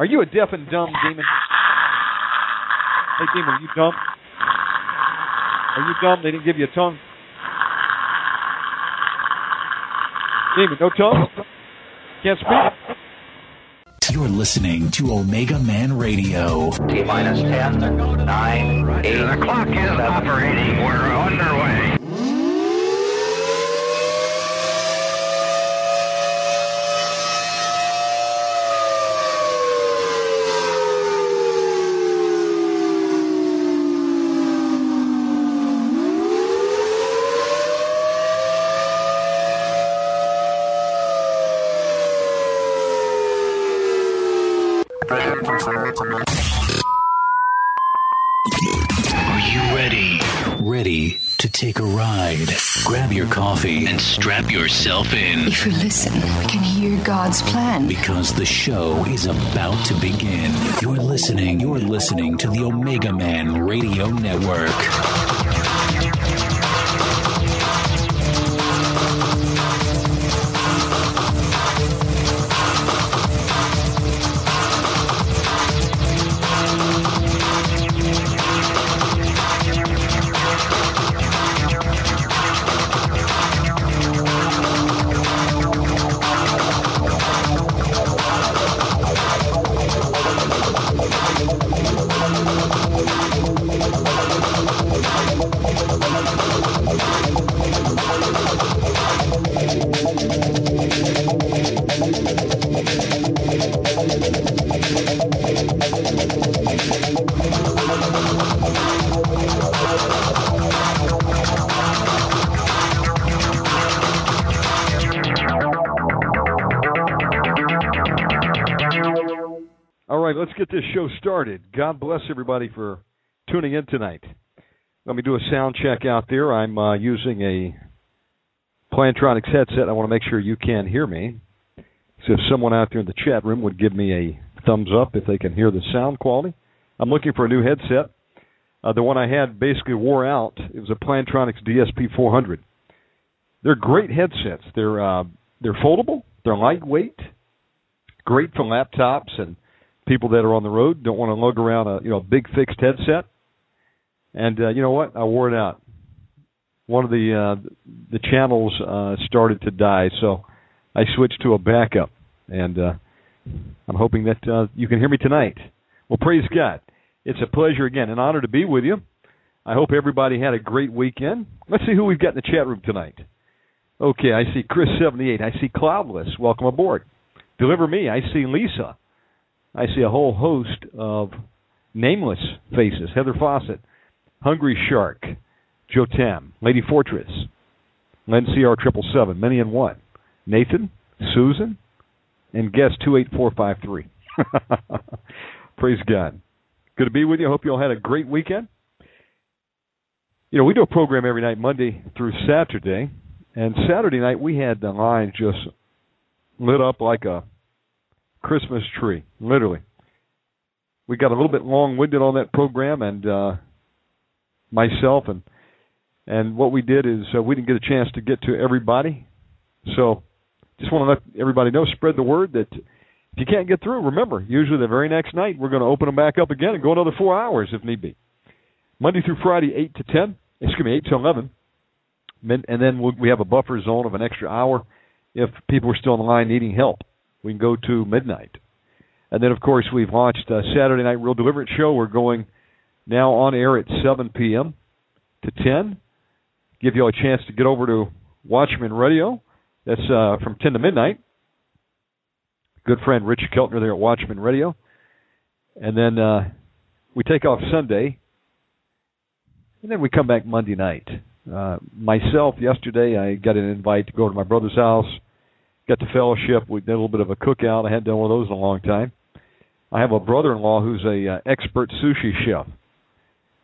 Are you a deaf and dumb demon? Hey, demon, are you dumb? Are you dumb? They didn't give you a tongue. Demon, no tongue. Can't speak. You're listening to Omega Man Radio. T minus 10, 9, 8. The clock is operating. We're underway. Strap yourself in If you listen, we can hear God's plan. because the show is about to begin. You're listening. You're listening to the Omega Man Radio Network. This show started. God bless everybody for tuning in tonight. Let me do a sound check out there. I'm uh, using a Plantronics headset. I want to make sure you can hear me. So if someone out there in the chat room would give me a thumbs up if they can hear the sound quality. I'm looking for a new headset. Uh, the one I had basically wore out. It was a Plantronics DSP 400. They're great headsets. They're uh, they're foldable. They're lightweight. Great for laptops and people that are on the road don't want to lug around a you know big fixed headset. And uh, you know what? I wore it out. One of the uh, the channels uh, started to die, so I switched to a backup, and uh, I'm hoping that uh, you can hear me tonight. Well, praise God! It's a pleasure again, an honor to be with you. I hope everybody had a great weekend. Let's see who we've got in the chat room tonight. Okay, I see Chris seventy eight. I see Cloudless. Welcome aboard. Deliver me. I see Lisa. I see a whole host of nameless faces. Heather Fawcett, Hungry Shark, Joe Tam, Lady Fortress, Len CR triple seven, many in one. Nathan, Susan, and guest two eight four five three. Praise God. Good to be with you. Hope you all had a great weekend. You know, we do a program every night, Monday through Saturday, and Saturday night we had the line just lit up like a Christmas tree, literally. We got a little bit long-winded on that program, and uh, myself and and what we did is uh, we didn't get a chance to get to everybody. So, just want to let everybody know, spread the word that if you can't get through, remember, usually the very next night we're going to open them back up again and go another four hours if need be. Monday through Friday, eight to ten. Excuse me, eight to eleven, and then we have a buffer zone of an extra hour if people are still on the line needing help we can go to midnight. And then, of course, we've launched a Saturday Night Real Deliverance Show. We're going now on air at 7 p.m. to 10. Give you all a chance to get over to Watchman Radio. That's uh, from 10 to midnight. Good friend Rich Keltner there at Watchman Radio. And then uh, we take off Sunday. And then we come back Monday night. Uh, myself, yesterday, I got an invite to go to my brother's house got the fellowship. We did a little bit of a cookout. I hadn't done one of those in a long time. I have a brother-in-law who's a uh, expert sushi chef,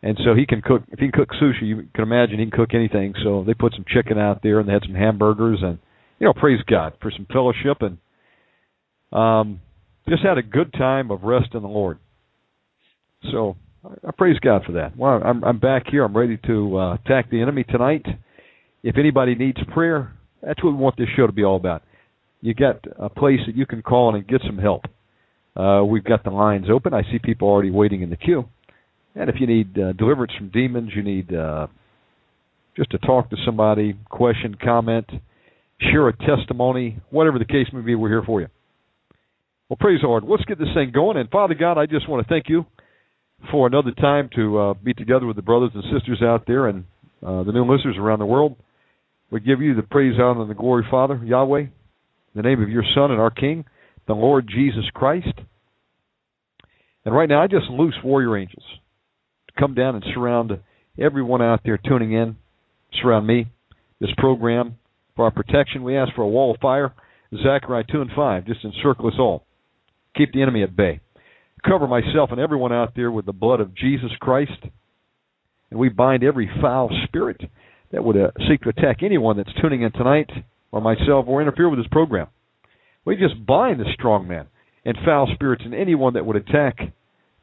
and so he can cook. If he can cook sushi, you can imagine he can cook anything. So they put some chicken out there, and they had some hamburgers, and you know, praise God for some fellowship, and um, just had a good time of rest in the Lord. So I, I praise God for that. Well, I'm, I'm back here. I'm ready to uh, attack the enemy tonight. If anybody needs prayer, that's what we want this show to be all about you got a place that you can call in and get some help. Uh, we've got the lines open. I see people already waiting in the queue. And if you need uh, deliverance from demons, you need uh, just to talk to somebody, question, comment, share a testimony, whatever the case may be, we're here for you. Well, praise the Lord. Let's get this thing going. And Father God, I just want to thank you for another time to uh, be together with the brothers and sisters out there and uh, the new listeners around the world. We give you the praise, honor, and the glory, Father, Yahweh, in the name of your Son and our King, the Lord Jesus Christ. And right now, I just loose warrior angels to come down and surround everyone out there tuning in, surround me, this program, for our protection. We ask for a wall of fire, Zechariah 2 and 5, just encircle us all. Keep the enemy at bay. Cover myself and everyone out there with the blood of Jesus Christ. And we bind every foul spirit that would uh, seek to attack anyone that's tuning in tonight, or myself, or interfere with this program. We just bind the strong man and foul spirits and anyone that would attack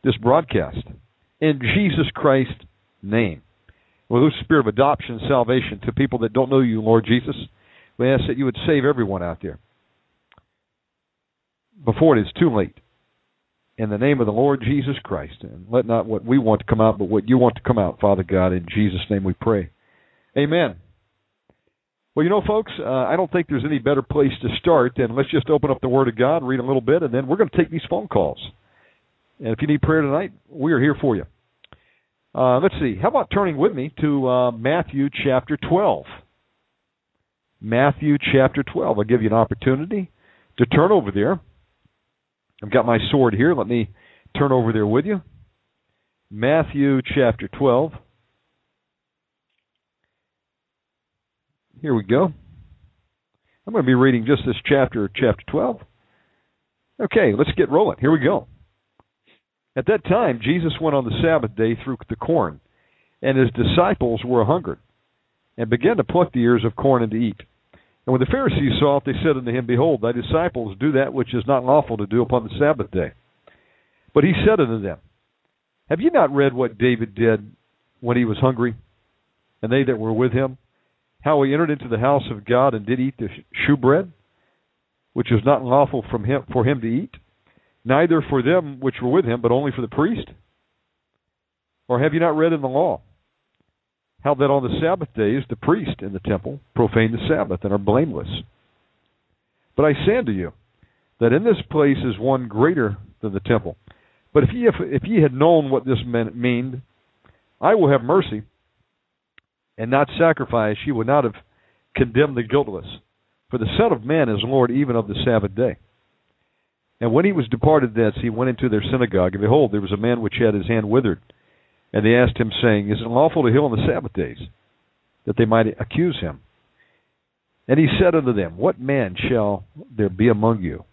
this broadcast. In Jesus Christ's name. With lose the spirit of adoption and salvation to people that don't know you, Lord Jesus. We ask that you would save everyone out there before it is too late. In the name of the Lord Jesus Christ. And let not what we want to come out, but what you want to come out, Father God. In Jesus' name we pray. Amen. Well, you know, folks, uh, I don't think there's any better place to start than let's just open up the Word of God, read a little bit, and then we're going to take these phone calls. And if you need prayer tonight, we are here for you. Uh, let's see. How about turning with me to uh, Matthew chapter 12? Matthew chapter 12. I'll give you an opportunity to turn over there. I've got my sword here. Let me turn over there with you. Matthew chapter 12. Here we go. I'm going to be reading just this chapter, chapter 12. Okay, let's get rolling. Here we go. At that time, Jesus went on the Sabbath day through the corn, and his disciples were hungered, and began to pluck the ears of corn and to eat. And when the Pharisees saw it, they said unto him, Behold, thy disciples do that which is not lawful to do upon the Sabbath day. But he said unto them, Have ye not read what David did when he was hungry, and they that were with him? How he entered into the house of God and did eat the shewbread, which was not lawful from him for him to eat, neither for them which were with him, but only for the priest? Or have you not read in the law how that on the Sabbath days the priest in the temple profane the Sabbath and are blameless? But I say unto you that in this place is one greater than the temple. But if ye if, if ye had known what this meant, I will have mercy and not sacrifice, ye would not have condemned the guiltless. For the Son of Man is Lord even of the Sabbath day. And when he was departed thence, he went into their synagogue, and behold, there was a man which had his hand withered. And they asked him, saying, Is it lawful to heal on the Sabbath days? That they might accuse him. And he said unto them, What man shall there be among you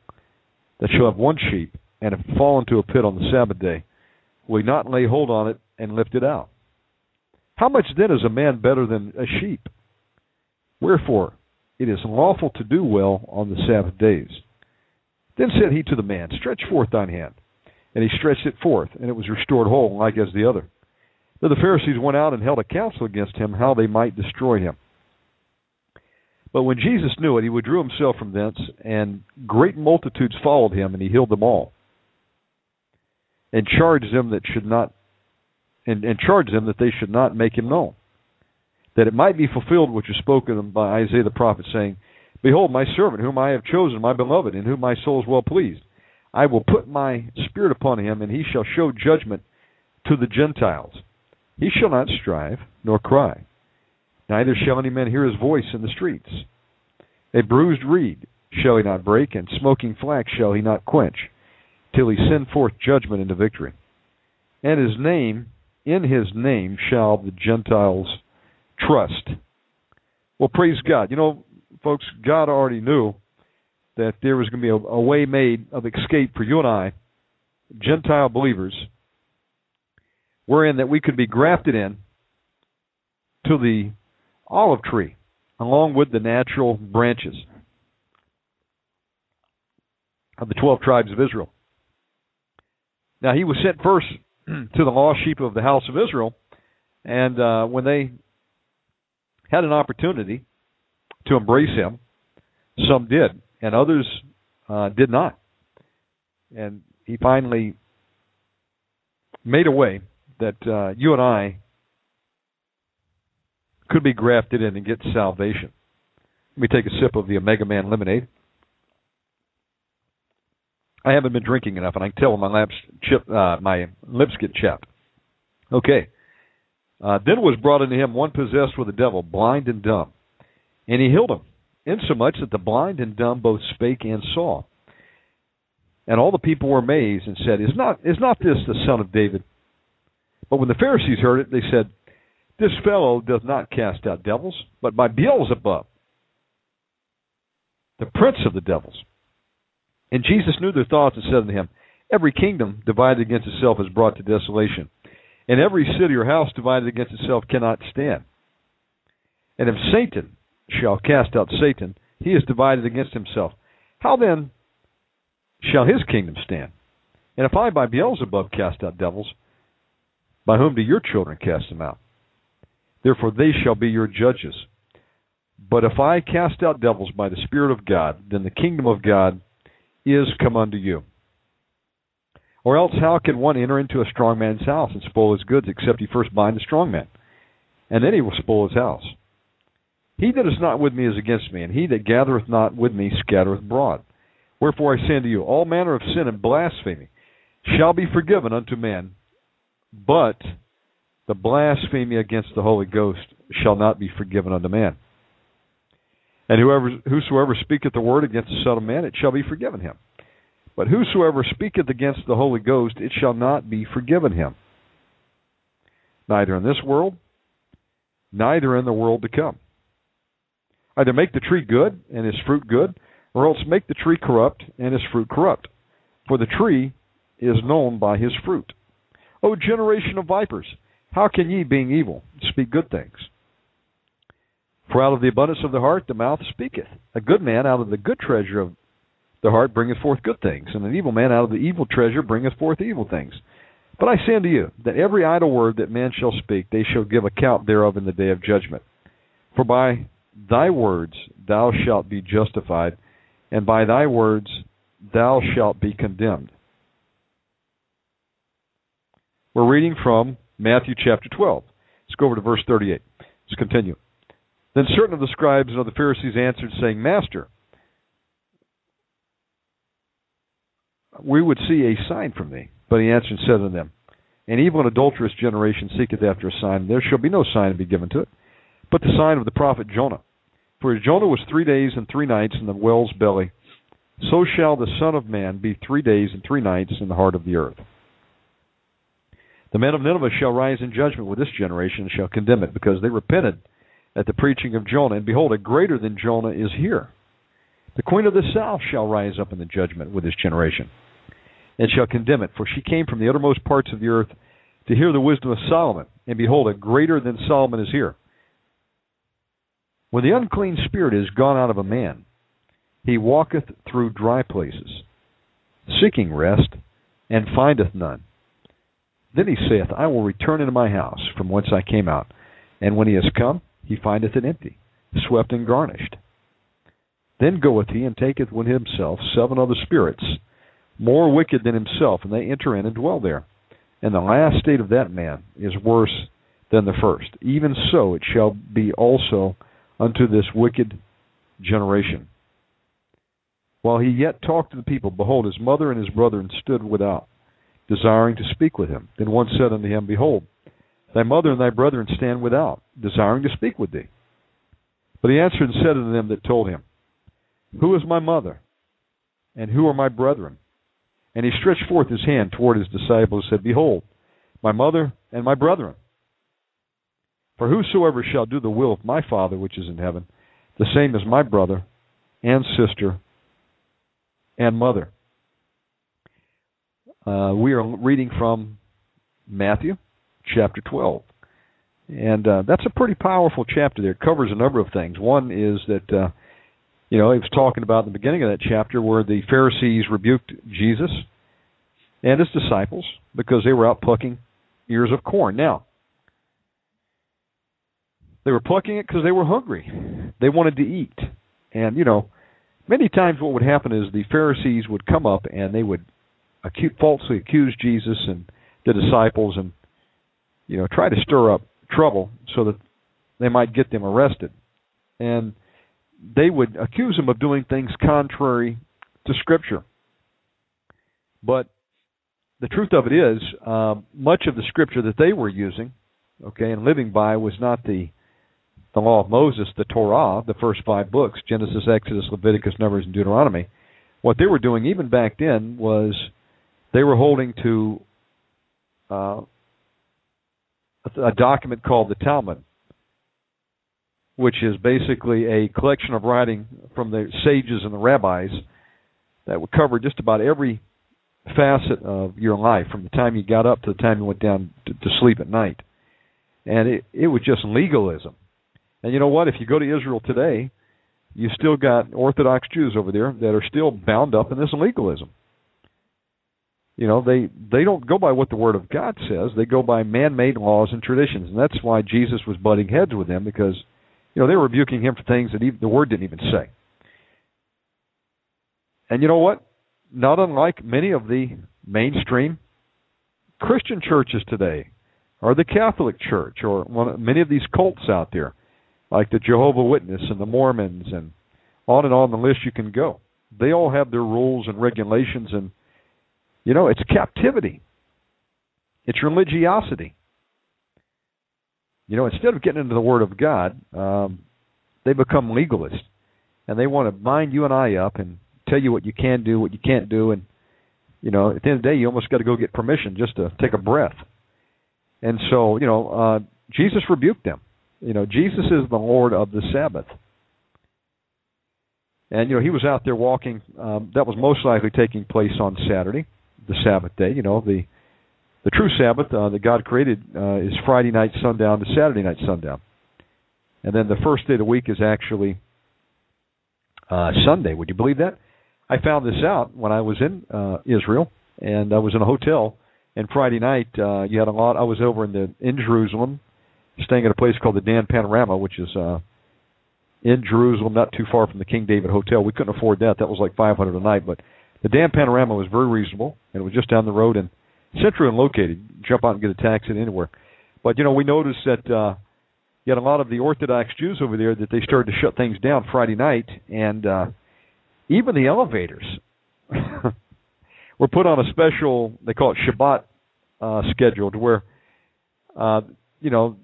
that shall have one sheep, and have fallen into a pit on the Sabbath day? Will he not lay hold on it and lift it out? How much then is a man better than a sheep? Wherefore, it is lawful to do well on the Sabbath days. Then said he to the man, Stretch forth thine hand. And he stretched it forth, and it was restored whole, like as the other. Then the Pharisees went out and held a council against him, how they might destroy him. But when Jesus knew it, he withdrew himself from thence, and great multitudes followed him, and he healed them all, and charged them that should not and, and charged them that they should not make him known, that it might be fulfilled which was spoken by Isaiah the prophet, saying, Behold, my servant, whom I have chosen, my beloved, in whom my soul is well pleased. I will put my spirit upon him, and he shall show judgment to the Gentiles. He shall not strive, nor cry. Neither shall any man hear his voice in the streets. A bruised reed shall he not break, and smoking flax shall he not quench, till he send forth judgment into victory. And his name in his name shall the Gentiles trust. Well, praise God. You know, folks, God already knew that there was going to be a, a way made of escape for you and I, Gentile believers, wherein that we could be grafted in to the olive tree along with the natural branches of the 12 tribes of Israel. Now, he was sent first to the lost sheep of the house of Israel. And uh, when they had an opportunity to embrace him, some did, and others uh, did not. And he finally made a way that uh, you and I could be grafted in and get salvation. Let me take a sip of the Omega Man lemonade. I haven't been drinking enough, and I can tell when my lips chip, uh, my lips get chapped. Okay. Uh, then was brought unto him one possessed with the devil, blind and dumb, and he healed him, insomuch that the blind and dumb both spake and saw. And all the people were amazed and said, Is not is not this the son of David? But when the Pharisees heard it, they said, This fellow does not cast out devils, but by Beelzebub, the prince of the devils. And Jesus knew their thoughts and said unto him, Every kingdom divided against itself is brought to desolation, and every city or house divided against itself cannot stand. And if Satan shall cast out Satan, he is divided against himself. How then shall his kingdom stand? And if I by Beelzebub cast out devils, by whom do your children cast them out? Therefore they shall be your judges. But if I cast out devils by the Spirit of God, then the kingdom of God is come unto you. Or else how can one enter into a strong man's house and spoil his goods except he first bind the strong man? And then he will spoil his house. He that is not with me is against me, and he that gathereth not with me scattereth abroad. Wherefore I say unto you, all manner of sin and blasphemy shall be forgiven unto men, but the blasphemy against the Holy Ghost shall not be forgiven unto man. And whoever whosoever speaketh the word against the Son of Man, it shall be forgiven him. But whosoever speaketh against the Holy Ghost, it shall not be forgiven him. Neither in this world, neither in the world to come. Either make the tree good and his fruit good, or else make the tree corrupt and his fruit corrupt. For the tree is known by his fruit. O generation of vipers, how can ye, being evil, speak good things? For out of the abundance of the heart the mouth speaketh. A good man out of the good treasure of the heart bringeth forth good things, and an evil man out of the evil treasure bringeth forth evil things. But I say unto you, that every idle word that man shall speak, they shall give account thereof in the day of judgment. For by thy words thou shalt be justified, and by thy words thou shalt be condemned. We're reading from Matthew chapter 12. Let's go over to verse 38. Let's continue. Then certain of the scribes and of the Pharisees answered, saying, Master, we would see a sign from thee. But he answered and said unto them, An evil and adulterous generation seeketh after a sign, and there shall be no sign to be given to it, but the sign of the prophet Jonah. For as Jonah was three days and three nights in the whale's belly, so shall the Son of Man be three days and three nights in the heart of the earth. The men of Nineveh shall rise in judgment with this generation and shall condemn it, because they repented at the preaching of Jonah, and behold, a greater than Jonah is here. The queen of the south shall rise up in the judgment with this generation, and shall condemn it, for she came from the uttermost parts of the earth to hear the wisdom of Solomon, and behold, a greater than Solomon is here. When the unclean spirit is gone out of a man, he walketh through dry places, seeking rest, and findeth none. Then he saith, I will return into my house from whence I came out. And when he is come, he findeth it empty, swept and garnished. Then goeth he and taketh with himself seven other spirits, more wicked than himself, and they enter in and dwell there. And the last state of that man is worse than the first. Even so it shall be also unto this wicked generation. While he yet talked to the people, behold, his mother and his brethren stood without, desiring to speak with him. Then one said unto him, Behold, Thy mother and thy brethren stand without, desiring to speak with thee. But he answered and said unto them that told him, Who is my mother? And who are my brethren? And he stretched forth his hand toward his disciples and said, Behold, my mother and my brethren. For whosoever shall do the will of my Father which is in heaven, the same is my brother and sister and mother. Uh, we are reading from Matthew chapter 12. And uh, that's a pretty powerful chapter there. It covers a number of things. One is that, uh, you know, he was talking about in the beginning of that chapter where the Pharisees rebuked Jesus and his disciples because they were out plucking ears of corn. Now, they were plucking it because they were hungry. They wanted to eat. And, you know, many times what would happen is the Pharisees would come up and they would acute, falsely accuse Jesus and the disciples, and you know try to stir up trouble so that they might get them arrested. And they would accuse him of doing things contrary to Scripture. But the truth of it is, uh, much of the Scripture that they were using, okay, and living by was not the the law of Moses, the Torah, the first five books, Genesis, Exodus, Leviticus, Numbers, and Deuteronomy. What they were doing even back then was they were holding to uh, a document called the Talmud, which is basically a collection of writing from the sages and the rabbis that would cover just about every facet of your life from the time you got up to the time you went down to, to sleep at night. And it, it was just legalism. And you know what? If you go to Israel today, you still got Orthodox Jews over there that are still bound up in this legalism. You know, they they don't go by what the Word of God says; they go by man-made laws and traditions, and that's why Jesus was butting heads with them because, you know, they were rebuking him for things that even, the Word didn't even say. And you know what? Not unlike many of the mainstream Christian churches today, or the Catholic Church, or one, many of these cults out there like the Jehovah Witness and the Mormons and on and on the list you can go. They all have their rules and regulations and you know, it's captivity. It's religiosity. You know, instead of getting into the Word of God, um, they become legalists, and they want to bind you and I up and tell you what you can do, what you can't do, and you know, at the end of the day, you almost got to go get permission just to take a breath. And so, you know, uh, Jesus rebuked them. You know, Jesus is the Lord of the Sabbath. And you know, he was out there walking. Um, that was most likely taking place on Saturday, the Sabbath day. You know, the the true Sabbath uh, that God created uh, is Friday night sundown to Saturday night sundown, and then the first day of the week is actually uh, Sunday. Would you believe that? I found this out when I was in uh, Israel, and I was in a hotel. And Friday night, uh, you had a lot. I was over in the in Jerusalem staying at a place called the Dan Panorama, which is uh, in Jerusalem, not too far from the King David Hotel. We couldn't afford that; that was like five hundred a night. But the Dan Panorama was very reasonable, and it was just down the road and centrally and located. Jump out and get a taxi anywhere. But you know, we noticed that uh, you had a lot of the Orthodox Jews over there that they started to shut things down Friday night, and uh, even the elevators were put on a special. They call it Shabbat uh, schedule, to where uh, you know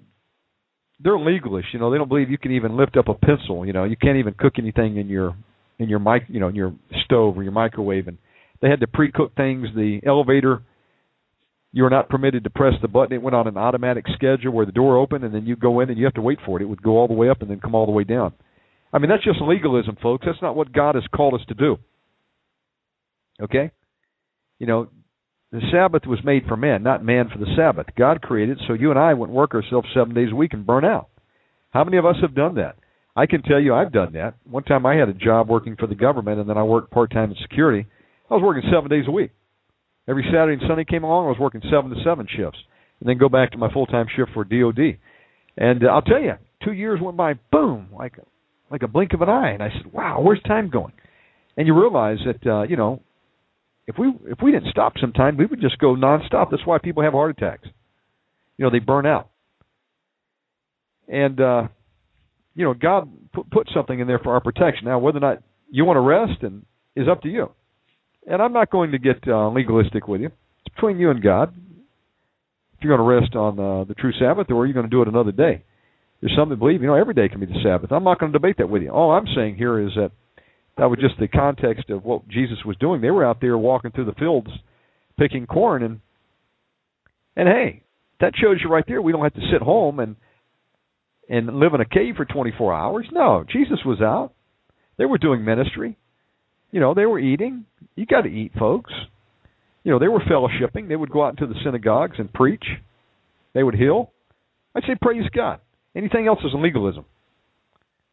they're legalists. You know, they don't believe you can even lift up a pencil. You know, you can't even cook anything in your in your mic, you know, in your stove or your microwave. And they had to pre-cook things. The elevator, you were not permitted to press the button. It went on an automatic schedule where the door opened, and then you go in and you have to wait for it. It would go all the way up and then come all the way down. I mean, that's just legalism, folks. That's not what God has called us to do. Okay? You know, the Sabbath was made for man, not man for the Sabbath. God created so you and I wouldn't work ourselves seven days a week and burn out. How many of us have done that? I can tell you I've done that. One time I had a job working for the government and then I worked part time in security. I was working seven days a week. Every Saturday and Sunday came along, I was working seven to seven shifts, and then go back to my full time shift for DoD. And uh, I'll tell you, two years went by, boom, like like a blink of an eye. And I said, "Wow, where's time going?" And you realize that uh, you know if we if we didn't stop sometime, we would just go nonstop. That's why people have heart attacks. You know, they burn out. And uh you know, God put, put something in there for our protection. Now, whether or not you want to rest and is up to you. And I'm not going to get uh, legalistic with you. It's between you and God. If you're going to rest on uh, the true Sabbath, or are you going to do it another day? There's some that believe, you know, every day can be the Sabbath. I'm not going to debate that with you. All I'm saying here is that that was just the context of what Jesus was doing. They were out there walking through the fields picking corn and and hey, that shows you right there we don't have to sit home and and live in a cave for 24 hours. No, Jesus was out. They were doing ministry. You know, they were eating. You got to eat, folks. You know, they were fellowshipping. They would go out into the synagogues and preach. They would heal. I'd say praise God. Anything else is legalism.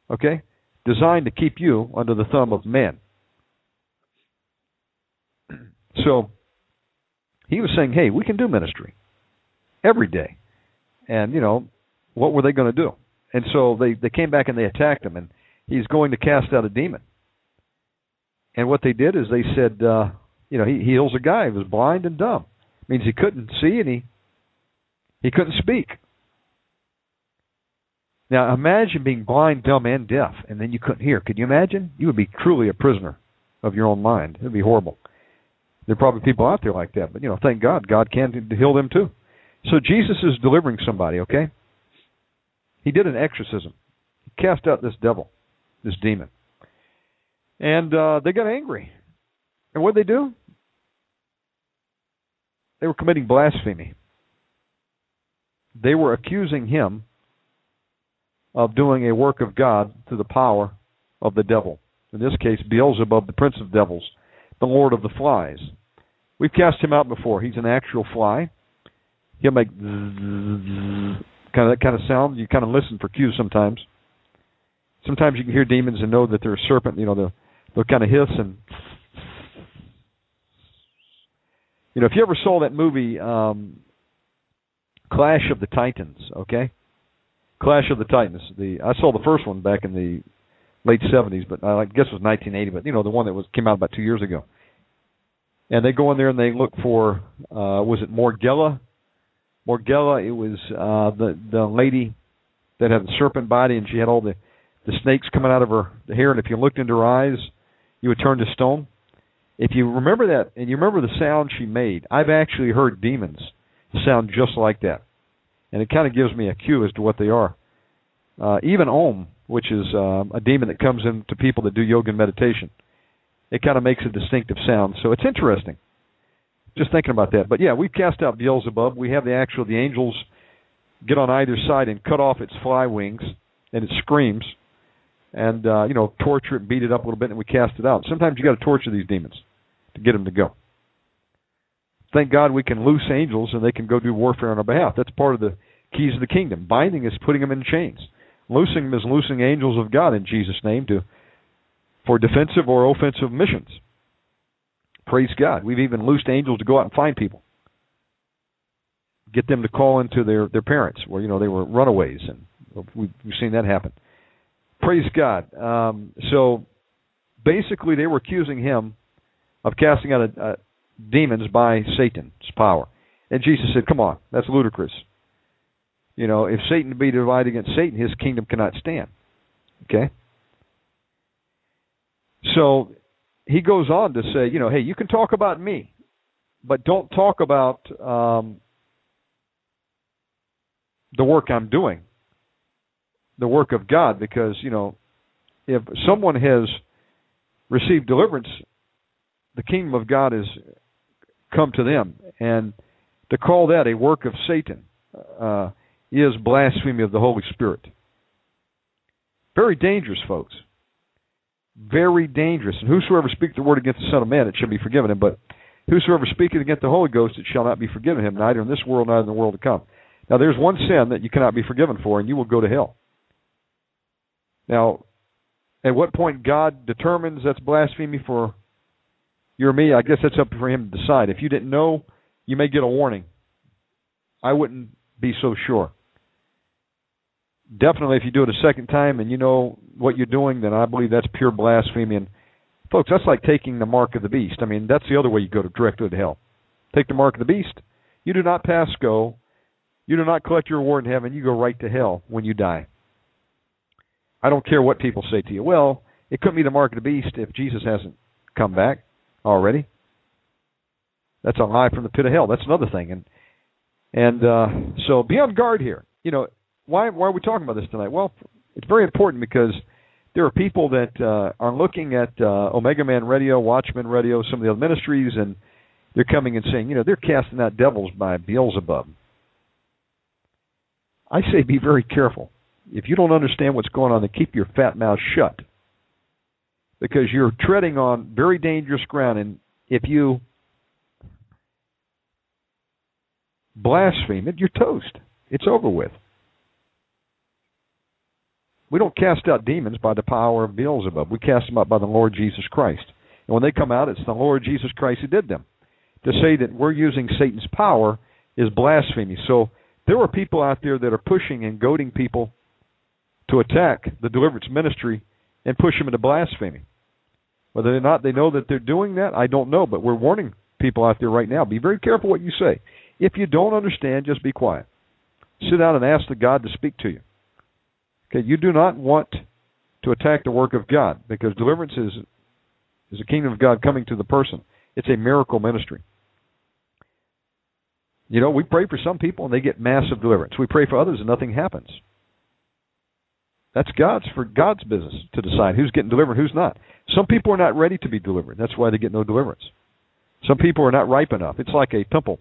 Okay? designed to keep you under the thumb of men. So he was saying, hey, we can do ministry every day. And, you know, what were they going to do? And so they, they came back and they attacked him, and he's going to cast out a demon. And what they did is they said, uh, You know, he heals a guy who was blind and dumb. means he couldn't see and he he couldn't speak. Now imagine being blind, dumb, and deaf, and then you couldn't hear. Could you imagine? You would be truly a prisoner of your own mind. It'd be horrible. There are probably people out there like that, but you know, thank God, God can heal them too. So Jesus is delivering somebody. Okay, he did an exorcism. He cast out this devil, this demon, and uh, they got angry. And what did they do? They were committing blasphemy. They were accusing him of doing a work of God through the power of the devil. In this case, Beelzebub, the prince of devils, the lord of the flies. We've cast him out before. He's an actual fly. He'll make kind of that kind of sound. You kind of listen for cues sometimes. Sometimes you can hear demons and know that they're a serpent. You know, they'll, they'll kind of hiss and. You know, if you ever saw that movie um, Clash of the Titans, okay? Clash of the Titans. The I saw the first one back in the late seventies, but I guess it was nineteen eighty. But you know the one that was came out about two years ago. And they go in there and they look for uh was it Morgella? Morgella. It was uh the the lady that had the serpent body and she had all the the snakes coming out of her hair. And if you looked into her eyes, you would turn to stone. If you remember that and you remember the sound she made, I've actually heard demons sound just like that and it kind of gives me a cue as to what they are. Uh, even Om, which is uh, a demon that comes into people that do yoga and meditation, it kind of makes a distinctive sound. So it's interesting. Just thinking about that. But yeah, we've cast out Beelzebub. We have the actual the angels get on either side and cut off its fly wings, and it screams, and uh, you know torture it, beat it up a little bit, and we cast it out. Sometimes you got to torture these demons to get them to go thank God we can loose angels and they can go do warfare on our behalf. That's part of the keys of the kingdom. Binding is putting them in chains. Loosing them is loosing angels of God in Jesus' name to for defensive or offensive missions. Praise God. We've even loosed angels to go out and find people. Get them to call into their, their parents where, you know, they were runaways and we've, seen that happen. Praise God. Um, so basically they were accusing him of casting out a, a demons by Satan's power. And Jesus said, Come on, that's ludicrous. You know, if Satan be divided against Satan, his kingdom cannot stand. Okay? So he goes on to say, you know, hey, you can talk about me, but don't talk about um, the work I'm doing, the work of God, because, you know, if someone has received deliverance, the kingdom of God has come to them. And to call that a work of Satan uh, is blasphemy of the Holy Spirit. Very dangerous, folks. Very dangerous. And whosoever speaketh the word against the Son of Man, it shall be forgiven him. But whosoever speaketh against the Holy Ghost, it shall not be forgiven him, neither in this world, neither in the world to come. Now, there's one sin that you cannot be forgiven for, and you will go to hell. Now, at what point God determines that's blasphemy for you or me, I guess that's up for him to decide. If you didn't know, you may get a warning. I wouldn't be so sure. Definitely, if you do it a second time and you know what you're doing, then I believe that's pure blasphemy. And folks, that's like taking the mark of the beast. I mean, that's the other way you go to directly to hell. Take the mark of the beast. You do not pass go. You do not collect your reward in heaven. You go right to hell when you die. I don't care what people say to you. Well, it couldn't be the mark of the beast if Jesus hasn't come back already. That's a lie from the pit of hell. That's another thing. And and uh, so be on guard here. You know why why are we talking about this tonight? Well, it's very important because there are people that uh, are looking at uh, Omega Man Radio, Watchman Radio, some of the other ministries, and they're coming and saying, you know, they're casting out devils by Beelzebub. I say be very careful. If you don't understand what's going on, then keep your fat mouth shut because you're treading on very dangerous ground. And if you blaspheme it, you're toast. It's over with. We don't cast out demons by the power of Beelzebub. We cast them out by the Lord Jesus Christ. And when they come out, it's the Lord Jesus Christ who did them. To say that we're using Satan's power is blasphemy. So there are people out there that are pushing and goading people to attack the deliverance ministry and push them into blasphemy. Whether or not they know that they're doing that, I don't know. But we're warning people out there right now. Be very careful what you say. If you don't understand, just be quiet. Sit down and ask the God to speak to you. Okay, you do not want to attack the work of God because deliverance is is a kingdom of God coming to the person. It's a miracle ministry. You know, we pray for some people and they get massive deliverance. We pray for others and nothing happens. That's God's for God's business to decide who's getting delivered, who's not. Some people are not ready to be delivered. That's why they get no deliverance. Some people are not ripe enough. It's like a pimple.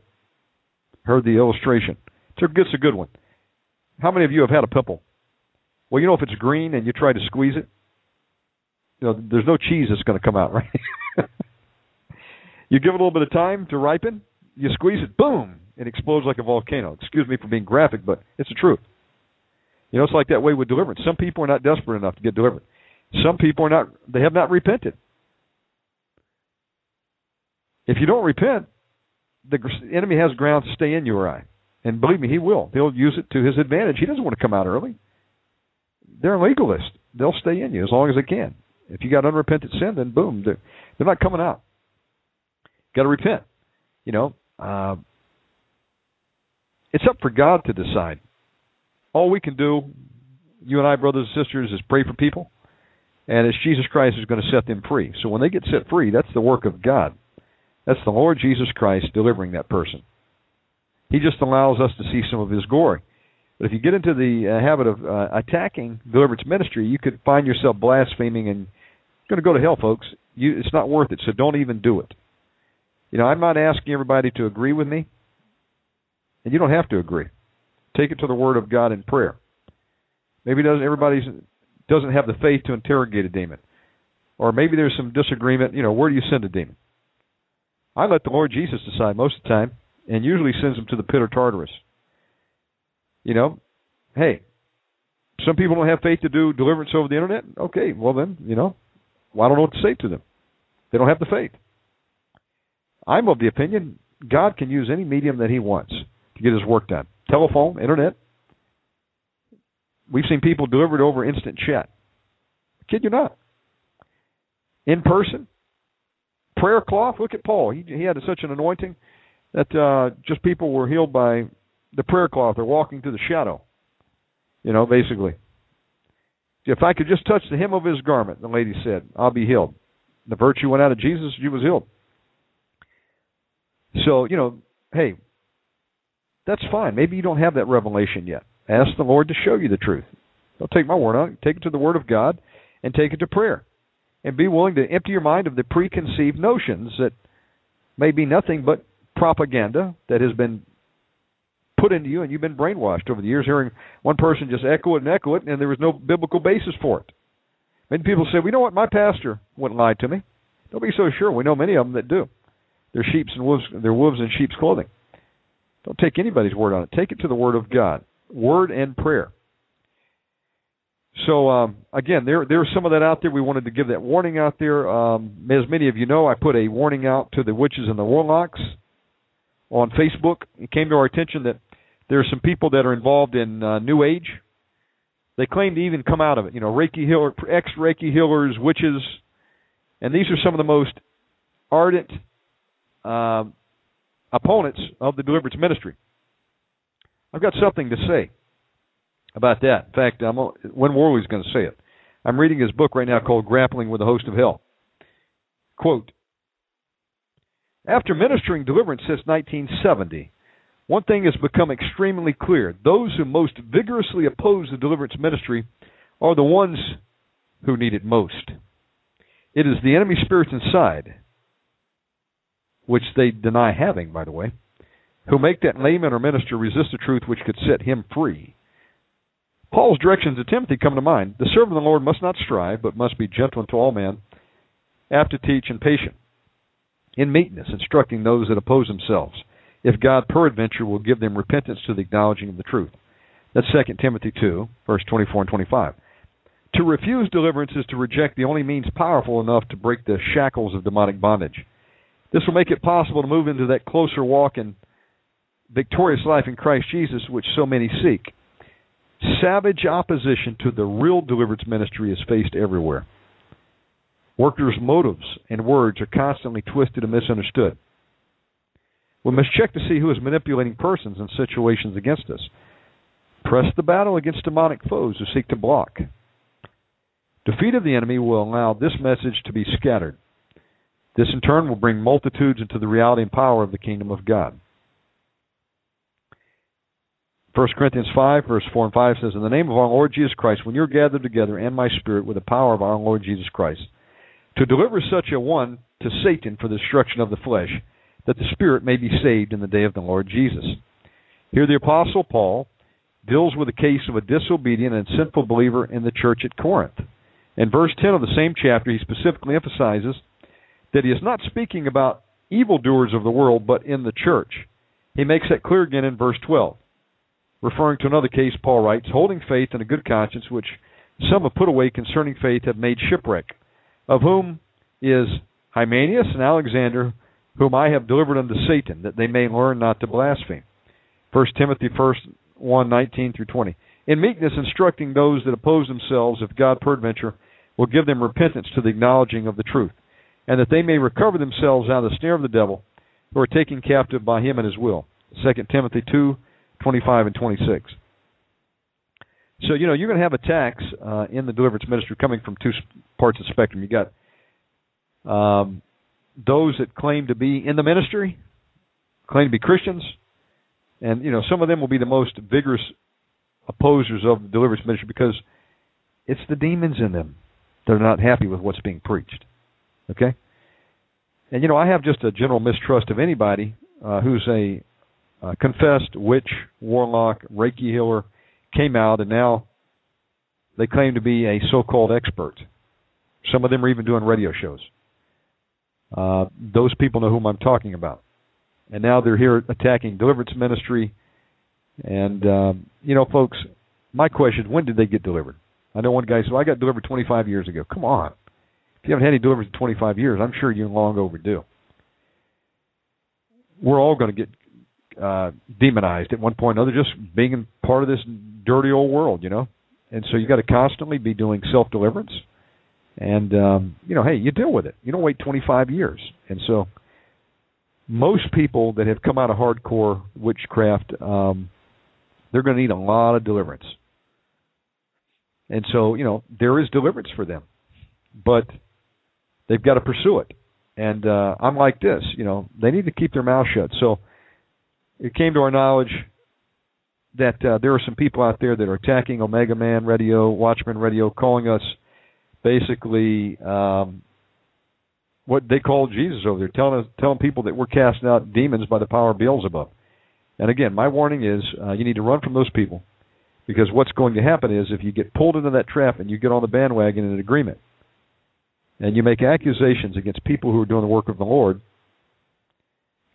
Heard the illustration. It's a good one. How many of you have had a pimple? Well, you know if it's green and you try to squeeze it, you know there's no cheese that's going to come out, right? you give it a little bit of time to ripen, you squeeze it, boom, it explodes like a volcano. Excuse me for being graphic, but it's the truth. You know, it's like that way with deliverance. Some people are not desperate enough to get delivered. Some people are not; they have not repented. If you don't repent, the enemy has ground to stay in you or I, and believe me, he will. He'll use it to his advantage. He doesn't want to come out early. They're legalists. They'll stay in you as long as they can. If you got unrepentant sin, then boom, they're, they're not coming out. Got to repent. You know, uh, it's up for God to decide. All we can do, you and I, brothers and sisters, is pray for people, and it's Jesus Christ who's going to set them free. So when they get set free, that's the work of God. That's the Lord Jesus Christ delivering that person. He just allows us to see some of His glory. But if you get into the uh, habit of uh, attacking deliverance ministry, you could find yourself blaspheming and going to go to hell, folks. You, it's not worth it. So don't even do it. You know, I'm not asking everybody to agree with me, and you don't have to agree. Take it to the Word of God in prayer. Maybe doesn't everybody doesn't have the faith to interrogate a demon, or maybe there's some disagreement. You know, where do you send a demon? I let the Lord Jesus decide most of the time, and usually sends them to the pit of Tartarus. You know, hey, some people don't have faith to do deliverance over the internet. Okay, well then, you know, well, I don't know what to say to them. They don't have the faith. I'm of the opinion God can use any medium that He wants to get His work done. Telephone, internet. We've seen people delivered over instant chat. Kid you not. In person. Prayer cloth. Look at Paul. He he had such an anointing that uh, just people were healed by the prayer cloth or walking through the shadow. You know, basically. If I could just touch the hem of his garment, the lady said, I'll be healed. The virtue went out of Jesus, she was healed. So, you know, hey, that's fine. Maybe you don't have that revelation yet. Ask the Lord to show you the truth. Don't take my word on it. Take it to the Word of God and take it to prayer. And be willing to empty your mind of the preconceived notions that may be nothing but propaganda that has been put into you and you've been brainwashed over the years hearing one person just echo it and echo it and there was no biblical basis for it. Many people say, "We know what my pastor wouldn't lie to me." Don't be so sure. We know many of them that do. They're sheep's and wolves. They're wolves in sheep's clothing. Don't take anybody's word on it. Take it to the Word of God, Word and prayer. So um, again, there there's some of that out there. We wanted to give that warning out there. Um, as many of you know, I put a warning out to the witches and the warlocks on Facebook. It came to our attention that there are some people that are involved in uh, New Age. They claim to even come out of it. You know, Reiki healer, ex Reiki healers, witches, and these are some of the most ardent uh, opponents of the deliverance ministry. I've got something to say about that. In fact, I'm, Win Worley's going to say it. I'm reading his book right now called Grappling with the Host of Hell. Quote After ministering deliverance since 1970, one thing has become extremely clear. Those who most vigorously oppose the deliverance ministry are the ones who need it most. It is the enemy spirits inside, which they deny having, by the way, who make that layman or minister resist the truth which could set him free. Paul's directions to Timothy come to mind. The servant of the Lord must not strive, but must be gentle unto all men, apt to teach and patient, in meekness, instructing those that oppose themselves if God peradventure will give them repentance to the acknowledging of the truth. That's 2 Timothy 2, verse 24 and 25. To refuse deliverance is to reject the only means powerful enough to break the shackles of demonic bondage. This will make it possible to move into that closer walk and victorious life in Christ Jesus, which so many seek. Savage opposition to the real deliverance ministry is faced everywhere. Workers' motives and words are constantly twisted and misunderstood. We must check to see who is manipulating persons and situations against us. Press the battle against demonic foes who seek to block. Defeat of the enemy will allow this message to be scattered. This in turn will bring multitudes into the reality and power of the kingdom of God. 1 Corinthians 5, verse 4 and 5 says, In the name of our Lord Jesus Christ, when you're gathered together and my spirit with the power of our Lord Jesus Christ, to deliver such a one to Satan for the destruction of the flesh, that the spirit may be saved in the day of the Lord Jesus. Here the Apostle Paul deals with the case of a disobedient and sinful believer in the church at Corinth. In verse 10 of the same chapter, he specifically emphasizes that he is not speaking about evildoers of the world, but in the church. He makes that clear again in verse 12. Referring to another case, Paul writes, Holding faith and a good conscience, which some have put away concerning faith, have made shipwreck, of whom is Hymenaeus and Alexander, whom I have delivered unto Satan, that they may learn not to blaspheme. 1 Timothy 1, 1 19 through 20. In meekness, instructing those that oppose themselves, if God peradventure will give them repentance to the acknowledging of the truth, and that they may recover themselves out of the snare of the devil, who are taken captive by him and his will. 2 Timothy 2, 25 and 26. So, you know, you're going to have attacks uh, in the deliverance ministry coming from two parts of the spectrum. You've got um, those that claim to be in the ministry, claim to be Christians, and, you know, some of them will be the most vigorous opposers of the deliverance ministry because it's the demons in them that are not happy with what's being preached. Okay? And, you know, I have just a general mistrust of anybody uh, who's a uh, confessed witch, warlock, Reiki healer, came out, and now they claim to be a so-called expert. Some of them are even doing radio shows. Uh, those people know whom I'm talking about, and now they're here attacking deliverance ministry. And um, you know, folks, my question: is When did they get delivered? I know one guy said, "I got delivered 25 years ago." Come on, if you haven't had any deliverance in 25 years, I'm sure you're long overdue. We're all going to get uh, demonized at one point or another, just being part of this dirty old world, you know. And so you've got to constantly be doing self deliverance, and um, you know, hey, you deal with it. You don't wait 25 years. And so, most people that have come out of hardcore witchcraft, um, they're going to need a lot of deliverance. And so, you know, there is deliverance for them, but they've got to pursue it. And uh, I'm like this, you know, they need to keep their mouth shut. So it came to our knowledge that uh, there are some people out there that are attacking Omega Man Radio, Watchman Radio, calling us basically um, what they call Jesus over there, telling us, telling people that we're casting out demons by the power of Beelzebub. And again, my warning is uh, you need to run from those people because what's going to happen is if you get pulled into that trap and you get on the bandwagon in an agreement and you make accusations against people who are doing the work of the Lord –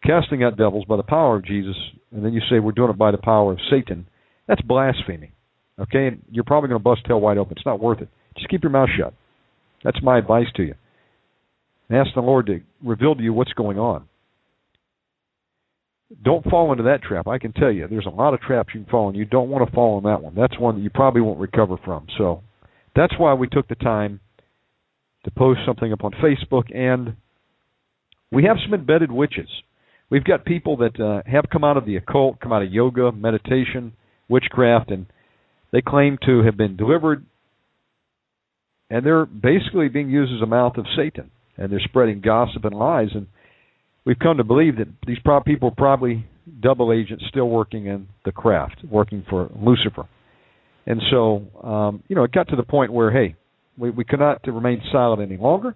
casting out devils by the power of Jesus, and then you say we're doing it by the power of Satan, that's blasphemy. Okay, and you're probably going to bust tail wide open. It's not worth it. Just keep your mouth shut. That's my advice to you. And ask the Lord to reveal to you what's going on. Don't fall into that trap. I can tell you, there's a lot of traps you can fall in. You don't want to fall in that one. That's one that you probably won't recover from. So that's why we took the time to post something up on Facebook, and we have some embedded witches. We've got people that uh, have come out of the occult, come out of yoga, meditation, witchcraft, and they claim to have been delivered, and they're basically being used as a mouth of Satan, and they're spreading gossip and lies. And we've come to believe that these people are probably double agents still working in the craft, working for Lucifer. And so, um, you know, it got to the point where, hey, we, we cannot remain silent any longer.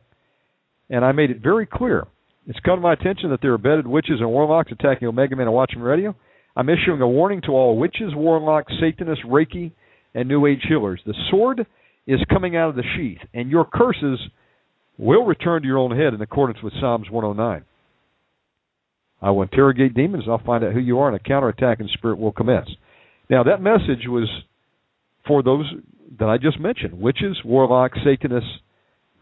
And I made it very clear it's come to my attention that there are bedded witches and warlocks attacking Omega Man and Watchman Radio. I'm issuing a warning to all witches, warlocks, Satanists, Reiki, and New Age healers. The sword is coming out of the sheath, and your curses will return to your own head in accordance with Psalms 109. I will interrogate demons, I'll find out who you are, and a counterattacking spirit will commence. Now, that message was for those that I just mentioned witches, warlocks, Satanists,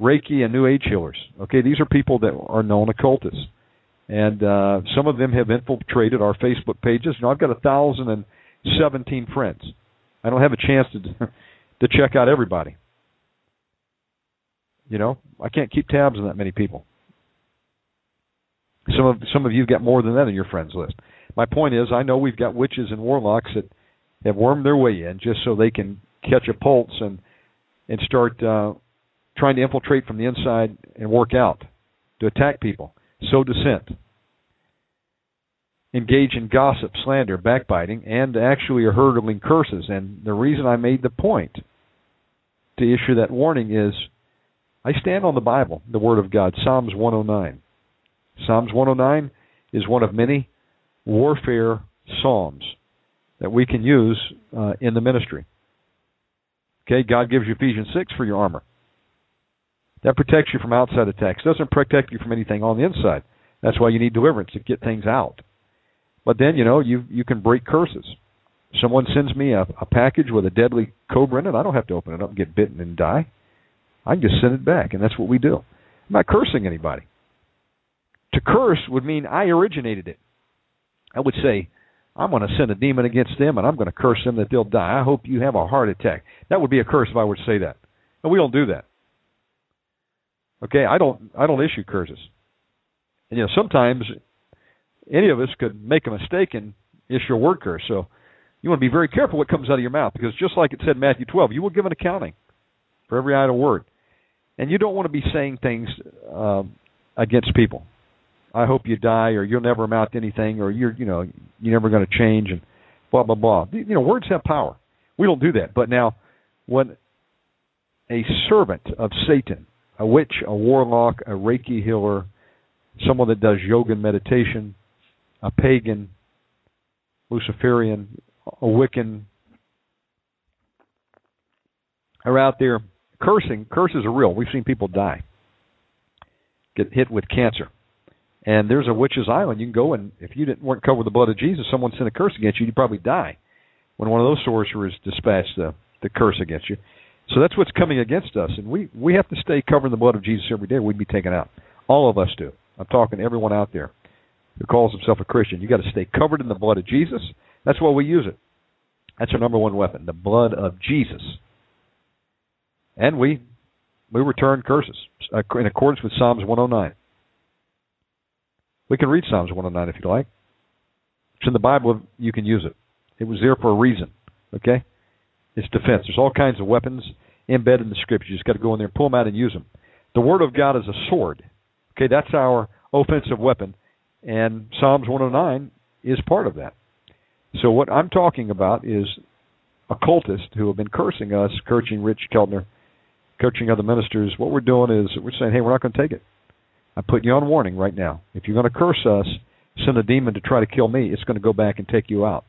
Reiki and New Age healers. Okay, these are people that are known occultists, and uh, some of them have infiltrated our Facebook pages. You know, I've got a thousand and seventeen friends. I don't have a chance to to check out everybody. You know, I can't keep tabs on that many people. Some of some of you've got more than that in your friends list. My point is, I know we've got witches and warlocks that have wormed their way in just so they can catch a pulse and and start uh, trying to infiltrate from the inside and work out to attack people, sow dissent, engage in gossip, slander, backbiting, and actually are hurling curses. And the reason I made the point to issue that warning is I stand on the Bible, the Word of God, Psalms 109. Psalms 109 is one of many warfare psalms that we can use uh, in the ministry. Okay, God gives you Ephesians 6 for your armor. That protects you from outside attacks. Doesn't protect you from anything on the inside. That's why you need deliverance to get things out. But then, you know, you you can break curses. Someone sends me a, a package with a deadly cobra in it. I don't have to open it up and get bitten and die. I can just send it back, and that's what we do. I'm not cursing anybody. To curse would mean I originated it. I would say, I'm going to send a demon against them, and I'm going to curse them that they'll die. I hope you have a heart attack. That would be a curse if I were to say that. And we don't do that. Okay, I don't I don't issue curses. And you know, sometimes any of us could make a mistake and issue a word curse. So you want to be very careful what comes out of your mouth because just like it said in Matthew 12, you will give an accounting for every idle word. And you don't want to be saying things um, against people. I hope you die, or you'll never amount to anything, or you're, you know, you're never going to change, and blah blah blah. You know, words have power. We don't do that. But now, when a servant of Satan, a witch, a warlock, a Reiki healer, someone that does yoga and meditation, a pagan, Luciferian, a Wiccan, are out there cursing. Curses are real. We've seen people die, get hit with cancer. And there's a witch's island. You can go and if you didn't weren't covered with the blood of Jesus, someone sent a curse against you, you'd probably die. When one of those sorcerers dispatched the, the curse against you. So that's what's coming against us, and we we have to stay covered in the blood of Jesus every day. We'd be taken out. All of us do. I'm talking to everyone out there who calls himself a Christian. You've got to stay covered in the blood of Jesus. That's why we use it. That's our number one weapon, the blood of Jesus. And we we return curses uh, in accordance with Psalms 109. We can read Psalms 109 if you like. It's in the Bible. You can use it. It was there for a reason. Okay? It's defense. There's all kinds of weapons embedded in the Scripture. You just got to go in there and pull them out and use them. The Word of God is a sword. Okay, that's our offensive weapon, and Psalms 109 is part of that. So what I'm talking about is occultists who have been cursing us, cursing Rich Keltner, cursing other ministers. What we're doing is we're saying, hey, we're not going to take it. I'm putting you on warning right now. If you're going to curse us, send a demon to try to kill me, it's going to go back and take you out.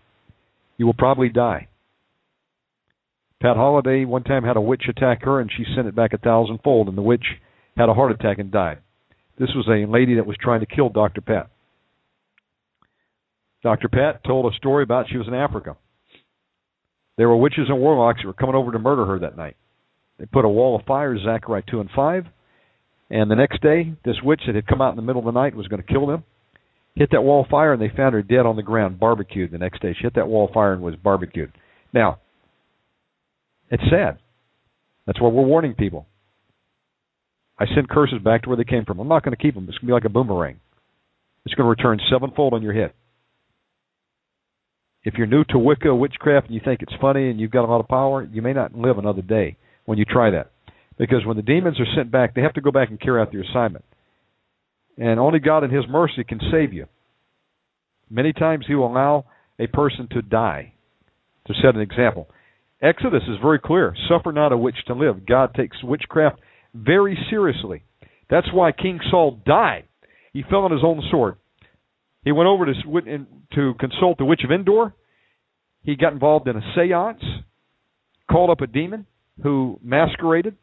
You will probably die. Pat Holliday one time had a witch attack her, and she sent it back a thousandfold, and the witch had a heart attack and died. This was a lady that was trying to kill Dr. Pat. Dr. Pat told a story about she was in Africa. There were witches and warlocks that were coming over to murder her that night. They put a wall of fire, Zechariah 2 and 5, and the next day, this witch that had come out in the middle of the night was going to kill them. Hit that wall of fire, and they found her dead on the ground, barbecued. The next day, she hit that wall of fire and was barbecued. Now, it's sad. That's why we're warning people. I send curses back to where they came from. I'm not going to keep them. It's going to be like a boomerang. It's going to return sevenfold on your head. If you're new to Wicca, witchcraft, and you think it's funny and you've got a lot of power, you may not live another day when you try that. Because when the demons are sent back, they have to go back and carry out their assignment. And only God in His mercy can save you. Many times He will allow a person to die. To set an example, Exodus is very clear suffer not a witch to live. God takes witchcraft very seriously. That's why King Saul died. He fell on his own sword. He went over to, to consult the witch of Endor. He got involved in a seance, called up a demon who masqueraded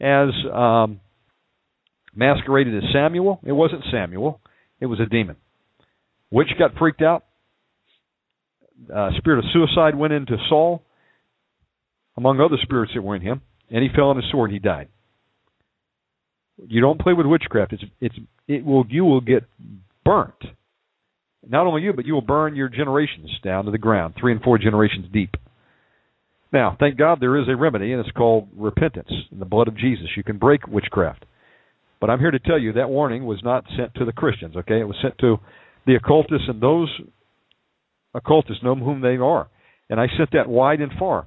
as um, masqueraded as Samuel. It wasn't Samuel. It was a demon. Witch got freaked out. Uh, spirit of suicide went into Saul, among other spirits that were in him, and he fell on his sword. and He died. You don't play with witchcraft. It's it's it will you will get burnt. Not only you, but you will burn your generations down to the ground, three and four generations deep. Now, thank God there is a remedy, and it's called repentance in the blood of Jesus. You can break witchcraft. But I'm here to tell you that warning was not sent to the Christians, okay? It was sent to the occultists and those occultists know whom they are. And I sent that wide and far.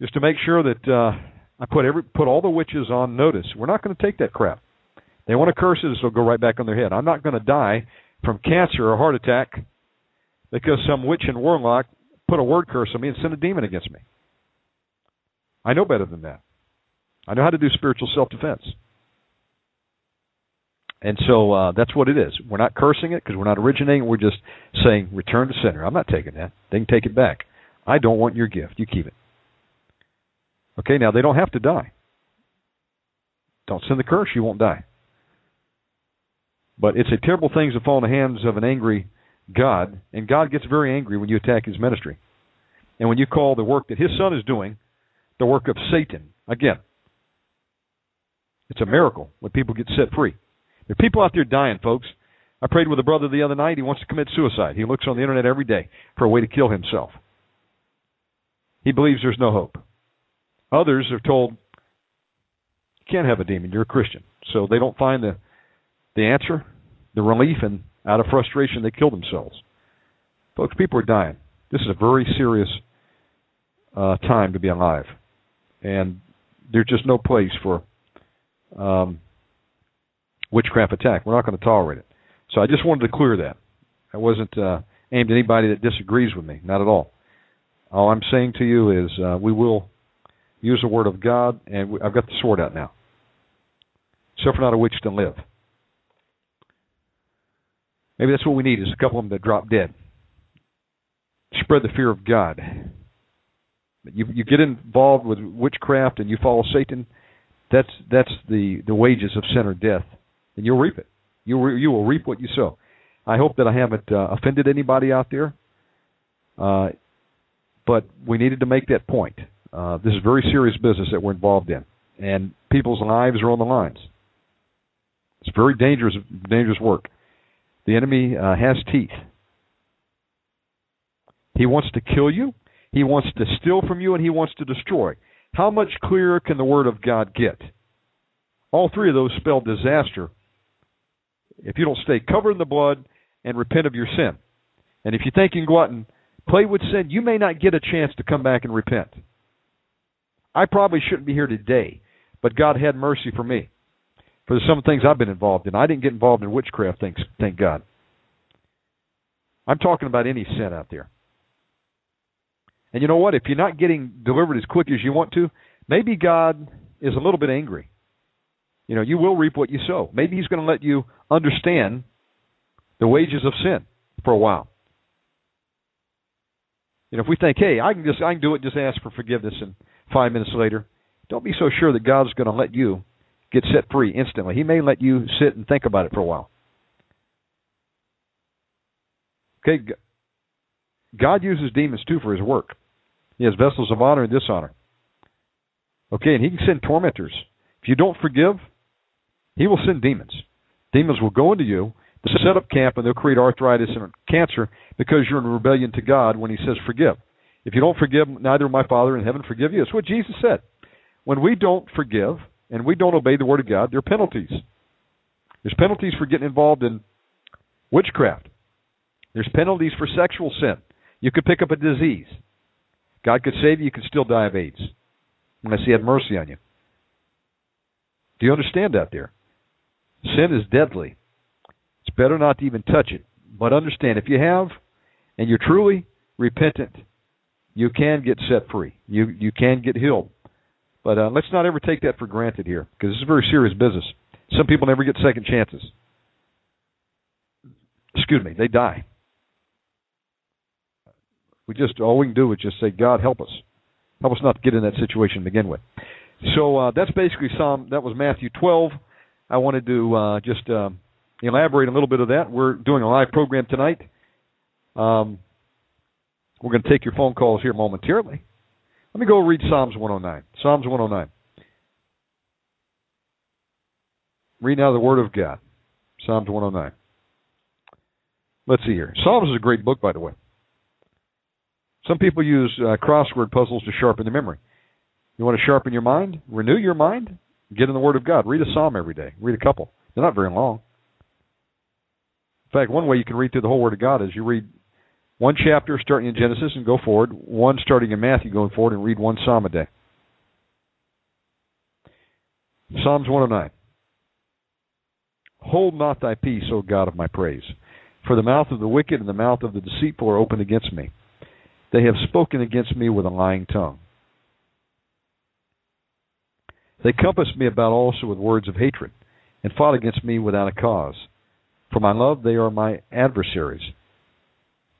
Just to make sure that uh, I put every put all the witches on notice. We're not going to take that crap. They want to curse it, it'll go right back on their head. I'm not going to die from cancer or heart attack because some witch and warlock put a word curse on me and sent a demon against me. I know better than that. I know how to do spiritual self defense. And so uh, that's what it is. We're not cursing it because we're not originating. We're just saying, return to center. I'm not taking that. They can take it back. I don't want your gift. You keep it. Okay, now they don't have to die. Don't send the curse. You won't die. But it's a terrible thing to fall in the hands of an angry God, and God gets very angry when you attack His ministry, and when you call the work that His Son is doing the work of Satan. Again, it's a miracle when people get set free. There are people out there dying, folks. I prayed with a brother the other night. He wants to commit suicide. He looks on the internet every day for a way to kill himself. He believes there's no hope. Others are told you can't have a demon. You're a Christian, so they don't find the the answer, the relief, and out of frustration they kill themselves. Folks, people are dying. This is a very serious uh, time to be alive, and there's just no place for um, witchcraft attack. We're not going to tolerate it. So I just wanted to clear that. I wasn't uh, aimed at anybody that disagrees with me. Not at all. All I'm saying to you is uh, we will use the word of God, and we, I've got the sword out now. Suffer not a witch to live. Maybe that's what we need is a couple of them that drop dead. Spread the fear of God. You you get involved with witchcraft and you follow Satan. That's that's the the wages of sin or death and you'll reap it. You re- you will reap what you sow. I hope that I haven't uh, offended anybody out there, uh, but we needed to make that point. Uh, this is very serious business that we're involved in, and people's lives are on the lines. It's very dangerous, dangerous work. The enemy uh, has teeth. He wants to kill you. He wants to steal from you, and he wants to destroy. How much clearer can the Word of God get? All three of those spell disaster if you don't stay covered in the blood and repent of your sin. And if you think out and play with sin, you may not get a chance to come back and repent. I probably shouldn't be here today, but God had mercy for me for some things I've been involved in. I didn't get involved in witchcraft thanks, thank God. I'm talking about any sin out there. And you know what? If you're not getting delivered as quick as you want to, maybe God is a little bit angry. You know, you will reap what you sow. Maybe He's going to let you understand the wages of sin for a while. You know, if we think, hey, I can just I can do it, just ask for forgiveness, and five minutes later, don't be so sure that God's going to let you get set free instantly. He may let you sit and think about it for a while. Okay, God uses demons too for His work. He has vessels of honor and dishonor. Okay, and He can send tormentors. If you don't forgive, He will send demons. Demons will go into you to set up camp and they'll create arthritis and cancer because you're in rebellion to God when He says forgive. If you don't forgive, neither will my Father in heaven forgive you. It's what Jesus said. When we don't forgive and we don't obey the Word of God, there are penalties. There's penalties for getting involved in witchcraft. There's penalties for sexual sin. You could pick up a disease. God could save you, you could still die of AIDS unless He had mercy on you. Do you understand that there? Sin is deadly. It's better not to even touch it. But understand, if you have and you're truly repentant, you can get set free. You you can get healed. But uh, let's not ever take that for granted here, because this is very serious business. Some people never get second chances. Excuse me, they die. We just all we can do is just say, God help us, help us not to get in that situation to begin with. So uh, that's basically Psalm. That was Matthew 12. I wanted to uh, just uh, elaborate a little bit of that. We're doing a live program tonight. Um, we're going to take your phone calls here momentarily. Let me go read Psalms 109. Psalms 109. Read now the Word of God. Psalms 109. Let's see here. Psalms is a great book, by the way. Some people use uh, crossword puzzles to sharpen their memory. You want to sharpen your mind? Renew your mind? Get in the Word of God. Read a psalm every day. Read a couple. They're not very long. In fact, one way you can read through the whole Word of God is you read one chapter starting in Genesis and go forward, one starting in Matthew going forward, and read one psalm a day. Psalms 109. Hold not thy peace, O God of my praise. For the mouth of the wicked and the mouth of the deceitful are opened against me. They have spoken against me with a lying tongue. They compass me about also with words of hatred, and fought against me without a cause. For my love they are my adversaries.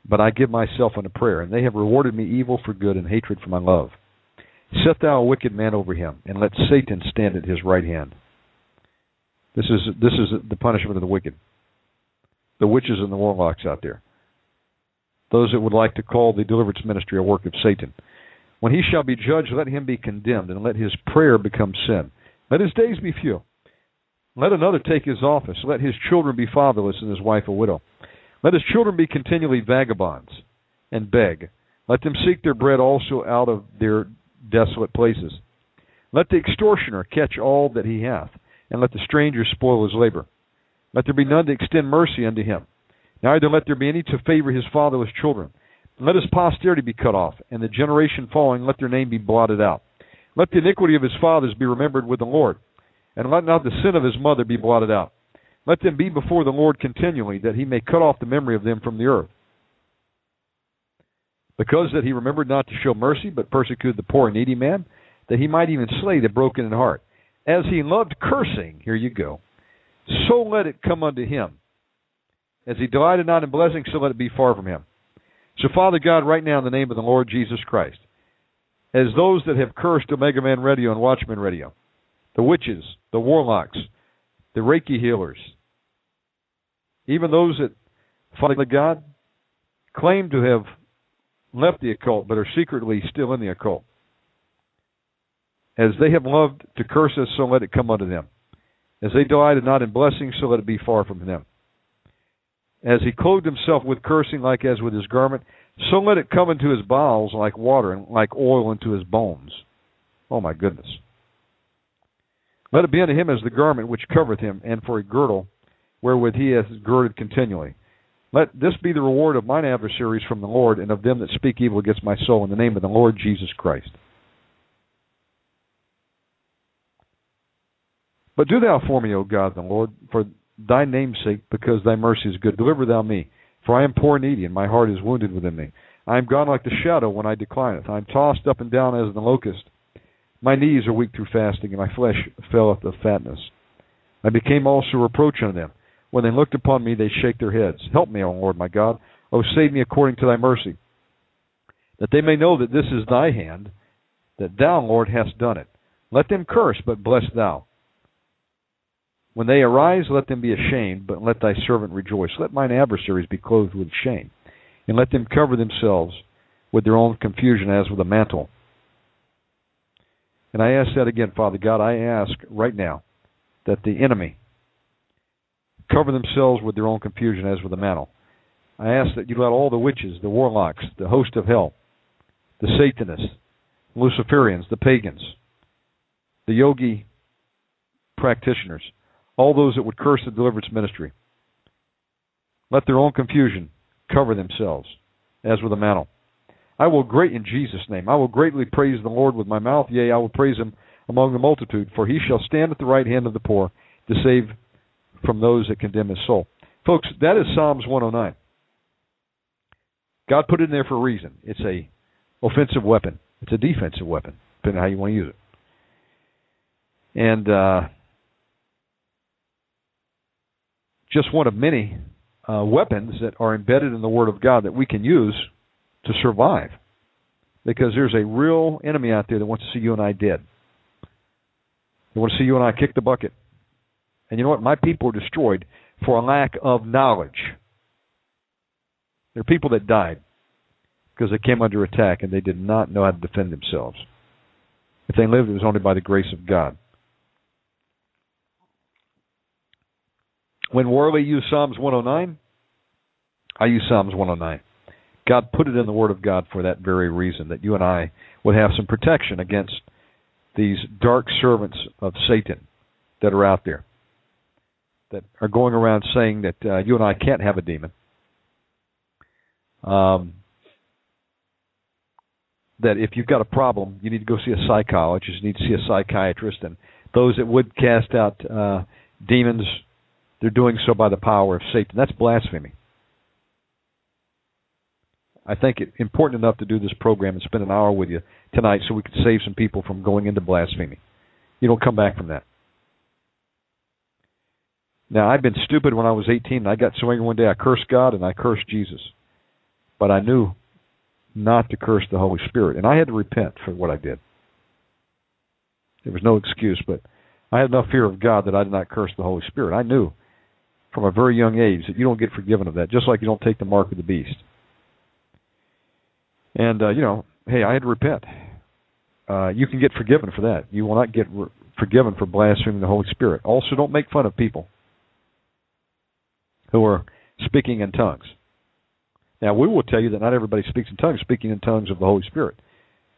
But I give myself unto prayer, and they have rewarded me evil for good and hatred for my love. Set thou a wicked man over him, and let Satan stand at his right hand. This is this is the punishment of the wicked, the witches and the warlocks out there. Those that would like to call the deliverance ministry a work of Satan. When he shall be judged, let him be condemned, and let his prayer become sin. Let his days be few. Let another take his office. Let his children be fatherless, and his wife a widow. Let his children be continually vagabonds, and beg. Let them seek their bread also out of their desolate places. Let the extortioner catch all that he hath, and let the stranger spoil his labor. Let there be none to extend mercy unto him. Neither let there be any to favor his fatherless children. Let his posterity be cut off, and the generation following let their name be blotted out. Let the iniquity of his fathers be remembered with the Lord, and let not the sin of his mother be blotted out. Let them be before the Lord continually, that he may cut off the memory of them from the earth. Because that he remembered not to show mercy, but persecuted the poor and needy man, that he might even slay the broken in heart. As he loved cursing, here you go, so let it come unto him. As he delighted not in blessing, so let it be far from him. So, Father God, right now in the name of the Lord Jesus Christ, as those that have cursed Omega Man Radio and Watchman Radio, the witches, the warlocks, the Reiki healers, even those that, Father God, claim to have left the occult but are secretly still in the occult. As they have loved to curse us, so let it come unto them. As they delighted not in blessing, so let it be far from them. As he clothed himself with cursing like as with his garment, so let it come into his bowels like water, and like oil into his bones. Oh my goodness. Let it be unto him as the garment which covereth him, and for a girdle wherewith he hath girded continually. Let this be the reward of mine adversaries from the Lord, and of them that speak evil against my soul, in the name of the Lord Jesus Christ. But do thou for me, O God the Lord, for thy name's sake, because thy mercy is good. Deliver thou me, for I am poor and needy, and my heart is wounded within me. I am gone like the shadow when I declineth. I am tossed up and down as the locust. My knees are weak through fasting, and my flesh faileth of fatness. I became also reproach unto them. When they looked upon me, they shake their heads. Help me, O Lord my God. O save me according to thy mercy. That they may know that this is thy hand, that thou, Lord, hast done it. Let them curse, but bless thou. When they arise, let them be ashamed, but let thy servant rejoice. Let mine adversaries be clothed with shame, and let them cover themselves with their own confusion as with a mantle. And I ask that again, Father God. I ask right now that the enemy cover themselves with their own confusion as with a mantle. I ask that you let all the witches, the warlocks, the host of hell, the Satanists, Luciferians, the pagans, the yogi practitioners, all those that would curse the deliverance ministry, let their own confusion cover themselves as with a mantle. I will great in Jesus' name. I will greatly praise the Lord with my mouth. Yea, I will praise him among the multitude, for he shall stand at the right hand of the poor to save from those that condemn his soul. Folks, that is Psalms 109. God put it in there for a reason. It's a offensive weapon. It's a defensive weapon, depending on how you want to use it. And uh, just one of many uh, weapons that are embedded in the Word of God that we can use to survive. Because there's a real enemy out there that wants to see you and I dead. They want to see you and I kick the bucket. And you know what? My people are destroyed for a lack of knowledge. There are people that died because they came under attack and they did not know how to defend themselves. If they lived, it was only by the grace of God. Win Worley used Psalms 109, I use Psalms 109 God put it in the Word of God for that very reason, that you and I would have some protection against these dark servants of Satan that are out there, that are going around saying that uh, you and I can't have a demon. Um, that if you've got a problem, you need to go see a psychologist, you need to see a psychiatrist, and those that would cast out uh, demons, they're doing so by the power of Satan. That's blasphemy. I think it important enough to do this program and spend an hour with you tonight so we can save some people from going into blasphemy. You don't come back from that. Now, I've been stupid when I was 18, and I got so angry one day I cursed God and I cursed Jesus. But I knew not to curse the Holy Spirit, and I had to repent for what I did. There was no excuse, but I had enough fear of God that I did not curse the Holy Spirit. I knew from a very young age that you don't get forgiven of that, just like you don't take the mark of the beast. And uh, you know, hey, I had to repent. Uh, you can get forgiven for that. You will not get re- forgiven for blaspheming the Holy Spirit. Also, don't make fun of people who are speaking in tongues. Now, we will tell you that not everybody speaks in tongues, speaking in tongues of the Holy Spirit.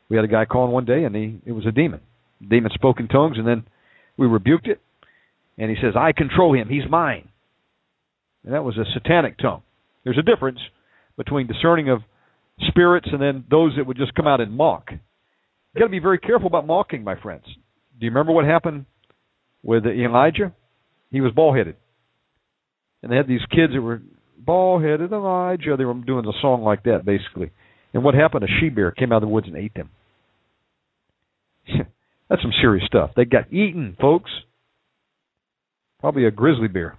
We had a guy calling one day, and he it was a demon. The demon spoke in tongues, and then we rebuked it, and he says, "I control him. He's mine." And that was a satanic tongue. There's a difference between discerning of spirits and then those that would just come out and mock. You got to be very careful about mocking, my friends. Do you remember what happened with Elijah? He was bald headed, and they had these kids that were bald headed Elijah. They were doing a song like that, basically. And what happened? A she bear came out of the woods and ate them. That's some serious stuff. They got eaten, folks. Probably a grizzly bear.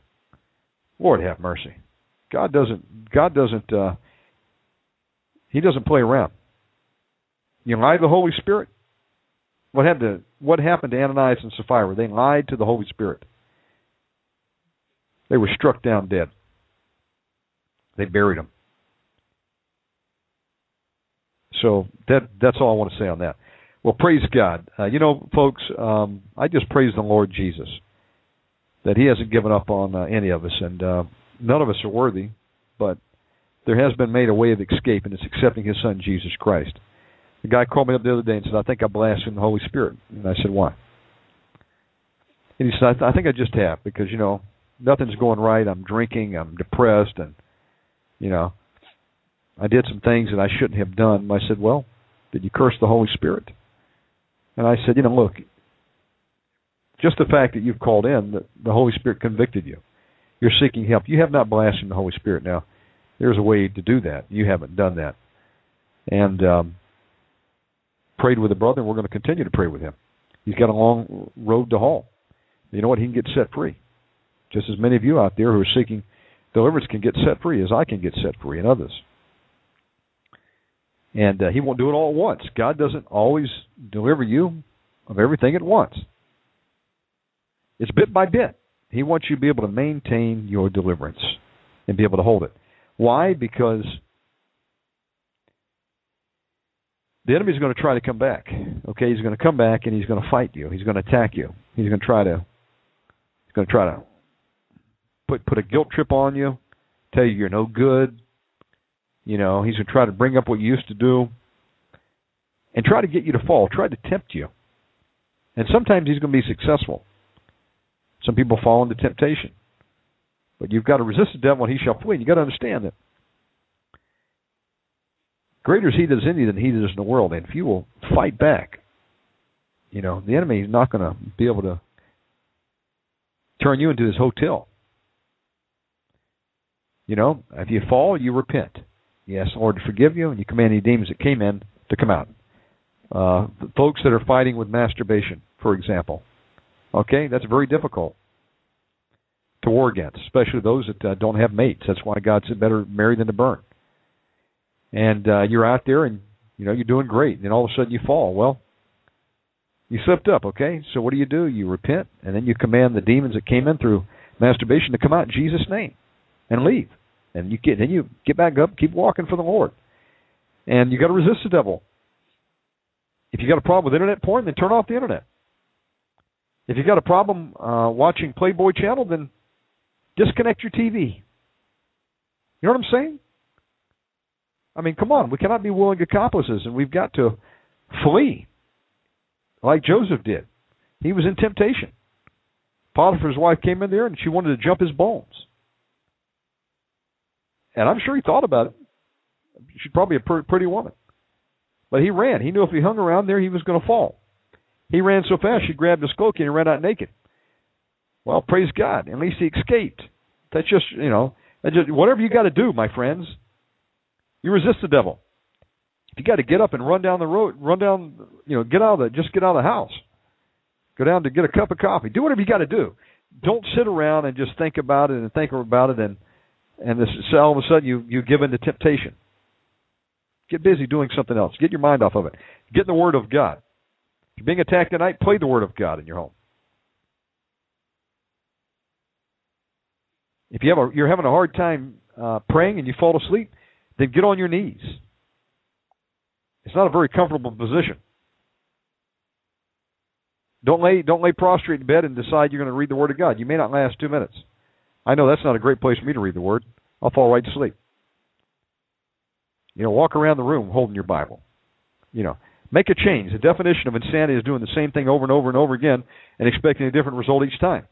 Lord have mercy. God doesn't. God doesn't. Uh, he doesn't play around. You lie to the Holy Spirit. What happened to what happened to Ananias and Sapphira? They lied to the Holy Spirit. They were struck down dead. They buried them. So that that's all I want to say on that. Well, praise God. Uh, you know, folks, um, I just praise the Lord Jesus that He hasn't given up on uh, any of us, and uh, none of us are worthy, but there has been made a way of escape, and it's accepting His Son Jesus Christ. The guy called me up the other day and said, "I think I blasphemed the Holy Spirit," and I said, "Why?" And he said, I, th- "I think I just have because you know nothing's going right. I'm drinking. I'm depressed, and you know I did some things that I shouldn't have done." And I said, "Well, did you curse the Holy Spirit?" And I said, "You know, look, just the fact that you've called in, the, the Holy Spirit convicted you. You're seeking help. You have not blasphemed the Holy Spirit. Now, there's a way to do that. You haven't done that. And um, prayed with a brother, and we're going to continue to pray with him. He's got a long road to haul. You know what? He can get set free. Just as many of you out there who are seeking deliverance can get set free as I can get set free and others. And uh, he won't do it all at once. God doesn't always deliver you of everything at once. It's bit by bit. He wants you to be able to maintain your deliverance and be able to hold it. Why? Because the enemy is going to try to come back. Okay, he's going to come back and he's going to fight you. He's going to attack you. He's going to try to he's going to try to put put a guilt trip on you, tell you you're no good. You know, he's going to try to bring up what you used to do and try to get you to fall, try to tempt you. And sometimes he's going to be successful. Some people fall into temptation. But you've got to resist the devil and he shall flee. You've got to understand that greater is he that is in you than he that is in the world. And if you will fight back, you know, the enemy is not going to be able to turn you into his hotel. You know, if you fall, you repent. You ask the Lord to forgive you, and you command any demons that came in to come out. Uh, folks that are fighting with masturbation, for example, okay, that's very difficult to war against, especially those that uh, don't have mates. That's why God said better marry than to burn. And uh, you're out there and you know you're doing great, and then all of a sudden you fall. Well, you slipped up. Okay, so what do you do? You repent, and then you command the demons that came in through masturbation to come out in Jesus' name and leave. And you get then you get back up, keep walking for the Lord, and you got to resist the devil. If you got a problem with internet porn, then turn off the internet. If you got a problem uh, watching Playboy Channel, then disconnect your TV. You know what I'm saying? I mean, come on, we cannot be willing accomplices, and we've got to flee like Joseph did. He was in temptation. Potiphar's wife came in there and she wanted to jump his bones. And I'm sure he thought about it. She's probably a pretty woman. But he ran. He knew if he hung around there, he was going to fall. He ran so fast, she grabbed his cloak and he ran out naked. Well, praise God. At least he escaped. That's just, you know, just, whatever you got to do, my friends. You resist the devil. If you got to get up and run down the road, run down, you know, get out of the, just get out of the house. Go down to get a cup of coffee. Do whatever you got to do. Don't sit around and just think about it and think about it and and this so all of a sudden you you give in to temptation. Get busy doing something else. Get your mind off of it. Get in the Word of God. If you're being attacked tonight, play the Word of God in your home. If you have a, you're having a hard time uh, praying and you fall asleep, then get on your knees. It's not a very comfortable position. Don't lay don't lay prostrate in bed and decide you're going to read the Word of God. You may not last two minutes. I know that's not a great place for me to read the Word. I'll fall right to sleep. You know, walk around the room holding your Bible. You know, make a change. The definition of insanity is doing the same thing over and over and over again and expecting a different result each time.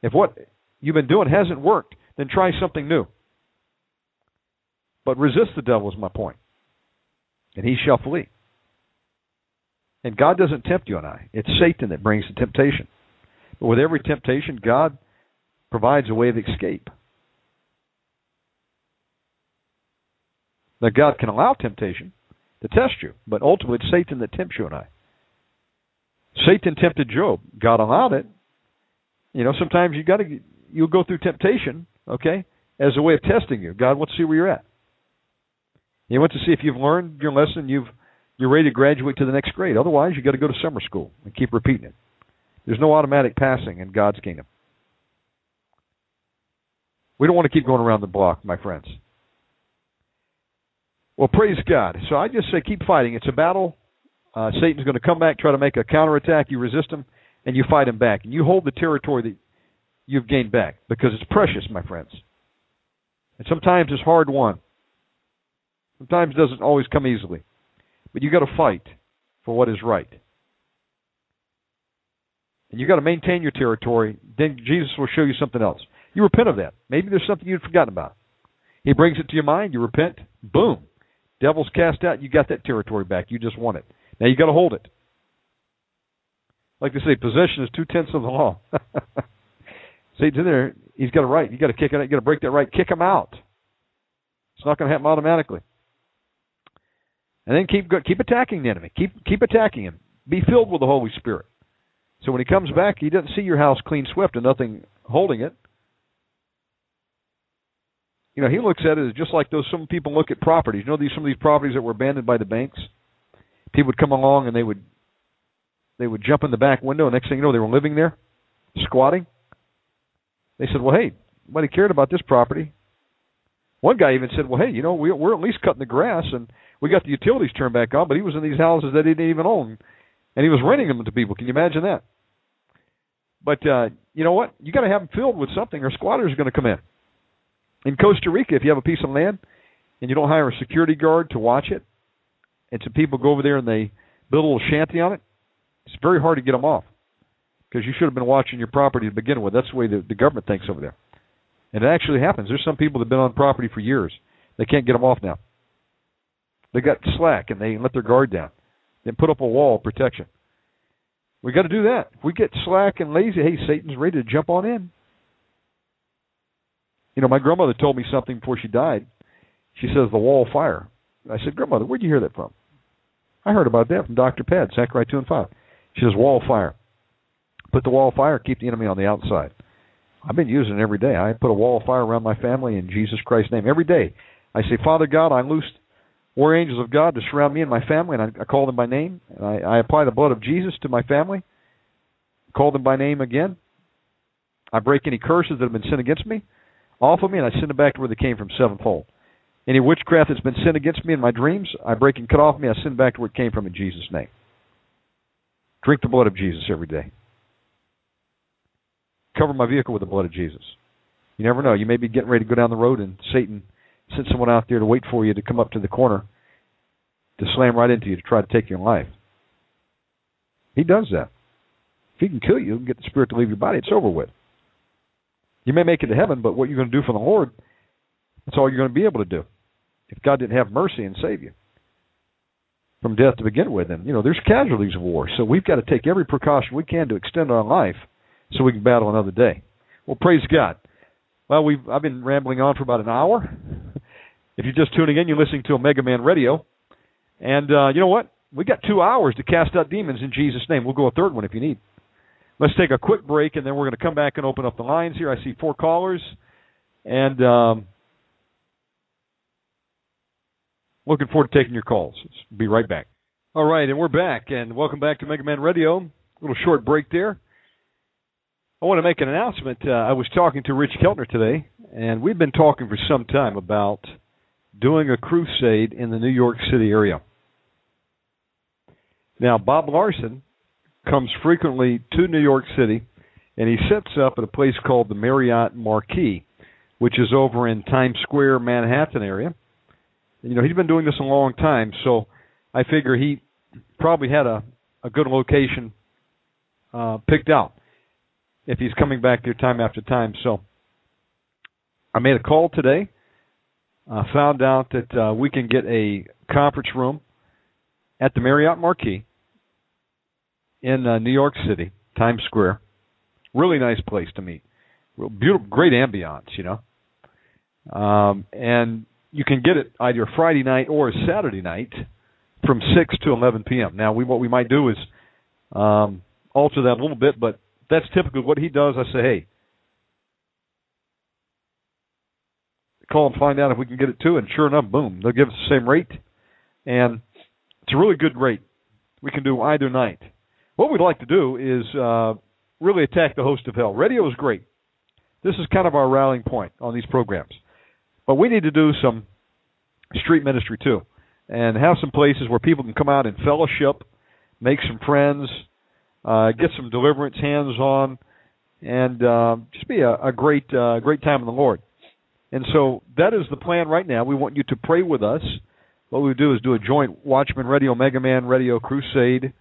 If what you've been doing hasn't worked, then try something new. But resist the devil is my point, and he shall flee. And God doesn't tempt you and I. It's Satan that brings the temptation. But with every temptation, God provides a way of escape. Now, God can allow temptation to test you, but ultimately it's Satan that tempts you and I. Satan tempted Job. God allowed it. You know, sometimes you got to you'll go through temptation, okay, as a way of testing you. God wants to see where you're at. He wants to see if you've learned your lesson, you've you're ready to graduate to the next grade. Otherwise, you've got to go to summer school and keep repeating it. There's no automatic passing in God's kingdom. We don't want to keep going around the block, my friends. Well, praise God. So I just say keep fighting. It's a battle. Uh, Satan's going to come back, try to make a counterattack. You resist him, and you fight him back. And you hold the territory that you've gained back because it's precious, my friends. And sometimes it's hard won. Sometimes it doesn't always come easily. But you've got to fight for what is right. And you've got to maintain your territory. Then Jesus will show you something else. You repent of that. Maybe there's something you'd forgotten about. He brings it to your mind. You repent. Boom. Devil's cast out. You got that territory back. You just want it. Now you got to hold it. Like they say, possession is two tenths of the law. Satan's in there. He's got a right. You got to kick it. You got to break that right. Kick him out. It's not going to happen automatically. And then keep keep attacking the enemy. Keep keep attacking him. Be filled with the Holy Spirit. So when he comes back, he doesn't see your house clean swept and nothing holding it. You know, he looks at it as just like those some people look at properties. You know, these some of these properties that were abandoned by the banks. People would come along and they would they would jump in the back window. And next thing you know, they were living there, squatting. They said, "Well, hey, nobody cared about this property." One guy even said, "Well, hey, you know, we, we're at least cutting the grass and we got the utilities turned back on, but he was in these houses that he didn't even own, and he was renting them to people. Can you imagine that? But uh, you know what? You got to have them filled with something, or squatters are going to come in. In Costa Rica, if you have a piece of land and you don't hire a security guard to watch it, and some people go over there and they build a little shanty on it, it's very hard to get them off because you should have been watching your property to begin with. That's the way the, the government thinks over there. And it actually happens. There's some people that have been on property for years. They can't get them off now. They got slack and they let their guard down. Then put up a wall of protection. We got to do that. If we get slack and lazy, hey, Satan's ready to jump on in. You know, my grandmother told me something before she died. She says the wall of fire. I said, Grandmother, where'd you hear that from? I heard about that from Dr. Pat, Zechariah 2 and 5. She says, wall of fire. Put the wall of fire, keep the enemy on the outside. I've been using it every day. I put a wall of fire around my family in Jesus Christ's name every day. I say, Father God, I loosed war angels of God to surround me and my family, and I, I call them by name. And I, I apply the blood of Jesus to my family, call them by name again. I break any curses that have been sent against me off of me, and I send them back to where they came from sevenfold. Any witchcraft that's been sent against me in my dreams, I break and cut off me. I send back to where it came from in Jesus' name. Drink the blood of Jesus every day. Cover my vehicle with the blood of Jesus. You never know. You may be getting ready to go down the road, and Satan send someone out there to wait for you to come up to the corner to slam right into you to try to take your life. He does that. If he can kill you and get the spirit to leave your body, it's over with. You may make it to heaven, but what you're going to do for the Lord, that's all you're going to be able to do. If God didn't have mercy and save you from death to begin with, and you know there's casualties of war, so we've got to take every precaution we can to extend our life so we can battle another day. Well, praise God. Well, we've I've been rambling on for about an hour. if you're just tuning in, you're listening to Omega Man Radio, and uh, you know what? We got two hours to cast out demons in Jesus' name. We'll go a third one if you need. Let's take a quick break, and then we're going to come back and open up the lines here. I see four callers, and um, looking forward to taking your calls. Be right back. All right, and we're back, and welcome back to Omega Man Radio. A little short break there. I want to make an announcement. Uh, I was talking to Rich Keltner today, and we've been talking for some time about doing a crusade in the New York City area. Now, Bob Larson comes frequently to New York City, and he sets up at a place called the Marriott Marquis, which is over in Times Square, Manhattan area. You know, he's been doing this a long time, so I figure he probably had a a good location uh, picked out if he's coming back there time after time. So I made a call today. Uh, found out that uh, we can get a conference room at the Marriott Marquis in uh, New York City, Times Square. Really nice place to meet. Real beautiful, great ambiance, you know. Um, and you can get it either Friday night or Saturday night from six to eleven p.m. Now, we what we might do is um, alter that a little bit, but that's typically what he does. I say, hey, call and find out if we can get it too, and sure enough, boom, they'll give us the same rate, and it's a really good rate. We can do either night. What we'd like to do is uh, really attack the host of hell. Radio is great. This is kind of our rallying point on these programs. But we need to do some street ministry too and have some places where people can come out and fellowship, make some friends, uh, get some deliverance hands on, and uh, just be a, a great uh, great time in the Lord. And so that is the plan right now. We want you to pray with us. What we do is do a joint Watchman Radio, Omega Man Radio Crusade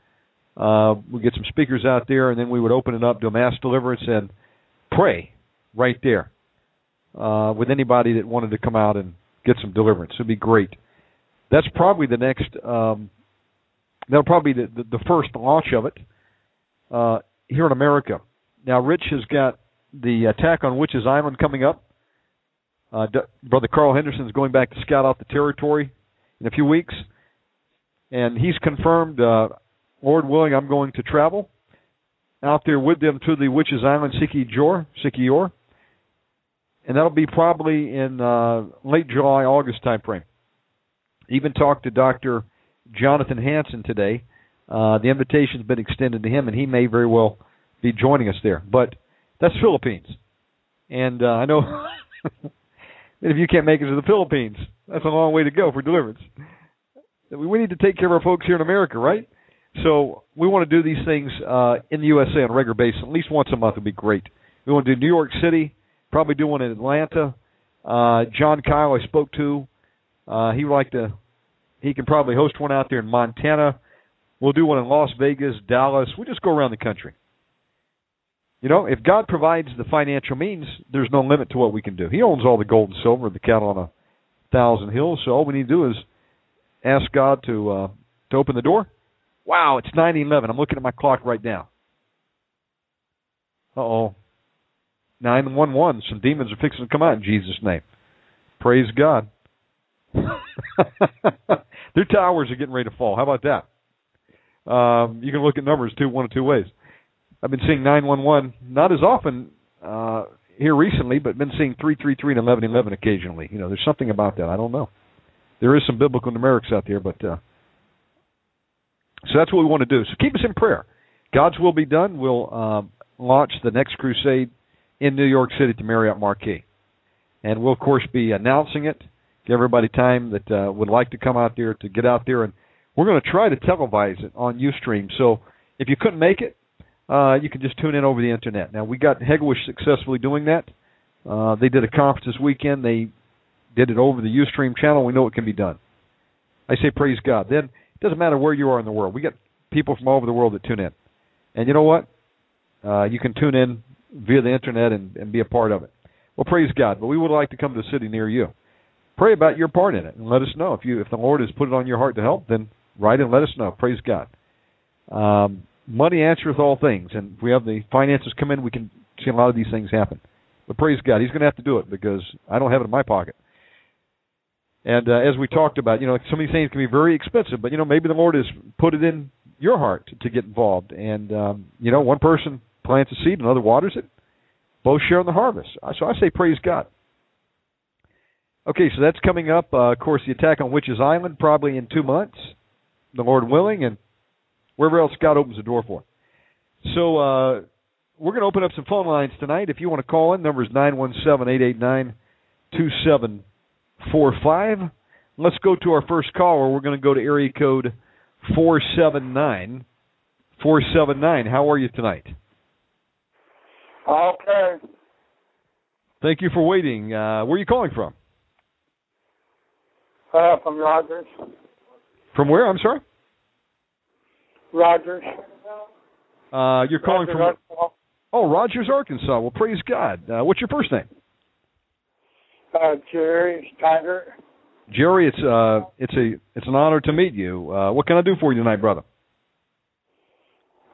uh, we get some speakers out there, and then we would open it up to a mass deliverance and pray right there uh, with anybody that wanted to come out and get some deliverance. It'd be great. That's probably the next. Um, that'll probably be the, the, the first launch of it uh, here in America. Now, Rich has got the attack on Witches Island coming up. Uh, D- Brother Carl Henderson is going back to scout out the territory in a few weeks, and he's confirmed. Uh, Lord willing, I'm going to travel out there with them to the Witches Island, Siquijor, Siquijor, and that'll be probably in uh, late July, August time frame. Even talked to Dr. Jonathan Hanson today. Uh, the invitation's been extended to him, and he may very well be joining us there. But that's Philippines, and uh, I know if you can't make it to the Philippines, that's a long way to go for deliverance. We need to take care of our folks here in America, right? So we want to do these things uh, in the USA on a regular basis. At least once a month would be great. We want to do New York City, probably do one in Atlanta. Uh, John Kyle, I spoke to, uh, he would like to. He can probably host one out there in Montana. We'll do one in Las Vegas, Dallas. We'll just go around the country. You know, if God provides the financial means, there's no limit to what we can do. He owns all the gold and silver, the cattle on a thousand hills. So all we need to do is ask God to uh, to open the door Wow, it's 9:11. I'm looking at my clock right now. Uh oh. 911. Some demons are fixing to come out in Jesus' name. Praise God. Their towers are getting ready to fall. How about that? Um, you can look at numbers two, one of two ways. I've been seeing 911 not as often uh, here recently, but been seeing 333 and 1111 occasionally. You know, there's something about that. I don't know. There is some biblical numerics out there, but uh, so that's what we want to do. So keep us in prayer. God's will be done. We'll um, launch the next crusade in New York City to Marriott Marquis. And we'll, of course, be announcing it. Give everybody time that uh, would like to come out there to get out there. And we're going to try to televise it on Ustream. So if you couldn't make it, uh, you can just tune in over the Internet. Now, we got Hegewisch successfully doing that. Uh, they did a conference this weekend. They did it over the UStream channel. We know it can be done. I say praise God. Then it doesn't matter where you are in the world. We get people from all over the world that tune in, and you know what? Uh, you can tune in via the internet and, and be a part of it. Well, praise God. But we would like to come to a city near you. Pray about your part in it and let us know if you if the Lord has put it on your heart to help. Then write and let us know. Praise God. Um, money answers all things, and if we have the finances come in, we can see a lot of these things happen. But praise God, He's going to have to do it because I don't have it in my pocket. And uh, as we talked about, you know, some of these things can be very expensive, but you know, maybe the Lord has put it in your heart to, get involved. And um, you know, one person plants a seed, another waters it. Both share in the harvest. So I say, praise God. Okay, so that's coming up. Uh, of course, the attack on Witches Island probably in two months, the Lord willing, and wherever else God opens the door for. So uh, we're going to open up some phone lines tonight. If you want to call in, number is nine one seven eight eight nine two seven four five. Let's go to our first caller. We're going to go to area code four seven nine four seven nine. How are you tonight? Okay. Thank you for waiting. Uh, where are you calling from? Uh, from Rogers. From where? I'm sorry. Rogers. Uh, you're calling Rogers, from. Arkansas. Oh, Rogers, Arkansas. Well, praise God. Uh, what's your first name? Uh, Jerry Tiger. Jerry. It's uh, it's a it's an honor to meet you. Uh, what can I do for you tonight, brother?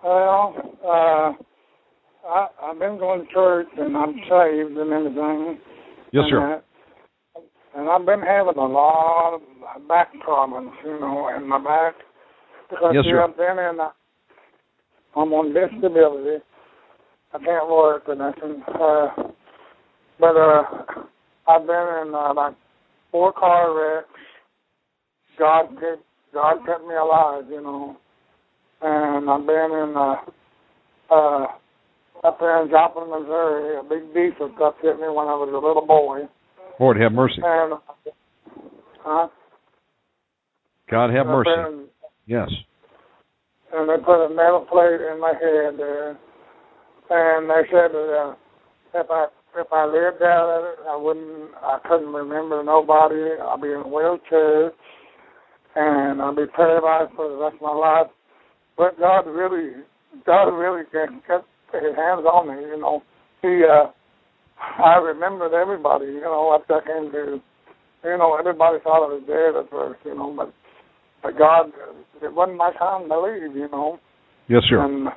Well, uh, I, I've been going to church and I'm saved and everything. Yes, sir. And I've been having a lot of back problems, you know, in my back because Yes, sir. I've been in. A, I'm on disability. I can't work or nothing. Uh, but uh, I've been in uh, like four car wrecks. God kept God kept me alive, you know. And I've been in uh, uh, up there in Joplin, Missouri. A big diesel truck hit me when I was a little boy. Lord have mercy. Huh? God have mercy. in- Yes. and they put a metal plate in my head there, and they said that uh, if I if I lived out of it, I wouldn't, I couldn't remember nobody. I'd be in a wheelchair, and I'd be paralyzed for the rest of my life. But God really, God really can kept His hands on me. You know, He, uh, I remembered everybody. You know, I came to, you know, everybody thought I was dead at first. You know, but but God, it wasn't my time to leave. You know. Yes, sir. And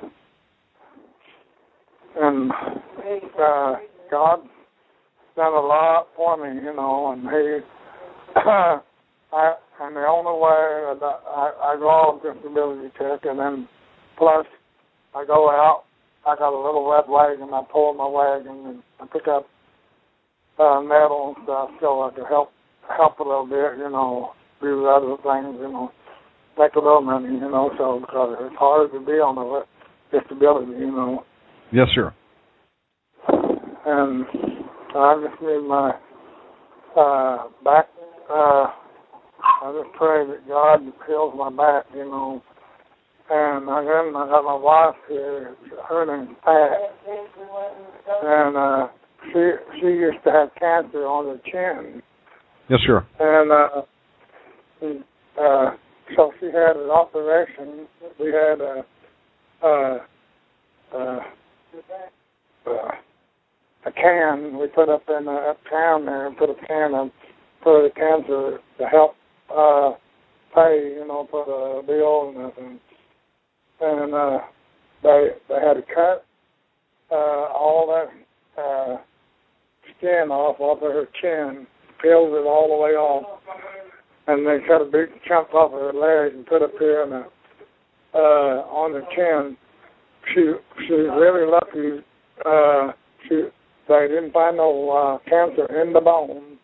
and uh, God done a lot for me, you know, and He, I, and the only way that I, I go off disability check, and then plus I go out. I got a little red wagon. I pull my wagon and I pick up uh, metal and stuff so I can help help a little bit, you know, do other things, you know, make a little money, you know. So because it's hard to be on a disability, you know. Yes, sir. And I just need my uh back uh I just pray that God heals my back, you know. And again I got my wife here, her name's Pat. And uh she she used to have cancer on her chin. Yes, sir. And uh uh so she had an operation. We had a uh uh uh a can we put up in uh, uptown there and put a can of for the cancer to help uh pay, you know, for the bill and everything. And uh they they had to cut uh all that uh skin off off of her chin, peeled it all the way off. And they cut a big chunk off of her leg and put up here in the uh on her chin. She she's really lucky uh she they didn't find no uh, cancer in the bone,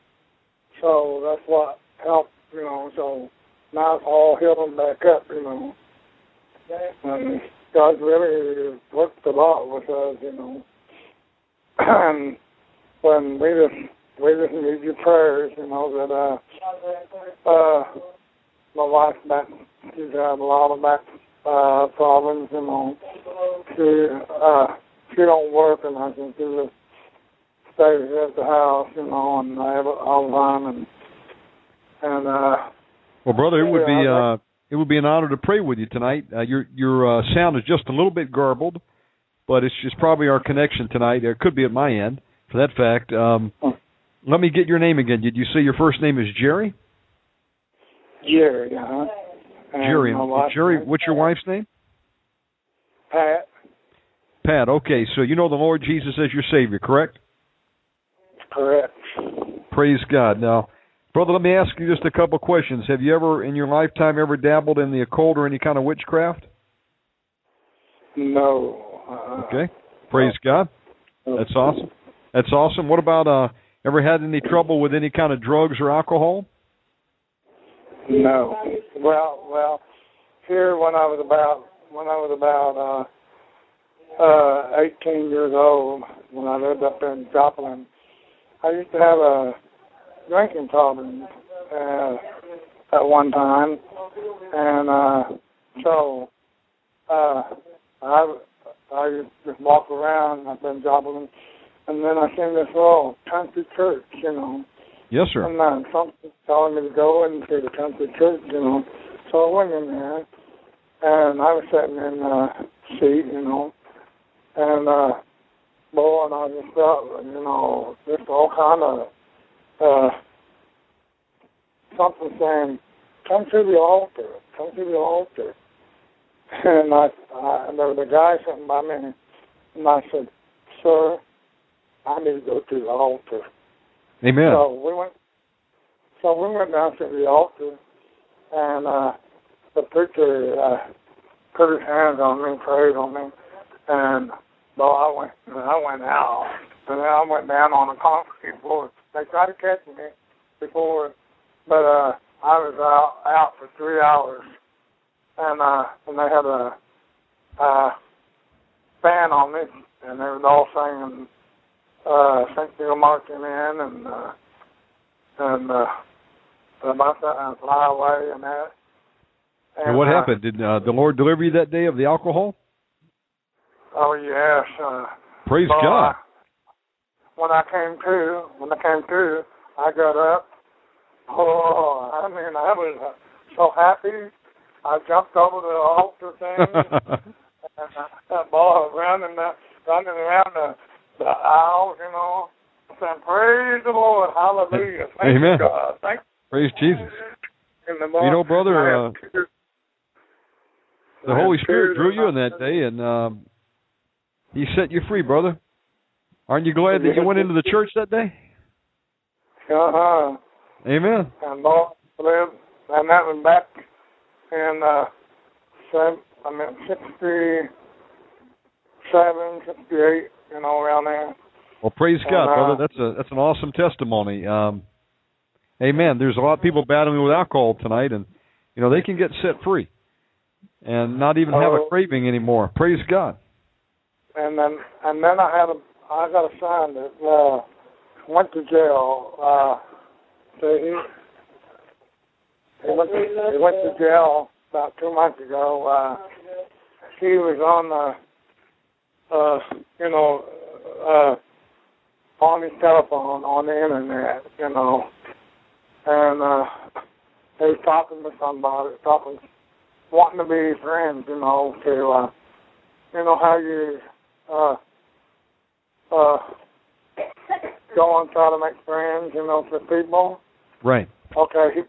so that's what helped, you know. So now it's all healing back up, you know. And God really worked a lot with us, you know. and when we just we just need your prayers, you know, that uh uh my wife back she's had a lot of back uh problems, you know. She uh she don't work and I think she just stays at the house, you know, and I have all the time, and and uh, Well, brother, it would be uh, it would be an honor to pray with you tonight. Uh, your your uh, sound is just a little bit garbled, but it's just probably our connection tonight. It could be at my end, for that fact. Um, let me get your name again. Did you say your first name is Jerry? Jerry, uh-huh. Jerry. Jerry. What's your wife's name? Pat. Pat. Okay, so you know the Lord Jesus as your Savior, correct? Correct. Praise God. Now, brother, let me ask you just a couple questions. Have you ever, in your lifetime, ever dabbled in the occult or any kind of witchcraft? No. Uh, Okay. Praise God. That's awesome. That's awesome. What about uh ever had any trouble with any kind of drugs or alcohol? No. Well, well, here when I was about when I was about uh uh 18 years old, when I lived up in Joplin, I used to have a drinking problem uh, at one time, and uh so uh I I just walk around up in Joplin, and then I seen this little country church, you know. Yes, sir. And uh, something telling me to go into the country church, you know. So I went in there, and I was sitting in the seat, you know, and uh, boy, and I just felt, you know, just all kind of uh, something saying, "Come to the altar, come to the altar." And I, I there was a guy sitting by me, and I said, "Sir, I need to go to the altar." Amen. So we went. So we went down to the altar, and uh, the preacher uh, put his hands on me, prayed on me, and well, I went. I went out, and then I went down on the concrete floor. They tried to catch me before, but uh, I was out out for three hours, and uh, and they had a uh, fan on me, and they was all singing uh St. Peter marching in and uh and uh about that and fly away and that. and what uh, happened? Did uh, the Lord deliver you that day of the alcohol? Oh yes. Uh Praise so God. I, when I came to when I came to I got up. Oh I mean I was uh, so happy. I jumped over the altar thing and uh, boy running the, running around the the aisles, you know, saying, Praise the Lord, hallelujah. Thank Amen. God. Thank Praise Jesus. you. in the You know, brother, uh. The Holy Spirit drew you in that day, and um, He set you free, brother. Aren't you glad that you went into the church that day? Uh-huh. Amen. And lived, and that was back in, uh, seven, I mean, 67, 68, you know, around there. Well, praise God, Uh, brother. That's a that's an awesome testimony. Um, amen. There's a lot of people battling with alcohol tonight, and you know they can get set free, and not even have a Oh. craving anymore. Praise God. and then and then I had a I got a son that uh went to jail. Uh so he he went to, he went to jail about two months ago. Uh he was on the uh you know uh on his telephone on the internet, you know. And uh he talking to somebody, talking wanting to be friends, you know, to uh you know how you uh uh go and try to make friends, you know, for people. Right. Okay, he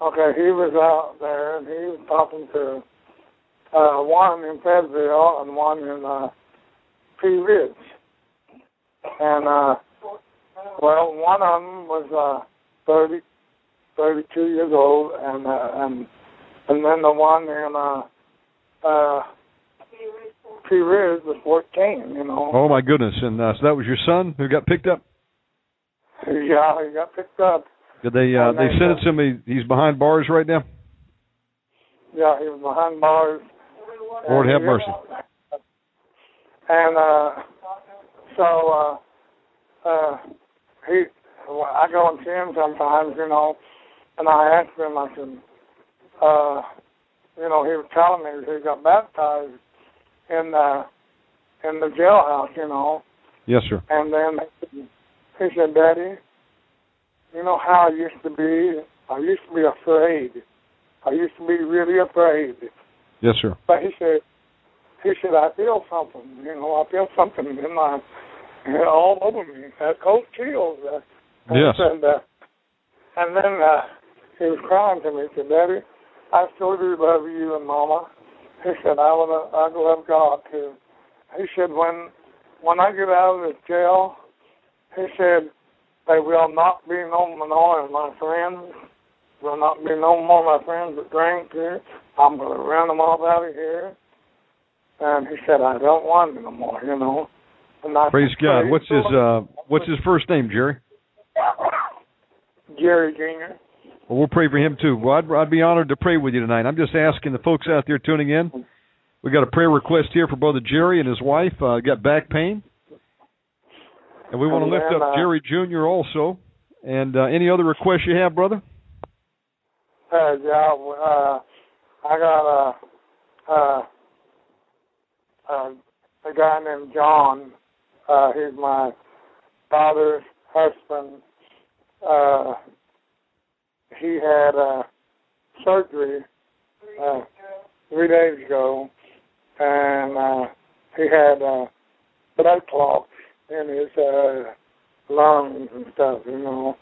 okay, he was out there and he was talking to uh one in Fayetteville and one in uh Pea Ridge. And uh well one of them was uh thirty thirty two years old and uh and and then the one in uh uh Ridge was fourteen, you know. Oh my goodness. And uh, so that was your son who got picked up. Yeah, he got picked up. Did they uh, they sentence him? He, he's behind bars right now. Yeah, he was behind bars. Lord And have mercy. And uh, so uh, uh, he, well, I go and see him sometimes, you know, and I asked him. I said, uh, you know, he was telling me he got baptized in the in the jailhouse, you know, Yes, sir. and then he said, Daddy, you know how I used to be? I used to be afraid. I used to be really afraid. Yes, sir. But he said, he said, I feel something. You know, I feel something in my, all over me. That cold chills. Uh, Yes. And, uh, and then uh, he was crying to me. He said, Daddy, I still do love you and Mama. He said, I love, I love God too. He said, when when I get out of the jail, he said, there will not be no more of my friends. Will not be no more of my friends that drink here. I'm going to run them all out of here. And he said, I don't want them no more, you know. And I Praise said, God. What's his uh what's his first name, Jerry? Jerry Jr. Well, we'll pray for him too. Well, I'd, I'd be honored to pray with you tonight. I'm just asking the folks out there tuning in. We got a prayer request here for brother Jerry and his wife. Uh, got back pain, and we want to lift up uh, Jerry Jr. also. And uh, any other requests you have, brother? Uh, yeah, uh, I got a, uh, uh, a guy named John. Uh, he's my father's husband. Uh, he had uh, surgery uh, three days ago, and uh, he had uh, blood clots in his uh, lungs and stuff, you know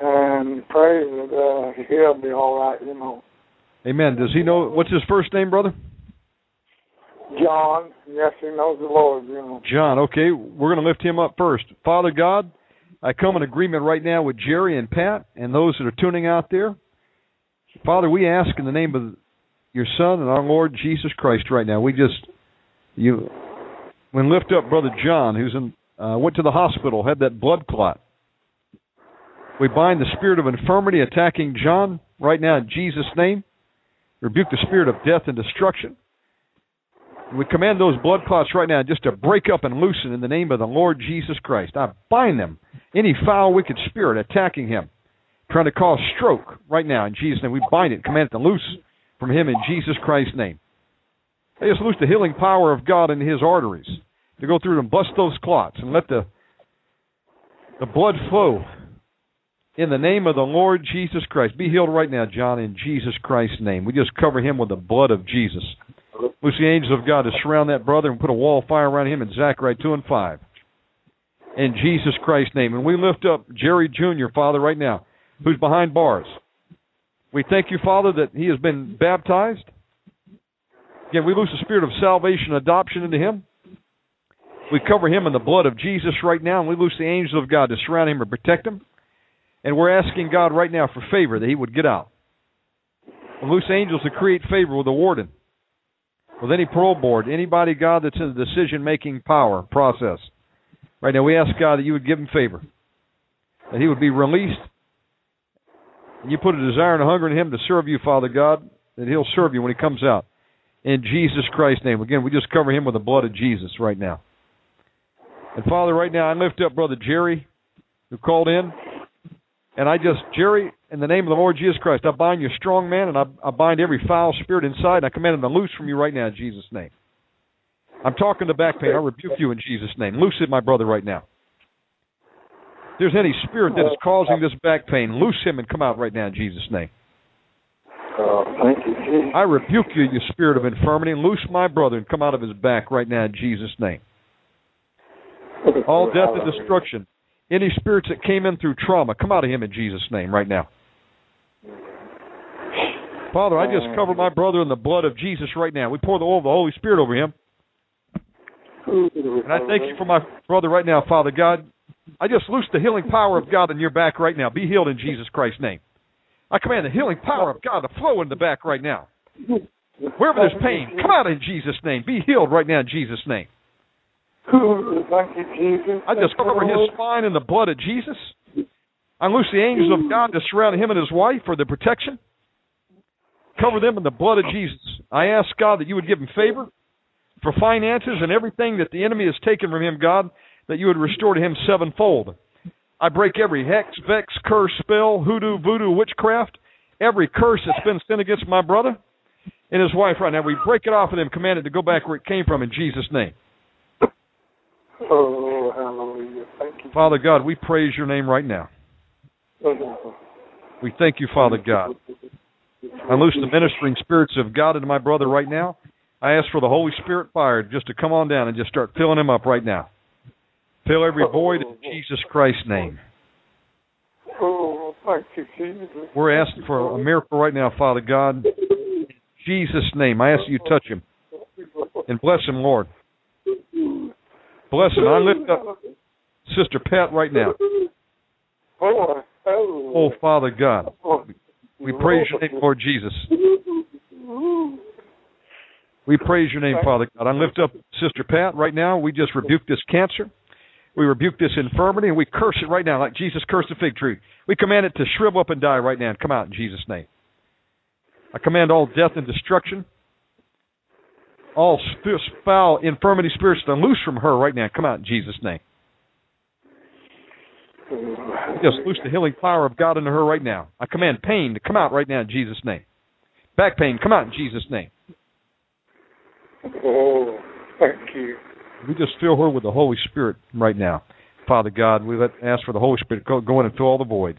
and pray that uh, he'll be all right, you know. Amen. Does he know what's his first name, brother? John, yes, he knows the Lord, you know. John. Okay, we're going to lift him up first. Father God, I come in agreement right now with Jerry and Pat and those that are tuning out there. Father, we ask in the name of your Son and our Lord Jesus Christ right now. We just you when lift up brother John, who's in uh, went to the hospital, had that blood clot. We bind the spirit of infirmity attacking John right now in Jesus' name. Rebuke the spirit of death and destruction. We command those blood clots right now just to break up and loosen in the name of the Lord Jesus Christ. I bind them. Any foul, wicked spirit attacking him, trying to cause stroke right now in Jesus' name. We bind it, command it to loose from him in Jesus Christ's name. I just loose the healing power of God in his arteries to go through and bust those clots and let the the blood flow in the name of the Lord Jesus Christ. Be healed right now, John, in Jesus Christ's name. We just cover him with the blood of Jesus. Loose the angels of God to surround that brother and put a wall of fire around him in Zechariah 2 and 5. In Jesus Christ's name. And we lift up Jerry Jr., Father, right now, who's behind bars. We thank you, Father, that he has been baptized. Again, we loose the spirit of salvation, adoption into him. We cover him in the blood of Jesus right now, and we loose the angels of God to surround him and protect him. And we're asking God right now for favor that he would get out. And loose angels to create favor with the warden, with any parole board, anybody, God, that's in the decision making power process. Right now, we ask God that you would give him favor, that he would be released. And you put a desire and a hunger in him to serve you, Father God, that he'll serve you when he comes out. In Jesus Christ's name. Again, we just cover him with the blood of Jesus right now. And Father, right now, I lift up Brother Jerry, who called in. And I just, Jerry, in the name of the Lord Jesus Christ, I bind your strong man and I, I bind every foul spirit inside. And I command him to loose from you right now in Jesus' name. I'm talking to back pain. I rebuke you in Jesus' name. Loose it, my brother, right now. If there's any spirit that is causing this back pain, loose him and come out right now in Jesus' name. Oh, thank you, Jesus. I rebuke you, you spirit of infirmity, and loose my brother and come out of his back right now in Jesus' name. All death and destruction. Any spirits that came in through trauma, come out of him in Jesus' name right now. Father, I just cover my brother in the blood of Jesus right now. We pour the oil of the Holy Spirit over him. And I thank you for my brother right now, Father God. I just loose the healing power of God in your back right now. Be healed in Jesus Christ's name. I command the healing power of God to flow in the back right now. Wherever there's pain, come out in Jesus' name. Be healed right now in Jesus' name. Thank you, Jesus. I just cover his spine in the blood of Jesus. I loose the angels of God to surround him and his wife for their protection. Cover them in the blood of Jesus. I ask God that you would give him favor for finances and everything that the enemy has taken from him, God, that you would restore to him sevenfold. I break every hex, vex, curse, spell, hoodoo, voodoo, witchcraft, every curse that's been sent against my brother and his wife right now. We break it off of them, command it to go back where it came from in Jesus' name. Oh, hallelujah. Thank you. Father God, we praise your name right now. We thank you, Father God. I loose the ministering spirits of God into my brother right now. I ask for the Holy Spirit fire just to come on down and just start filling him up right now. Fill every void in Jesus Christ's name. Oh, thank you, Jesus. We're asking for a miracle right now, Father God. In Jesus' name, I ask you to touch him and bless him, Lord. Bless him. I lift up Sister Pat right now. Oh, oh, Oh, Father God, we praise your name, Lord Jesus. We praise your name, Father God. I lift up Sister Pat right now. We just rebuke this cancer. We rebuke this infirmity and we curse it right now, like Jesus cursed the fig tree. We command it to shrivel up and die right now and come out in Jesus' name. I command all death and destruction, all foul infirmity spirits to loose from her right now. Come out in Jesus' name. Just loose the healing power of God into her right now. I command pain to come out right now in Jesus' name. Back pain, come out in Jesus' name. oh, thank you. We just fill her with the Holy Spirit right now. Father God, we let ask for the Holy Spirit to go, go in and fill all the voids.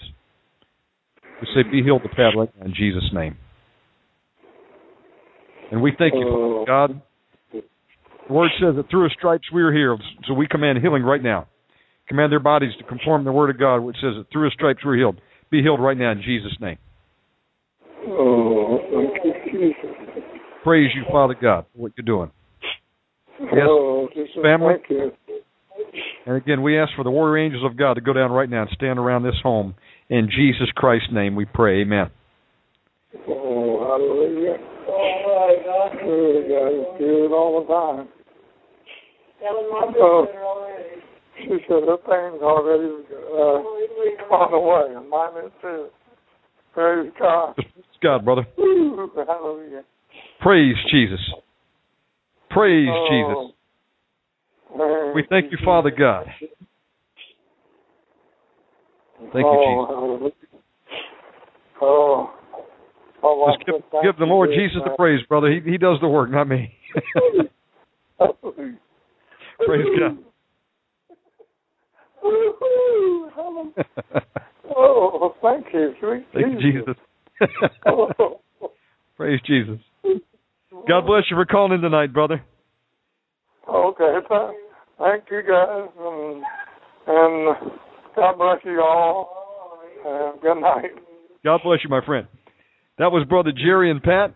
We say, be healed the Pat right now in Jesus' name. And we thank you, Father God. The word says that through his stripes we are healed. So we command healing right now. Command their bodies to conform to the word of God, which says that through his stripes we're healed. Be healed right now in Jesus' name. Oh. Praise you, Father God, for what you're doing. oh, family. And again, we ask for the warrior angels of God to go down right now and stand around this home. In Jesus Christ's name we pray. Amen. Oh, hallelujah. God, it's good all the time. Oh, she said her pain's already uh, gone away, and mine is too. Praise God. God, brother. Ooh, hallelujah. Praise Jesus. Praise Oh, Jesus. praise We thank you, Father God. Thank you, oh, hallelujah. Oh, oh, Just give, give the Lord Jesus the praise, brother. He he does the work, not me. praise God. Oh, thank you, sweet Thank you, Jesus. Oh, praise Jesus. God bless you for calling in tonight, brother. okay, thank you guys, and, and God bless you all, and good night. God bless you, my friend. That was brother Jerry and Pat.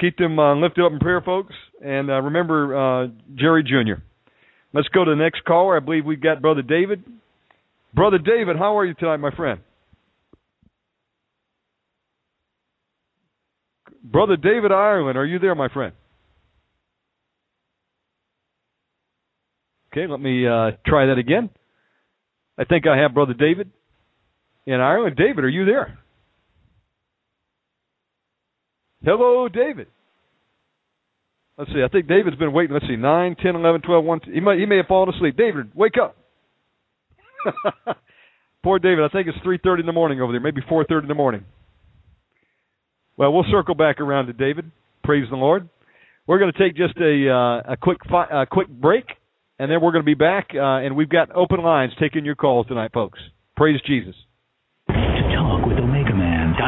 Keep them uh, lifted up in prayer, folks. And uh, remember uh, Jerry Jr. Let's go to the next caller. I believe we've got brother David. Brother David, how are you tonight, my friend? Brother David Ireland, are you there, my friend? Okay, let me uh, try that again. I think I have brother David in Ireland. David, are you there? Hello, David. Let's see. I think David's been waiting. Let's see. 9, 10, 11, 12, 1. He may, he may have fallen asleep. David, wake up. Poor David. I think it's 3.30 in the morning over there. Maybe 4.30 in the morning. Well, we'll circle back around to David. Praise the Lord. We're going to take just a uh, a quick fi- uh, quick break, and then we're going to be back. Uh, and we've got open lines taking your calls tonight, folks. Praise Jesus.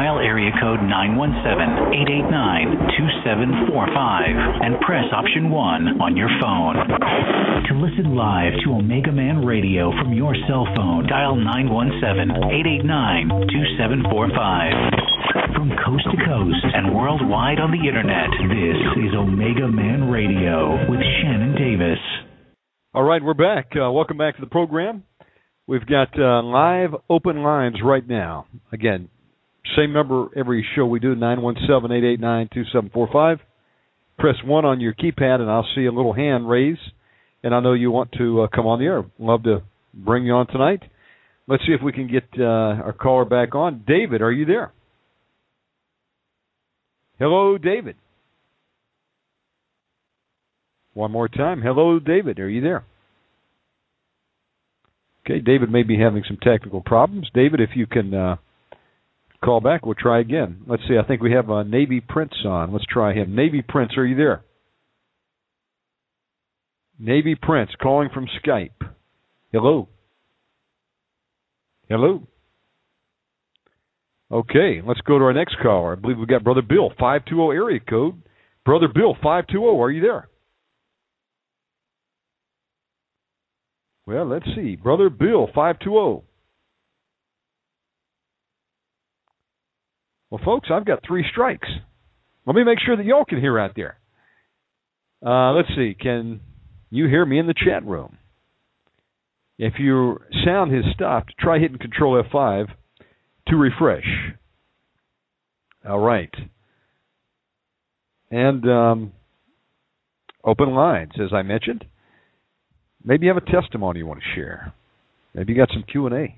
Dial area code 917-889-2745 and press option 1 on your phone. To listen live to Omega Man Radio from your cell phone, dial 917-889-2745. From coast to coast and worldwide on the internet, this is Omega Man Radio with Shannon Davis. All right, we're back. Uh, welcome back to the program. We've got uh, live open lines right now. Again, same number every show we do, 917-889-2745. Press 1 on your keypad and I'll see a little hand raise. And I know you want to uh, come on the air. Love to bring you on tonight. Let's see if we can get uh, our caller back on. David, are you there? Hello, David. One more time. Hello, David. Are you there? Okay, David may be having some technical problems. David, if you can uh, call back, we'll try again. Let's see. I think we have uh, Navy Prince on. Let's try him. Navy Prince, are you there? Navy Prince calling from Skype. Hello. Hello. Okay, let's go to our next caller. I believe we've got Brother Bill, 520 area code. Brother Bill, 520, are you there? Well, let's see. Brother Bill, 520. Well, folks, I've got three strikes. Let me make sure that y'all can hear out there. Uh, let's see. Can you hear me in the chat room? If your sound has stopped, try hitting Control F5 to refresh. All right. And um, open lines, as I mentioned. Maybe you have a testimony you want to share. Maybe you got some Q and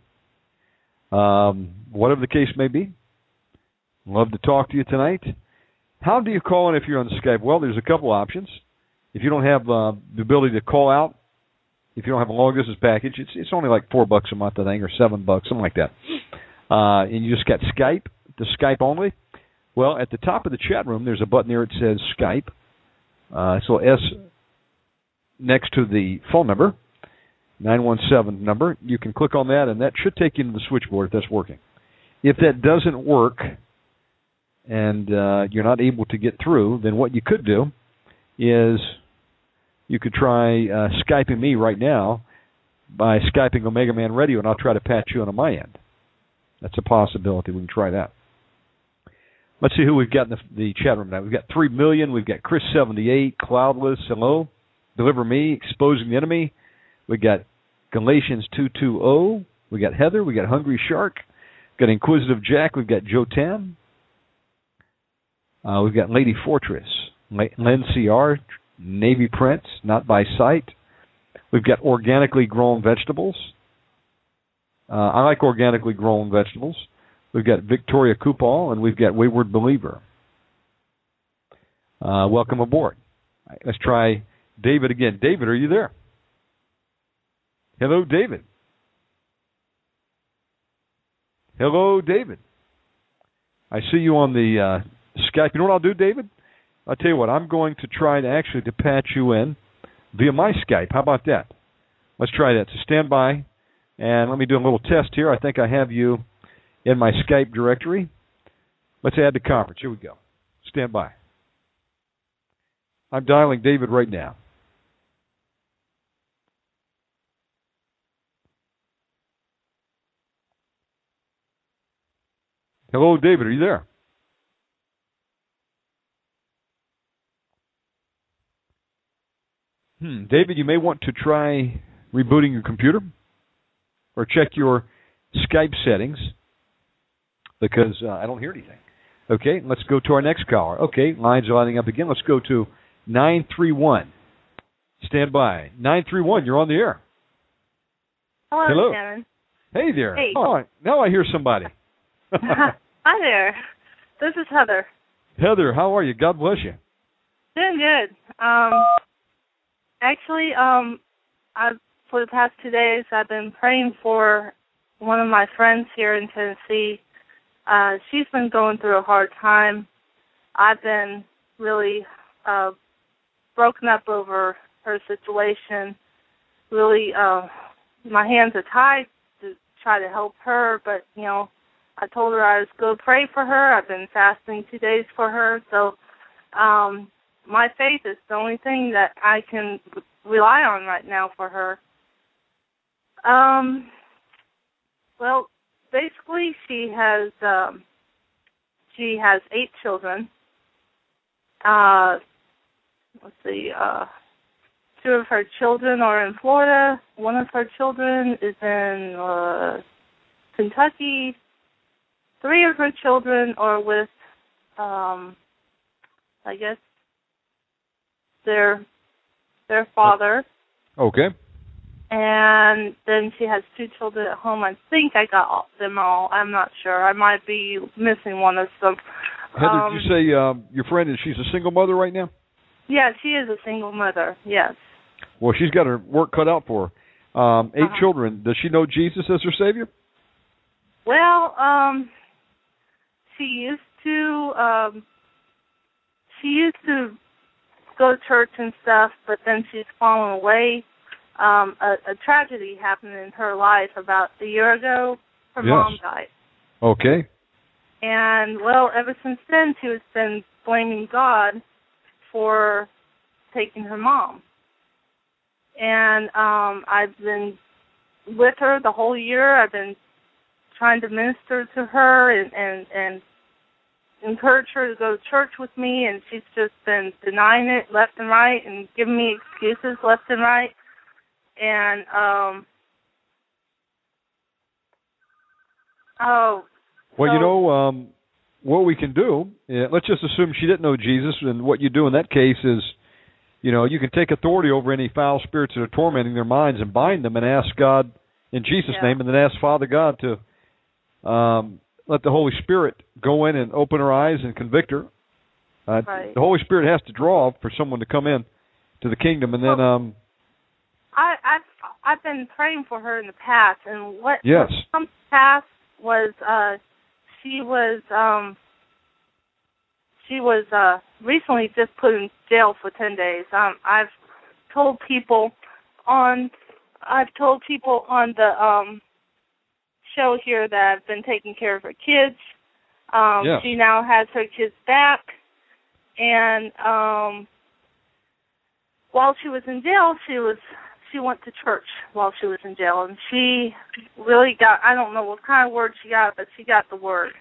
A. Um, whatever the case may be, love to talk to you tonight. How do you call in if you're on Skype? Well, there's a couple options. If you don't have uh, the ability to call out, if you don't have a long distance package, it's it's only like four bucks a month, I think, or seven bucks, something like that. Uh, and you just got Skype, the Skype only. Well, at the top of the chat room, there's a button there that says Skype. Uh, so S next to the phone number, 917 number. You can click on that, and that should take you to the switchboard if that's working. If that doesn't work, and uh, you're not able to get through, then what you could do is you could try uh, Skyping me right now by Skyping Omega Man Radio, and I'll try to patch you on my end. That's a possibility. We can try that. Let's see who we've got in the, the chat room now. We've got 3 million. We've got Chris78, Cloudless, hello. Deliver Me, Exposing the Enemy. We've got Galatians 220. We've got Heather. We've got Hungry Shark. We've got Inquisitive Jack. We've got Joe Tam. Uh, we've got Lady Fortress, Len CR, Navy Prince, Not by Sight. We've got organically grown vegetables. Uh, I like organically grown vegetables. We've got Victoria Kupal, and we've got Wayward Believer. Uh, welcome aboard. Right, let's try David again. David, are you there? Hello, David. Hello, David. I see you on the uh, Skype. You know what I'll do, David? I'll tell you what. I'm going to try to actually to patch you in via my Skype. How about that? Let's try that. So stand by, and let me do a little test here. I think I have you in my Skype directory. Let's add the conference. Here we go. Stand by. I'm dialing David right now. Hello, David. Are you there? Hmm. David, you may want to try rebooting your computer or check your Skype settings because uh, I don't hear anything. Okay, let's go to our next caller. Okay, lines are lining up again. Let's go to 931. Stand by. 931, you're on the air. Hello, Hello. Shannon. Hey there. Hey. Oh, now I hear somebody. Hi there. This is Heather. Heather, how are you? God bless you. Doing good. Um, actually, um, I for the past two days I've been praying for one of my friends here in Tennessee. Uh, she's been going through a hard time. I've been really uh, broken up over her situation. Really, uh, my hands are tied to try to help her, but you know, I told her I was go pray for her. I've been fasting two days for her, so um, my faith is the only thing that I can rely on right now for her. Um, well, basically, she has um, she has eight children. Uh, let's see. Uh, two of her children are in Florida. One of her children is in uh, Kentucky. Three of her children are with, um, I guess, their their father, Okay. and then she has two children at home. I think I got all, them all. I'm not sure. I might be missing one of them. Heather, Um, did you say um, your friend is she's a single mother right now? Yeah, she is a single mother. Yes. Well, she's got her work cut out for her. Um, 8 Uh-huh. children. Does she know Jesus as her Savior? Well, um, she used to um, she used to go to church and stuff, but then she's fallen away. Um, a, a tragedy happened in her life about a year ago, her Yes. mom died. Okay. And well, ever since then, she has been blaming God for taking her mom. And um I've been with her the whole year. I've been trying to minister to her and and and encourage her to go to church with me, and she's just been denying it left and right and giving me excuses left and right. And um oh Well, you know, um, what we can do, yeah, let's just assume she didn't know Jesus, and what you do in that case is, you know, you can take authority over any foul spirits that are tormenting their minds and bind them and ask God in Jesus' Yeah. name, and then ask Father God to um, let the Holy Spirit go in and open her eyes and convict her. Uh, Right. The Holy Spirit has to draw for someone to come in to the kingdom, and then, Well- um, I, I've I've been praying for her in the past, and what Yes. what come to was uh, she was um, she was uh, recently just put in jail for ten days. Um, I've told people on I've told people on the um, show here that I've been taking care of her kids. Um, Yes. She now has her kids back, and um, while she was in jail, she was she went to church while she was in jail, and she really got I don't know what kind of word she got, but she got the word.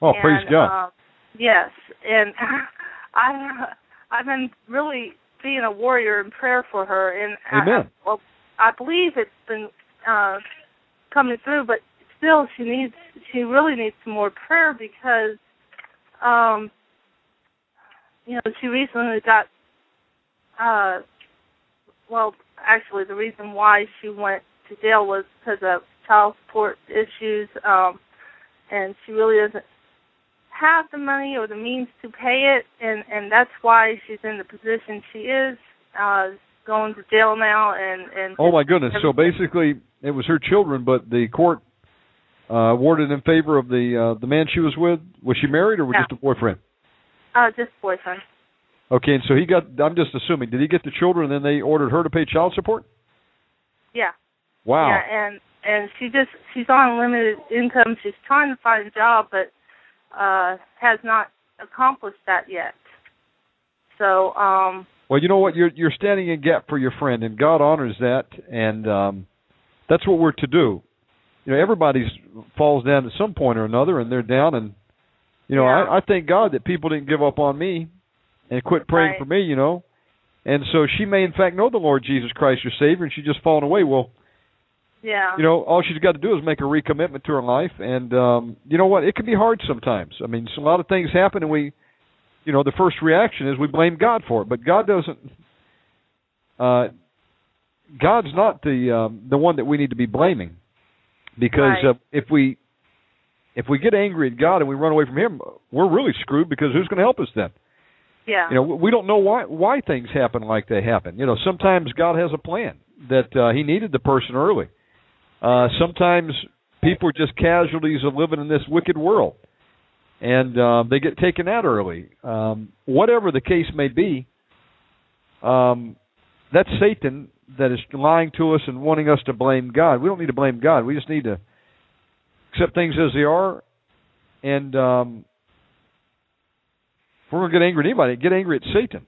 oh, and, praise God. Um, yes, and I I've been really being a warrior in prayer for her, and I, I, well, I believe it's been uh, coming through, but still, she needs she really needs some more prayer because, um, you know, she recently got uh, well, actually, the reason why she went to jail was because of child support issues, um, and she really doesn't have the money or the means to pay it, and and that's why she's in the position she is, uh, going to jail now, and and Oh my goodness! So basically, it was her children, but the court uh, awarded in favor of the uh, the man she was with. Was she married or was Yeah. just a boyfriend? uh, just boyfriend. Okay, and so he got. I'm just assuming. Did he get the children, and then they ordered her to pay child support? Yeah. Wow. Yeah, and and she just she's on limited income. She's trying to find a job, but uh has not accomplished that yet. So, um Well, you know what? You're you're standing in gap for your friend, and God honors that, and um, that's what we're to do. You know, everybody's falls down at some point or another, and they're down, and you know, Yeah. I, I thank God that people didn't give up on me and quit praying Right. for me. You know, and so she may in fact know the Lord Jesus Christ, your Savior, and she's just fallen away. Well, yeah. you know, all she's got to do is make a recommitment to her life, and um, you know what? It can be hard sometimes. I mean, so a lot of things happen, and we, you know, the first reaction is we blame God for it, but God doesn't. Uh, God's not the um, the one that we need to be blaming, because Right. uh, if we if we get angry at God and we run away from Him, we're really screwed because who's going to help us then? yeah. You know, we don't know why why things happen like they happen. You know, sometimes God has a plan that uh, He needed the person early. Uh, sometimes people are just casualties of living in this wicked world, and uh, they get taken out early. Um, whatever the case may be, um, that's Satan that is lying to us and wanting us to blame God. We don't need to blame God. We just need to accept things as they are, and um, if we're going to get angry at anybody, get angry at Satan.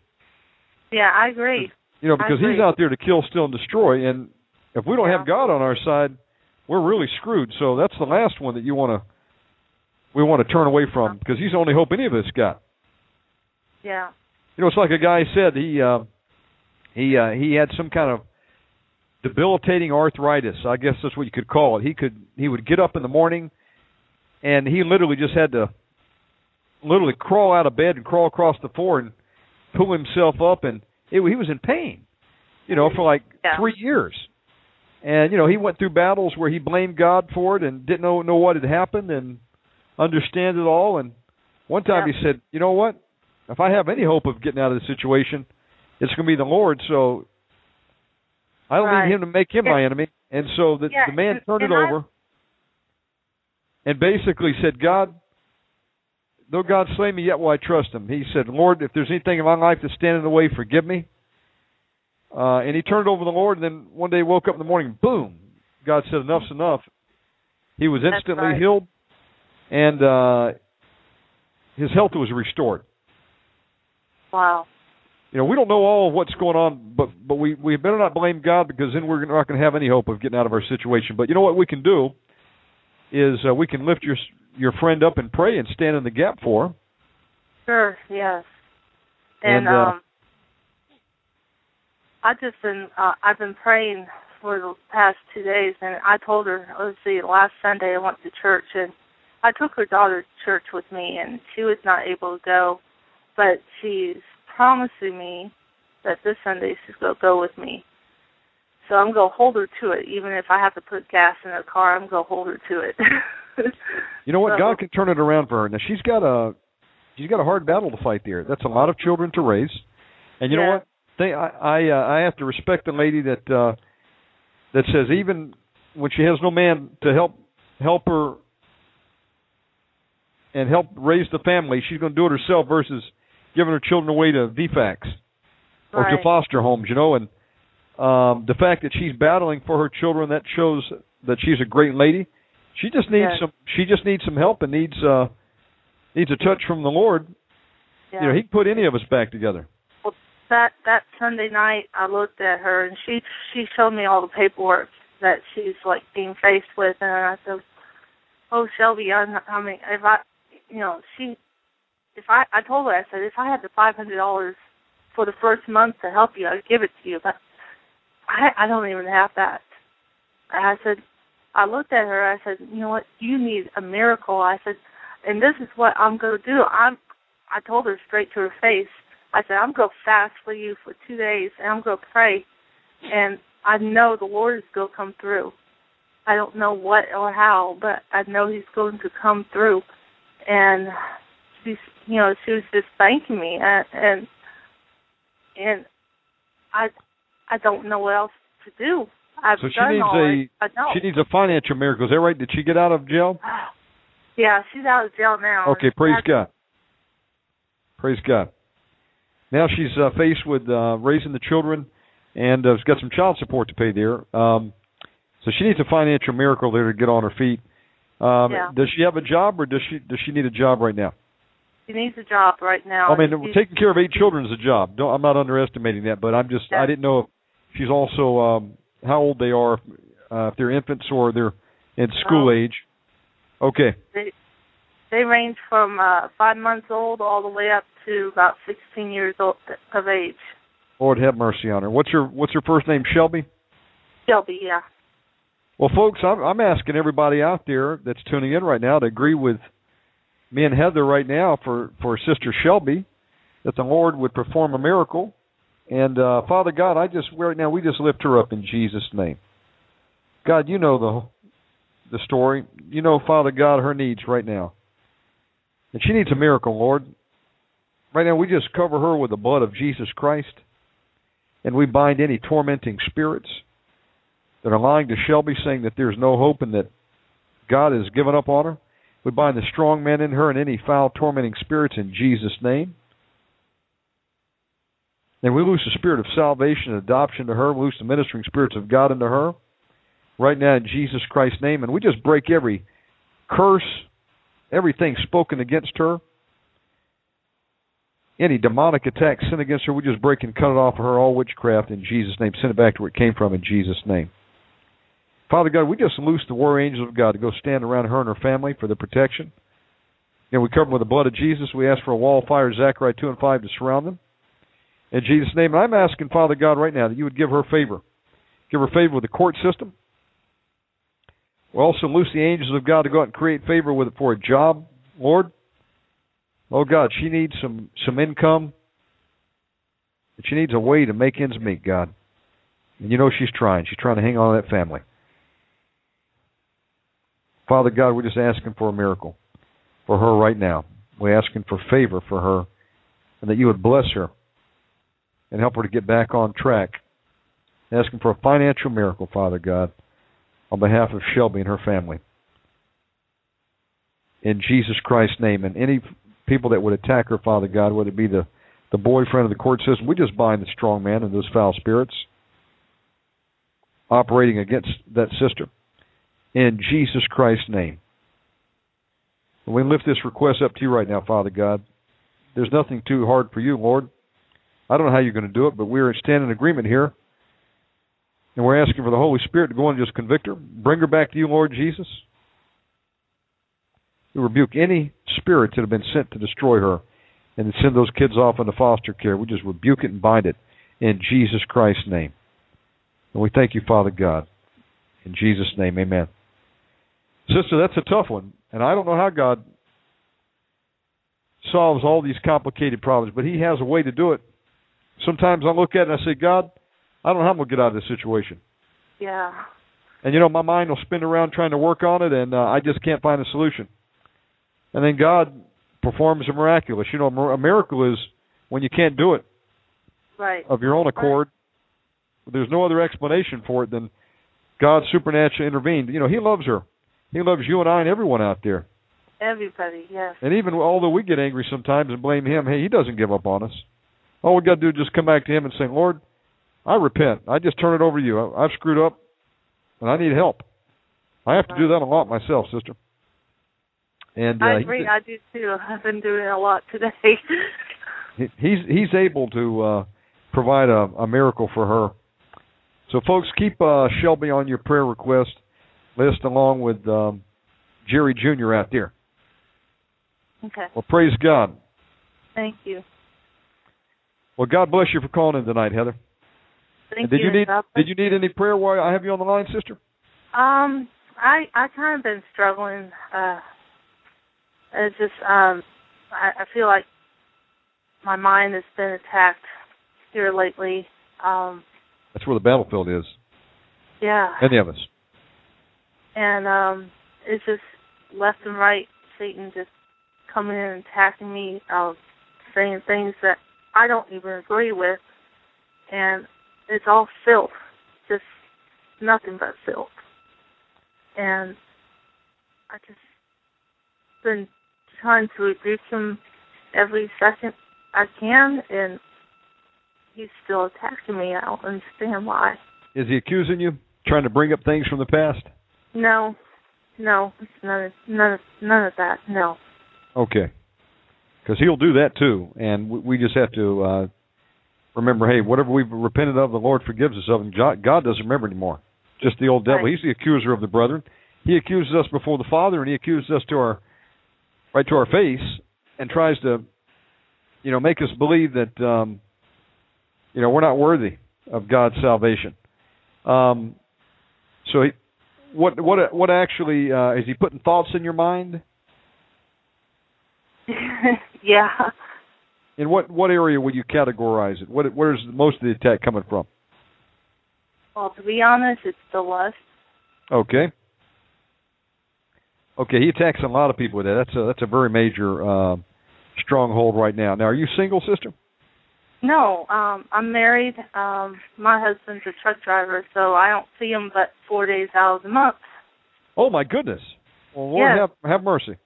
yeah, I agree. You know, because he's out there to kill, steal, and destroy. And if we don't Yeah. have God on our side, we're really screwed. So that's the last one that you want to we want to turn away from because he's the only hope any of us got. Yeah. You know, it's like a guy said he uh, he uh, he had some kind of debilitating arthritis. I guess that's what you could call it. He could he would get up in the morning, and he literally just had to literally crawl out of bed and crawl across the floor and pull himself up, and it, he was in pain. You know, for like Yeah. three years. And you know, he went through battles where he blamed God for it and didn't know know what had happened and understand it all. And one time Yeah. he said, "You know what? If I have any hope of getting out of the situation, it's going to be the Lord. So I don't Right. need him to make him my enemy." And so the, Yeah, the man and- turned and it I- over and basically said, "God, though God slay me, yet will I trust Him." He said, "Lord, if there's anything in my life that's standing in the way, forgive me." Uh, and he turned over to the Lord, and then one day he woke up in the morning, boom! God said, "Enough's enough." He was instantly right. healed, and uh, his health was restored. Wow. You know, we don't know all of what's going on, but but we we better not blame God because then we're not going to have any hope of getting out of our situation. But you know what we can do is uh, we can lift your your friend up and pray and stand in the gap for her. Sure. Yes. And, And, uh, um, I just been uh, I've been praying for the past two days, and I told her let's see last Sunday I went to church and I took her daughter to church with me, and she was not able to go, but she's promising me that this Sunday she's going to go with me. So I'm going to hold her to it, even if I have to put gas in her car. I'm going to hold her to it. You know what? So- God can turn it around for her. Now she's got a she's got a hard battle to fight there. That's a lot of children to raise. And you know what? They I I, uh, I have to respect the lady that uh that says even when she has no man to help help her and help raise the family, she's going to do it herself versus giving her children away to DFACS or to foster homes, you know, and um the fact that she's battling for her children that shows that she's a great lady. She just needs Yes. some she just needs some help and needs uh needs a touch from the Lord. yeah. You know, he can put any of us back together. Well, that that Sunday night, I looked at her and she she showed me all the paperwork that she's like being faced with, and I said, "Oh, Shelby, I'm, I mean, if I, you know, she, if I, I told her, I said, if I had the five hundred dollars for the first month to help you, I'd give it to you, but I I don't even have that." And I said, I looked at her. I said, "You know what? You need a miracle." I said, "And this is what I'm to do. I'm." I told her straight to her face. I said, I'm to fast for you for two days and I'm to pray. And I know the Lord is to come through. I don't know what or how, but I know He's going to come through. And she's, you know, she was just thanking me, and and, and I, I don't know what else to do. I've So she done needs all a I, know. she needs a financial miracle. Is that right? Did she get out of jail? yeah, she's out of jail now. Okay, praise That's- God. Praise God. Now she's uh, faced with uh, raising the children, and uh, has got some child support to pay there. Um, so she needs a financial miracle there to get on her feet. Um, Yeah. Does she have a job, or does she does she need a job right now? She needs a job right now. I mean, She's- taking care of eight children is a job. Don't, I'm not underestimating that, but I'm just I didn't know if she's also um, how old they are, uh, if they're infants or they're in school Oh. age. Okay. they they range from uh five months old all the way up to about sixteen years old of age. Lord have mercy on her. What's your What's your first name? Shelby. Shelby, yeah. Well, folks, I'm, I'm asking everybody out there that's tuning in right now to agree with me and Heather right now for for Sister Shelby that the Lord would perform a miracle. And uh, Father God, I just right now we just lift her up in Jesus' name. God, you know the the story. You know, Father God, her needs right now, and she needs a miracle, Lord. Right now, we just cover her with the blood of Jesus Christ, and we bind any tormenting spirits that are lying to Shelby, saying that there's no hope and that God has given up on her. We bind the strong man in her and any foul, tormenting spirits in Jesus' name. And we loose the spirit of salvation and adoption to her. We loose the ministering spirits of God into her. Right now in Jesus Christ's name. And we just break every curse, everything spoken against her. Any demonic attack sent against her, we just break and cut it off of her, all witchcraft in Jesus' name. Send it back to where it came from in Jesus' name. Father God, we just loose the war angels of God to go stand around her and her family for their protection. And we cover them with the blood of Jesus. We ask for a wall of fire, Zechariah 2 and 5, to surround them. In Jesus' name, and I'm asking, Father God, right now that you would give her favor. Give her favor with the court system. We'll also loose the angels of God to go out and create favor with it for a job, Lord. Oh God, she needs some some income. She needs a way to make ends meet, God. And you know she's trying. She's trying to hang on to that family. Father God, we're just asking for a miracle for her right now. We're asking for favor for her and that you would bless her and help her to get back on track. Asking for a financial miracle, Father God, on behalf of Shelby and her family. In Jesus Christ's name. And any people that would attack her, Father God, whether it be the, the boyfriend of the court system, we just bind the strong man and those foul spirits operating against that sister. In Jesus Christ's name. We lift this request up to you right now, Father God. There's nothing too hard for you, Lord. I don't know how you're going to do it, but we're standing in agreement here. And we're asking for the Holy Spirit to go and just convict her. Bring her back to you, Lord Jesus. We rebuke any spirits that have been sent to destroy her and to send those kids off into foster care. We just rebuke it and bind it in Jesus Christ's name. And we thank you, Father God. In Jesus' name, amen. Sister, that's a tough one. And I don't know how God solves all these complicated problems, but He has a way to do it. Sometimes I look at it and I say, God, I don't know how I'm going to get out of this situation. Yeah. And, you know, my mind will spin around trying to work on it, and uh, I just can't find a solution. And then God performs a miraculous. You know, a miracle is when you can't do it right. of your own accord. Right. There's no other explanation for it than God supernaturally intervened. You know, He loves her. He loves you and I and everyone out there. Everybody, yes. And even although we get angry sometimes and blame Him, hey, He doesn't give up on us. All we got to do is just come back to Him and say, Lord, I repent. I just turn it over to you. I've screwed up, and I need help. I have to do that a lot myself, sister. And uh, I agree. I do too. I've been doing it a lot today. he's he's able to uh, provide a, a miracle for her. So, folks, keep uh, Shelby on your prayer request list along with um, Jerry Jr. out there. Okay. Well, praise God. Thank you. Well, God bless you for calling in tonight, Heather. Thank did you. you need Did you need any prayer while I have you on the line, sister? Um, I I kind of been struggling. Uh, it's just um, I, I feel like my mind has been attacked here lately. Um, That's where the battlefield is. Yeah. Any of us. And um, it's just left and right, Satan just coming in and attacking me, uh, saying things that I don't even agree with, and it's all filth, just nothing but filth. And I just been trying to rebuke him every second I can, and he's still attacking me. I don't understand why. Is he accusing you? Trying to bring up things from the past? No, no, none of none of none of that. No. Okay. Because he'll do that too, and we just have to uh remember, hey, whatever we've repented of, the Lord forgives us of, and God doesn't remember anymore. Just the old devil. Right. He's the accuser of the brethren. He accuses us before the Father, and he accuses us to our right to our face, and tries to, you know, make us believe that, um, you know, we're not worthy of God's salvation. Um, so, he, what what what actually uh, is he putting thoughts in your mind? yeah. In what what area would you categorize it? What where's most of the attack coming from? Well, to be honest, it's the lust. Okay. Okay, he attacks a lot of people with that. That's a that's a very major uh, stronghold right now. Now, are you single, sister? No, um, I'm married. Um, my husband's a truck driver, so I don't see him but four days out of the month. Oh my goodness! Well, Lord Yes. have have mercy.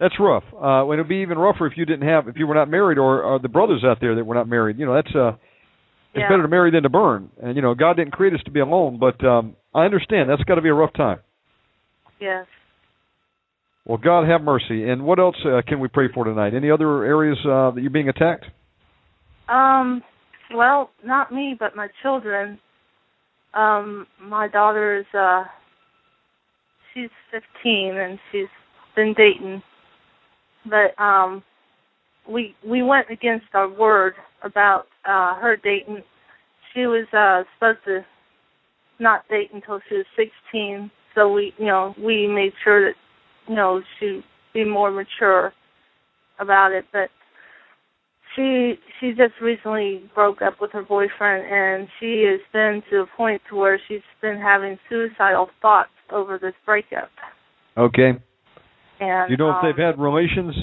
That's rough. Uh, and it'd be even rougher if you didn't have if you were not married or, or the brothers out there that were not married. You know, that's uh, it's Yeah. better to marry than to burn. And you know, God didn't create us to be alone, but um, I understand that's got to be a rough time. Yes. Well, God have mercy. And what else uh, can we pray for tonight? Any other areas uh, that you're being attacked? Um, well, not me, but my children. Um, my daughter is uh she's fifteen and she's been dating. But um we we went against our word about uh her dating. She was uh supposed to not date until she was sixteen, so we you know, we made sure that you know, she be more mature about it, but she she just recently broke up with her boyfriend and she has been to a point to where she's been having suicidal thoughts over this breakup. Okay. And you know if um, they've had relations?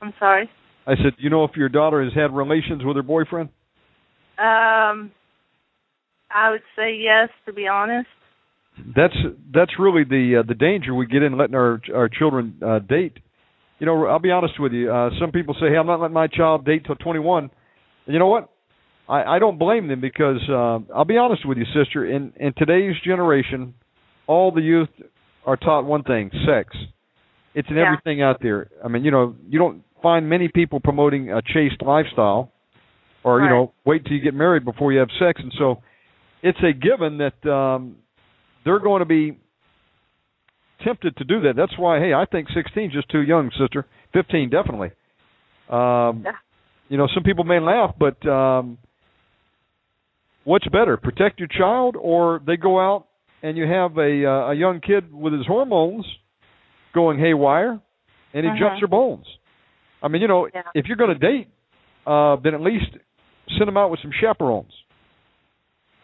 I'm sorry. I said, you know if your daughter has had relations with her boyfriend? Um I would say yes to be honest. That's that's really the uh, the danger we get in letting our our children uh, date. You know, I'll be honest with you. Uh, some people say, "Hey, I'm not letting my child date till 21," and you know what? I, I don't blame them because uh, I'll be honest with you, sister. In in today's generation, all the youth are taught one thing: sex. It's in Yeah. everything out there. I mean, you know, you don't find many people promoting a chaste lifestyle, or you know, wait till you get married before you have sex. And so, it's a given that um, they're going to be tempted to do that. That's why, hey, I think 16 is just too young, sister. 15 definitely. Um, Yeah. You know, some people may laugh, but um, what's better, protect your child, or they go out and you have a uh, a young kid with his hormones going haywire, and he Mhm. jumps your bones. I mean, you know, Yeah. if you're going to date, uh, then at least send them out with some chaperones.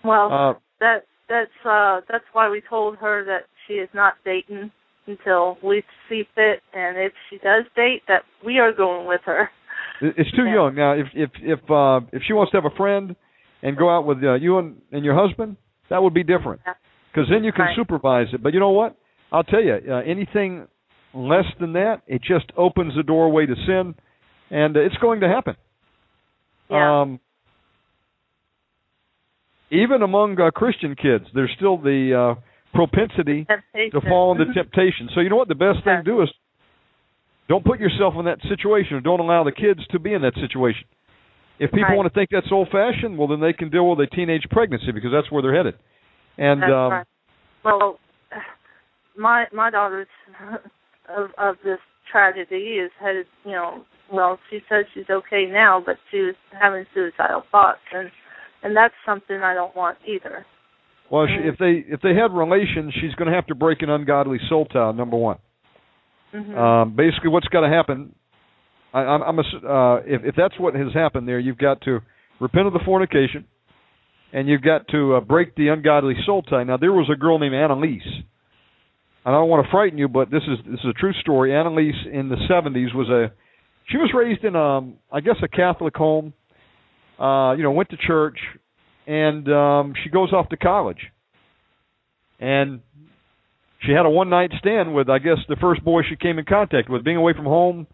Well, Uh, that that's uh that's why we told her that she is not dating until we see fit, and if she does date, that we are going with her. It's too Yeah. young now. If if if uh, if she wants to have a friend and go out with uh, you and, and your husband, that would be different Yeah. because then you can Right. supervise it. But you know what? I'll tell you, uh, anything less than that, it just opens the doorway to sin, and uh, it's going to happen. Yeah. Um, even among uh, Christian kids, there's still the uh, propensity Temptation. to fall into Mhm. temptation. So you know what the best thing to do is don't put yourself in that situation or don't allow the kids to be in that situation. If people Right. want to think that's old fashioned, well then they can deal with a teenage pregnancy because that's where they're headed. And That's um right. Well, my my daughter's of of this tragedy is headed. You know, well, she says she's okay now, but she was having suicidal thoughts, and and that's something I don't want either. Well she, if they if they had relations, she's going to have to break an ungodly soul tie number 1. hmm Um basically what's got to happen I I'm, I'm ass- uh if if that's what has happened there, you've got to repent of the fornication and you've got to uh, break the ungodly soul tie. Now there was a girl named Anneliese. And I don't want to frighten you, but this is this is a true story. Anneliese in the 70s was a she was raised in um I guess a Catholic home. Uh you know, went to church and um she goes off to college. And she had a one night stand with I guess the first boy she came in contact with being away from home.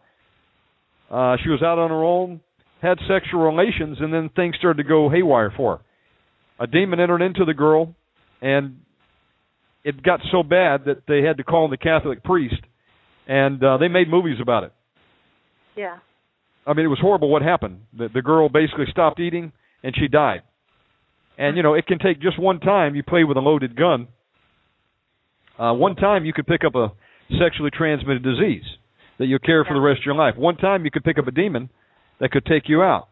Uh she was out on her own, had sexual relations and then things started to go haywire for her. A demon entered into the girl and it got so bad that they had to call in the Catholic priest and uh they made movies about it. Yeah. I mean, it was horrible what happened. The the girl basically stopped eating and she died. And you know, it can take just one time you play with a loaded gun. Uh one time you could pick up a sexually transmitted disease that you'll carry for the rest of your life. One time you could pick up a demon that could take you out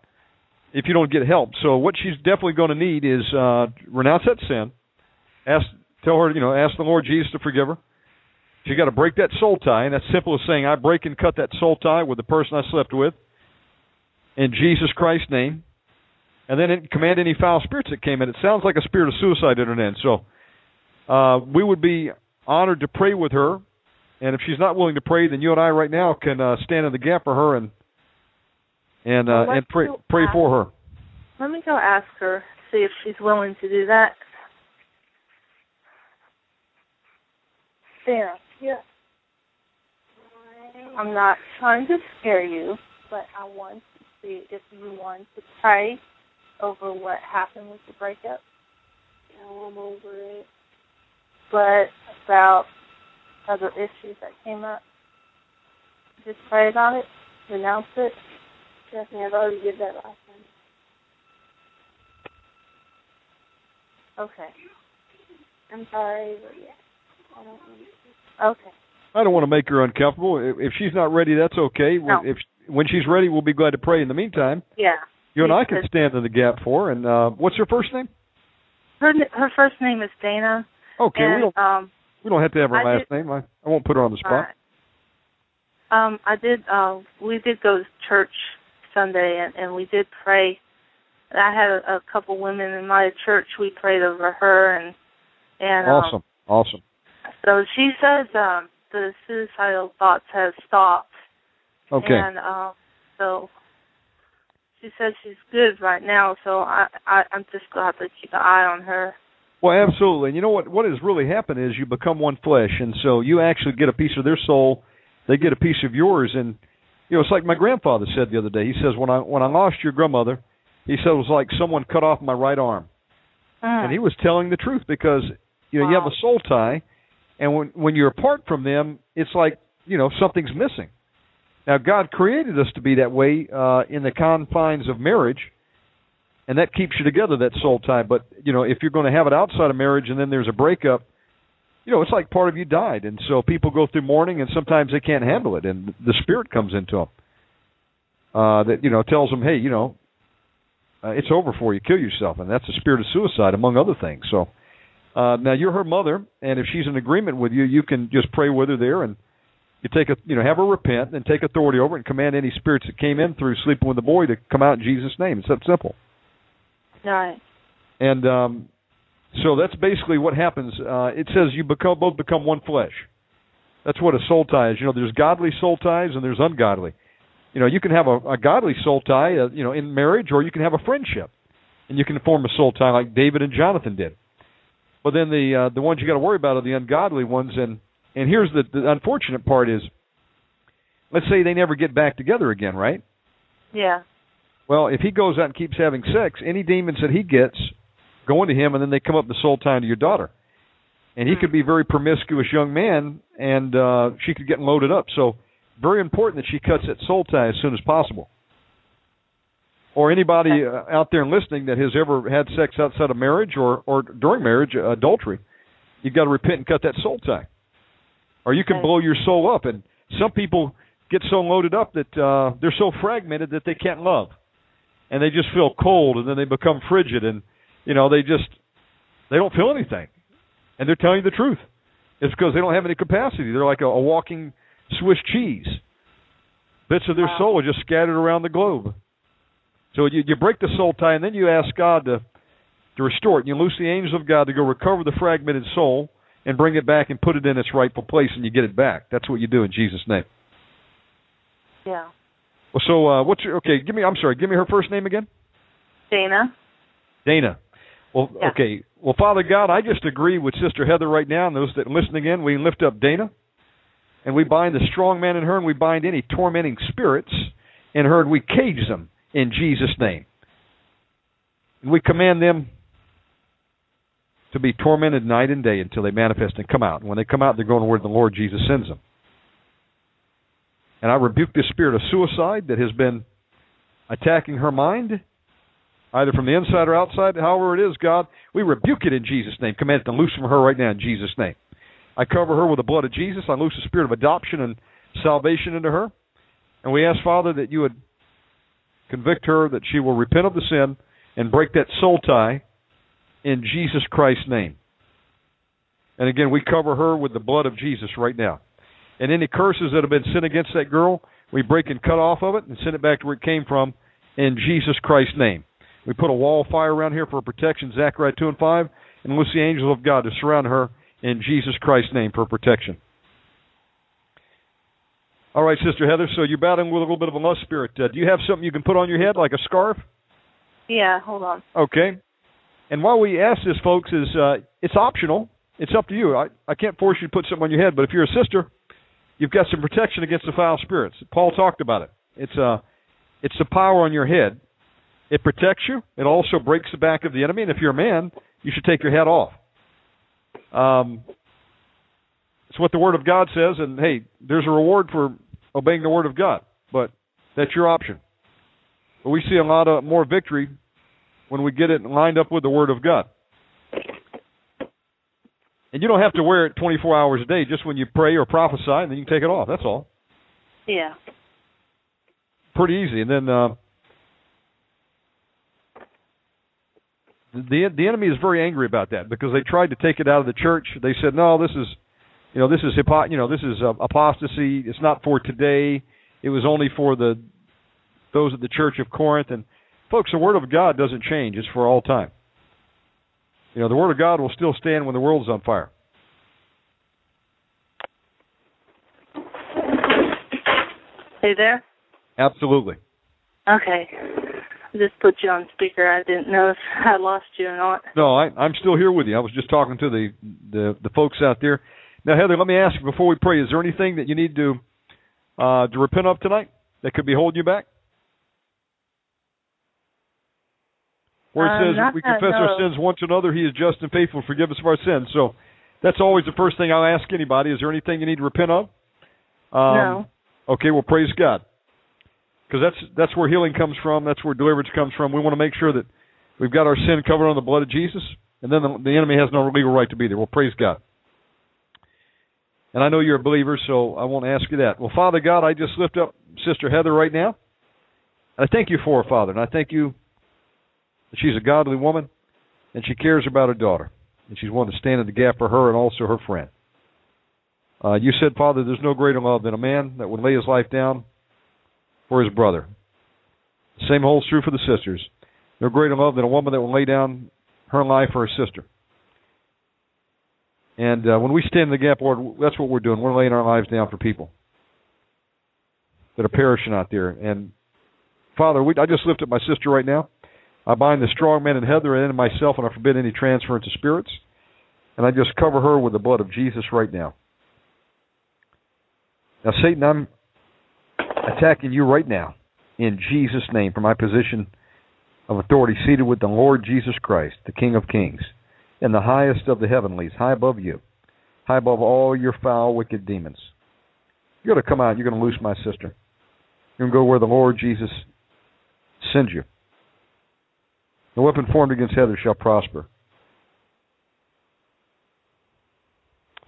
if you don't get help. So what she's definitely going to need is uh renounce that sin. Ask tell her, you know, ask the Lord Jesus to forgive her. She got to break that soul tie, and that's simple as saying, I break and cut that soul tie with the person I slept with in Jesus Christ's name. And then it, command any foul spirits that came in. It sounds like a spirit of suicide entered in. So uh, we would be honored to pray with her. And if she's not willing to pray, then you and I right now can uh, stand in the gap for her and and uh, Well, and pray pray that. for her. Let me go ask her, see if she's willing to do that. Dana, yeah. I'm not trying to scare you, but I want to see if you want to pray over what happened with the breakup. Yeah, I'm over it. But about other issues that came up. Just pray about it, renounce it. Definitely, I've already did that last time. Okay. I'm sorry, but yeah. I don't want to. Okay. I don't want to make her uncomfortable. If, if she's not ready, that's okay. No. If when she's ready, we'll be glad to pray. In the meantime, Yeah. You and I can stand in the gap for. And uh, what's her first name? Her her first name is Dana. Okay, and, we don't um we don't have to have her I last did- name. I, I won't put her on the spot. alright. Um, I did uh we did go to church Sunday and, and we did pray. I had a, a couple women in my church we prayed over her and and um, Awesome, awesome. so she says um the suicidal thoughts have stopped Okay, And um, so she says she's good right now. So I, I I'm just gonna have to keep an eye on her. well, absolutely. And you know what? What has really happened is you become one flesh, and so you actually get a piece of their soul. They get a piece of yours, and you know it's like my grandfather said the other day. He says, "When I when I lost your grandmother, He said it was like someone cut off my right arm, Mm. and he was telling the truth because you know you have a soul tie, and when when you're apart from them, it's like you know something's missing. Now God created us to be that way uh, in the confines of marriage, and that keeps you together. That soul tie, but you know if you're going to have it outside of marriage and then there's a breakup, you know it's like part of you died, and so people go through mourning, and sometimes they can't handle it, and the spirit comes into them uh, that you know tells them, hey, you know, uh, it's over for you, kill yourself, and that's a spirit of suicide, among other things. So uh, now you're her mother, and if she's in agreement with you, you can just pray with her there, and you take a you know have her repent and take authority over it, and command any spirits that came in through sleeping with the boy to come out in Jesus' name. It's that simple. Right. And um, so that's basically what happens. Uh, it says you become both become one flesh. That's what a soul tie is. You know, there's godly soul ties and there's ungodly. You know, you can have a, a godly soul tie, uh, you know, in marriage, or you can have a friendship, and you can form a soul tie like David and Jonathan did. But then the uh, the ones you got to worry about are the ungodly ones, and and here's the, the unfortunate part is, let's say they never get back together again, right? Yeah. Well, if he goes out and keeps having sex, any demons that he gets go into him, and then they come up the soul tie to your daughter. And he could be a very promiscuous young man, and uh, she could get loaded up. So, very important that she cuts that soul tie as soon as possible. Or anybody uh, out there listening that has ever had sex outside of marriage or or during marriage, uh, adultery, you've got to repent and cut that soul tie, or you can blow your soul up. And some people get so loaded up that uh, they're so fragmented that they can't love. And they just feel cold and then they become frigid and you know they just they don't feel anything. And they're telling you the truth. It's because they don't have any capacity. They're like a, a walking swiss cheese. Bits of their Wow. soul are just scattered around the globe. So you, you break the soul tie and then you ask god to to restore it. You loose the angels of god to go recover the fragmented soul and bring it back and put it in its rightful place and you get it back that's what you do in jesus name Yeah. well so uh what's your okay give me i'm sorry give me her first name again Dana. Dana. Well, Yeah. okay. Well, Father God, I just agree with Sister Heather right now, and those that are listening in, we lift up Dana, and we bind the strong man in her, and we bind any tormenting spirits in her, and we cage them in Jesus' name. And we command them to be tormented night and day until they manifest and come out. And when they come out, they're going to where the Lord Jesus sends them. And I rebuke the spirit of suicide that has been attacking her mind either from the inside or outside, however it is, God, we rebuke it in Jesus' name. Command it to loose from her right now in Jesus' name. I cover her with the blood of Jesus. I loose the spirit of adoption and salvation into her. And we ask, Father, that you would convict her, that she will repent of the sin and break that soul tie in Jesus Christ's name. And again, we cover her with the blood of Jesus right now. And any curses that have been sent against that girl, we break and cut off of it and send it back to where it came from in Jesus Christ's name. We put a wall of fire around here for protection, Zechariah 2 and 5, and loose the angels of God to surround her in Jesus Christ's name for protection. All right, Sister Heather, so you're battling with a little bit of a lust spirit. Uh, do you have something you can put on your head, like a scarf? Yeah, hold on. Okay. And why we ask this, folks, is uh, it's optional. It's up to you. I, I can't force you to put something on your head, but if you're a sister, you've got some protection against the foul spirits. Paul talked about it. It's uh, it's the power on your head. It protects you. It also breaks the back of the enemy. And if you're a man, you should take your head off. Um, it's what the Word of God says. And hey, there's a reward for obeying the Word of God, but that's your option. But we see a lot of more victory when we get it lined up with the Word of God. And you don't have to wear it 24 hours a day, just when you pray or prophesy, and then you can take it off. That's all. Yeah. Pretty easy. And then uh, the the enemy is very angry about that because they tried to take it out of the church. They said, "No, this is, you know, this is hypo- you know, this is uh, apostasy. It's not for today. It was only for the those at the Church of Corinth." And folks, the Word of God doesn't change. It's for all time. You know, the Word of God will still stand when the world's on fire. Hey there? Absolutely. Okay. I just put you on speaker. I didn't know if I lost you or not. No, I, I'm still here with you. I was just talking to the, the the folks out there. Now, Heather, let me ask you before we pray: Is there anything that you need to uh, to repent of tonight that could be holding you back? Where it Uh, says we confess our sins one to another, He is just and faithful forgive us of our sins. So that's always the first thing I'll ask anybody. Is there anything you need to repent of? Um, no. Okay, well, praise God, because that's that's where healing comes from. That's where deliverance comes from. We want to make sure that we've got our sin covered on the blood of Jesus, and then the, the enemy has no legal right to be there. Well, praise God. And I know you're a believer, so I won't ask you that. Well, Father God, I just lift up Sister Heather right now. I thank you for her, Father, and I thank you she's a godly woman and she cares about her daughter, and she's willing to stand in the gap for her and also her friend. Uh, you said, Father, there's no greater love than a man that would lay his life down for his brother. The same holds true for the sisters. No greater love than a woman that will lay down her life for her sister. And uh, when we stand in the gap, Lord, that's what we're doing. We're laying our lives down for people that are perishing out there. And Father, we, I just lift up my sister right now. I bind the strong man in Heather and myself, and I forbid any transference of spirits. And I just cover her with the blood of Jesus right now. Now, Satan, I'm attacking you right now in Jesus' name from my position of authority seated with the Lord Jesus Christ, the King of Kings, in the highest of the heavenlies, high above you, high above all your foul, wicked demons. You're going to come out, you're going to loose my sister. You're going to go where the Lord Jesus sends you. No weapon formed against Heather shall prosper.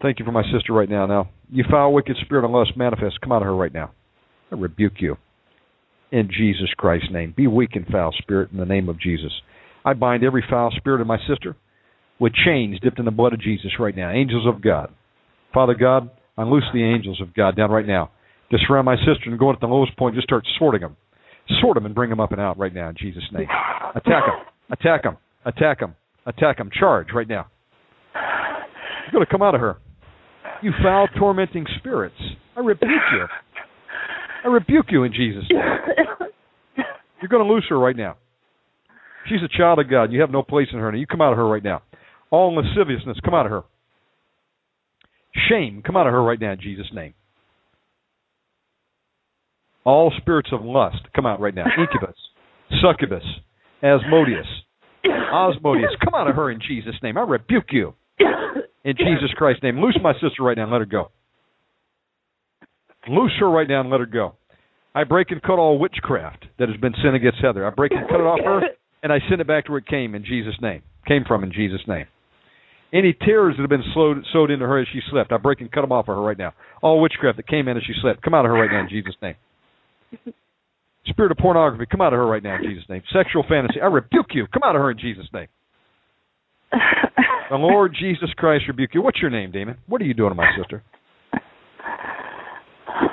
Thank you for my sister right now. Now, you foul, wicked spirit unless manifest. Come out of her right now. I rebuke you. In Jesus Christ's name. Be weak and foul spirit in the name of Jesus. I bind every foul spirit of my sister with chains dipped in the blood of Jesus right now. Angels of God. Father God, I loose the angels of God down right now. To surround my sister and go at the lowest point, just start sorting them. Sort them and bring them up and out right now in Jesus' name. Attack them. Attack them. Attack them. Attack them. Charge right now. You're going to come out of her. You foul, tormenting spirits. I rebuke you. I rebuke you in Jesus' name. You're going to lose her right now. She's a child of God. You have no place in her. Now you come out of her right now. All lasciviousness, come out of her. Shame, come out of her right now in Jesus' name. All spirits of lust, come out right now. Incubus, succubus, Asmodeus, Osmodeus, come out of her in Jesus' name. I rebuke you in Jesus Christ's name. Loose my sister right now and let her go. Loose her right now and let her go. I break and cut all witchcraft that has been sent against Heather. I break and cut it off her, and I send it back to where it came in Jesus' name. Came from in Jesus' name. Any tears that have been sowed, sowed into her as she slept, I break and cut them off of her right now. All witchcraft that came in as she slept, come out of her right now in Jesus' name. Spirit of pornography, come out of her right now in Jesus' name. Sexual fantasy, I rebuke you. Come out of her in Jesus' name. The Lord Jesus Christ rebuke you. What's your name, Damon? What are you doing to my sister?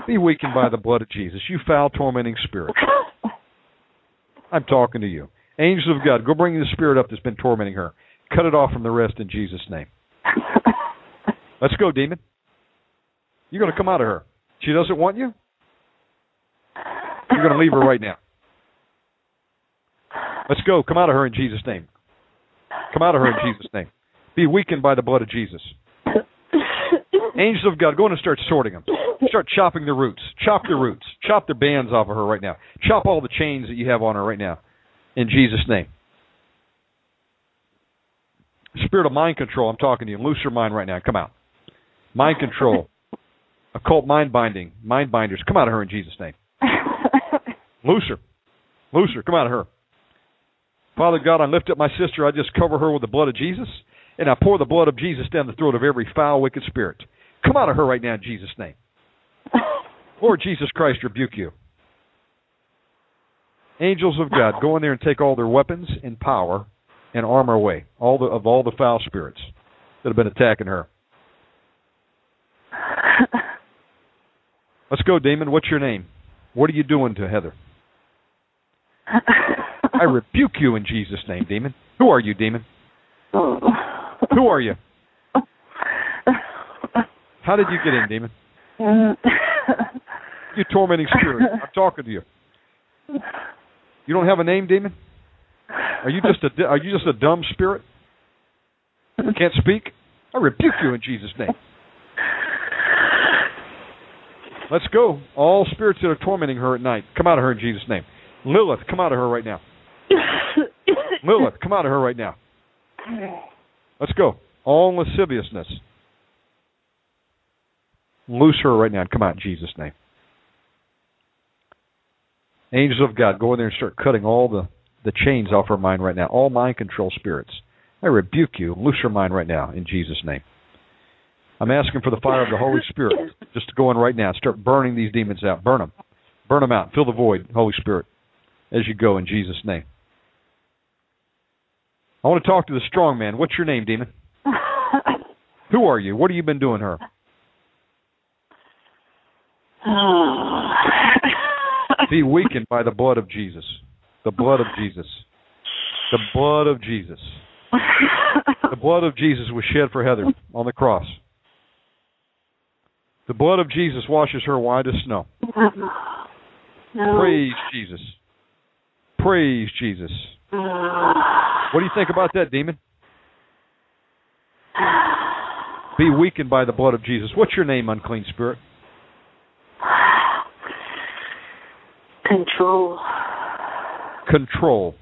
Be weakened by the blood of Jesus, you foul, tormenting spirit. I'm talking to you. Angels of God, go bring the spirit up that's been tormenting her. Cut it off from the rest in Jesus' name. Let's go, demon. You're going to come out of her. She doesn't want you? You're going to leave her right now. Let's go. Come out of her in Jesus' name. Come out of her in Jesus' name. Be weakened by the blood of Jesus. Angels of God, go in and start sorting them. Start chopping the roots. Chop the roots. Chop the bands off of her right now. Chop all the chains that you have on her right now. In Jesus' name. Spirit of mind control, I'm talking to you. Loose your mind right now. Come out. Mind control. Occult mind binding. Mind binders. Come out of her in Jesus' name. Loose her. Loose her. Come out of her. Father God, I lift up my sister. I just cover her with the blood of Jesus. And I pour the blood of Jesus down the throat of every foul, wicked spirit. Come out of her right now in Jesus' name. Lord Jesus Christ, rebuke you. Angels of God, go in there and take all their weapons and power and armor away, all the of all the foul spirits that have been attacking her. Let's go, Damon. What's your name? What are you doing to Heather? I rebuke you in Jesus' name, demon. Who are you, demon? Who are you? How did you get in, demon? You tormenting spirit. I'm talking to you. You don't have a name, demon? Are you just a are you just a dumb spirit? Can't speak? I rebuke you in Jesus' name. Let's go. All spirits that are tormenting her at night, come out of her in Jesus' name. Lilith, come out of her right now. Lilith, come out of her right now. Let's go. All lasciviousness. Loose her right now and come out in Jesus' name. Angels of God, go in there and start cutting all the, the chains off her mind right now. All mind control spirits. I rebuke you. Loose her mind right now in Jesus' name. I'm asking for the fire of the Holy Spirit just to go in right now. Start burning these demons out. Burn them. Burn them out. Fill the void, Holy Spirit, as you go in Jesus' name. I want to talk to the strong man. What's your name, demon? Who are you? What have you been doing her? Be weakened by the blood of Jesus. The blood of Jesus. The blood of Jesus. The blood of Jesus was shed for Heather on the cross. The blood of Jesus washes her white as snow. No. Praise Jesus. Praise Jesus. What do you think about that, demon? Be weakened by the blood of Jesus. What's your name, unclean spirit? Control. Control.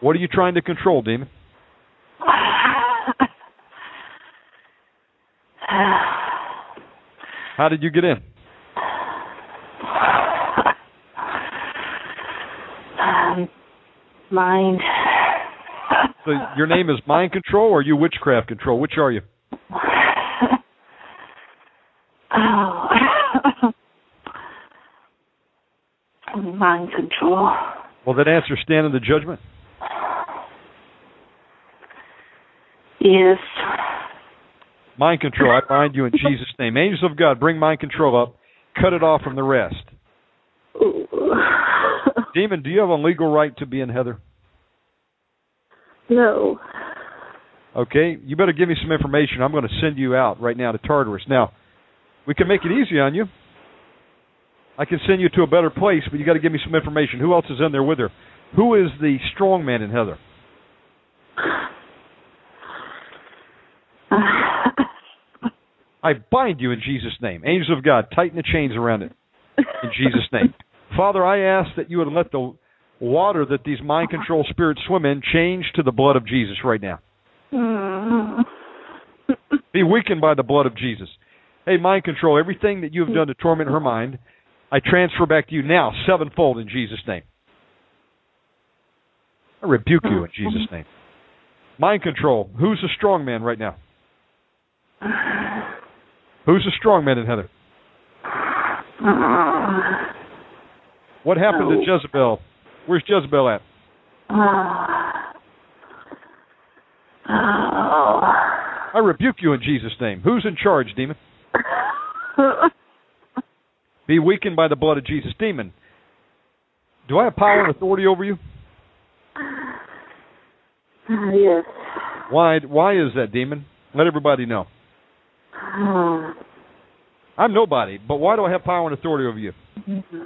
What are you trying to control, demon? How did you get in? Mind. So your name is mind control or you witchcraft control? Which are you? Oh. Mind control. Will that answer stand in the judgment? Yes. Mind control, I bind you in Jesus' name. Angels of God, bring mind control up. Cut it off from the rest. Demon, do you have a legal right to be in Heather? No. Okay, you better give me some information. I'm going to send you out right now to Tartarus. Now, we can make it easy on you. I can send you to a better place, but you got to give me some information. Who else is in there with her? Who is the strong man in Heather? I bind you in Jesus' name. Angels of God, tighten the chains around it in Jesus' name. Father, I ask that you would let the water that these mind control spirits swim in change to the blood of Jesus right now. Be weakened by the blood of Jesus. Hey, mind control, everything that you have done to torment her mind, I transfer back to you now, sevenfold in Jesus' name. I rebuke you in Jesus' name. Mind control, who's the strong man right now? Who's the strong man in Heather? What happened to Jezebel? Where's Jezebel at? Uh, oh. I rebuke you in Jesus' name. Who's in charge, demon? Be weakened by the blood of Jesus. Demon, do I have power and authority over you? Uh, yes. Why why is that, demon? Let everybody know. Uh. I'm nobody, but why do I have power and authority over you? Mm-hmm.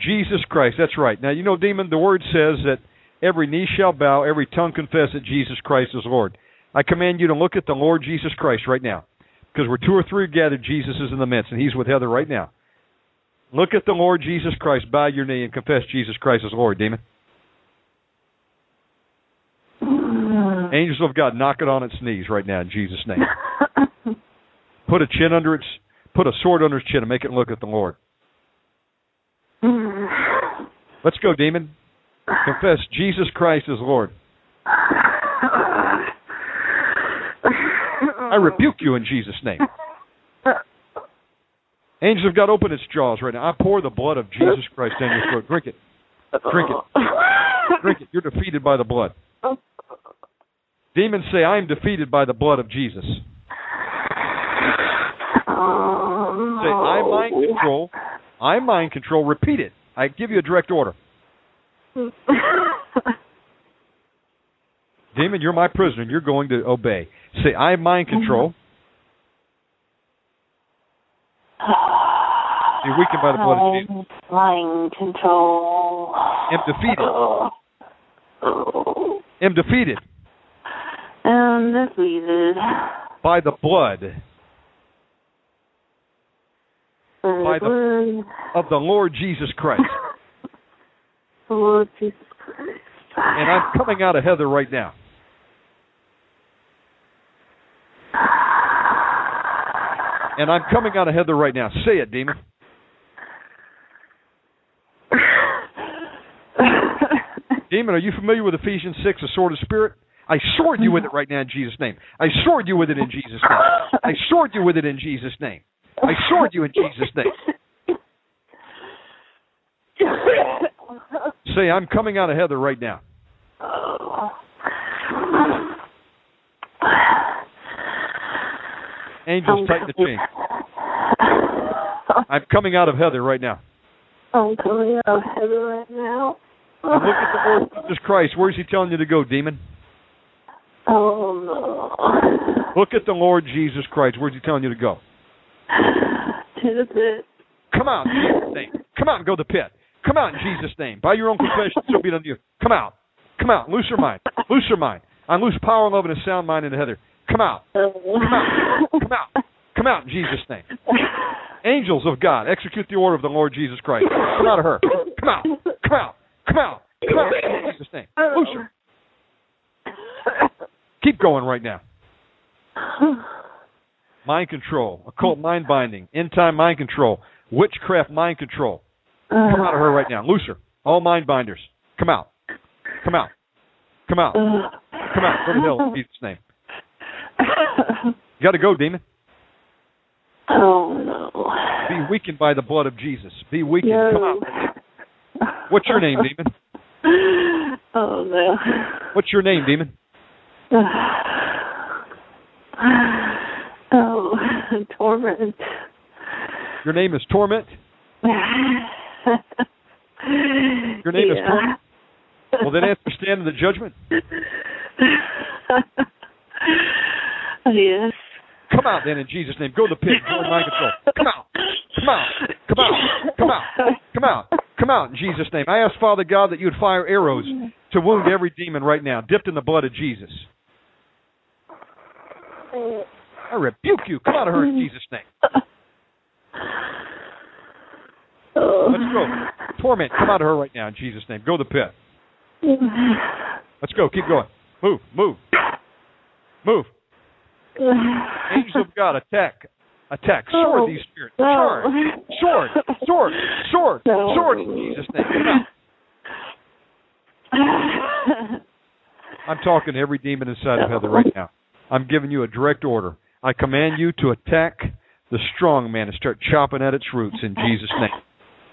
Jesus Christ. That's right. Now, you know, demon, the word says that every knee shall bow, every tongue confess that Jesus Christ is Lord. I command you to look at the Lord Jesus Christ right now. Because we're two or three gathered, Jesus is in the midst, and he's with Heather right now. Look at the Lord Jesus Christ, bow your knee, and confess Jesus Christ as Lord, demon. Mm. Angels of God, knock it on its knees right now in Jesus' name. Put a chin under its, put a sword under its chin and make it look at the Lord. Let's go, demon. Confess Jesus Christ is Lord. I rebuke you in Jesus' name. Angels of God, open its jaws right now. I pour the blood of Jesus Christ down your throat. Drink it. Drink it. Drink it. You're defeated by the blood. Demons say, I am defeated by the blood of Jesus. Say, I mind control. I mind control. Repeat it. I give you a direct order. Demon, you're my prisoner, you're going to obey. Say, I am mind control. Mm-hmm. Be weakened by the blood of Jesus. Mind control. Am defeated. Am defeated And defeated. by the blood By the- of the Lord Jesus Christ. Lord Jesus Christ. And I'm coming out of Heather right now. And I'm coming out of Heather right now. Say it, demon. Demon, are you familiar with Ephesians 6, the sword of spirit? I sword you with it right now in Jesus' name. I sword you with it in Jesus' name. I sword you with it in Jesus' name. I sword you in Jesus' name. Say, I'm coming out of Heather right now. Angels, tighten the chain. I'm coming out of Heather right now. I'm coming out of heaven right now. And look at the Lord Jesus Christ. Where's he telling you to go, demon? Oh no. Look at the Lord Jesus Christ. Where's he telling you to go? To the pit. Come out in Jesus' name. Come out and go to the pit. Come out in Jesus' name. By your own confession, so be it unto you. Come out. Come out. Loose your mind. Loose your mind. I loose power, and love, and a sound mind into Heather. Come out. Oh. Come out. Come out. Come out in Jesus' name. Angels of God, execute the order of the Lord Jesus Christ. Come out of her. Come out. Come out. Come out. Come out in Jesus' name. Loose her. Keep going right now. Mind control, occult mind binding, end time mind control, witchcraft mind control. Come out of her right now. Loose her. All mind binders. Come out. Come out. Come out. Come out. Go to hell in uh, Jesus' name. You got to go, demon. Oh no. Be weakened by the blood of Jesus. Be weakened. Come out. What's your name, demon? Oh no. What's your name, demon? Ah. Oh, torment. Your name is Torment. Your name is Torment? Well, then answer stand in the judgment. yes. Come out then in Jesus' name. Go to the pit. Go in mind control. Come out. Come out. Come out. Come out. Come out. Come out in Jesus' name. I ask Father God that you would fire arrows to wound every demon right now, dipped in the blood of Jesus. Uh, I rebuke you. Come out of her in mm-hmm. Jesus' name. Let's go. Torment, come out of her right now in Jesus' name. Go to the pit. Let's go. Keep going. Move. Move. Move. Angels of God, attack. Attack. Sword these spirits. Oh, Sword. Sword. Sword. Sword. Sword in Jesus' name. I'm talking to every demon inside of Heather right now. I'm giving you a direct order. I command you to attack the strong man and start chopping at its roots in Jesus' name.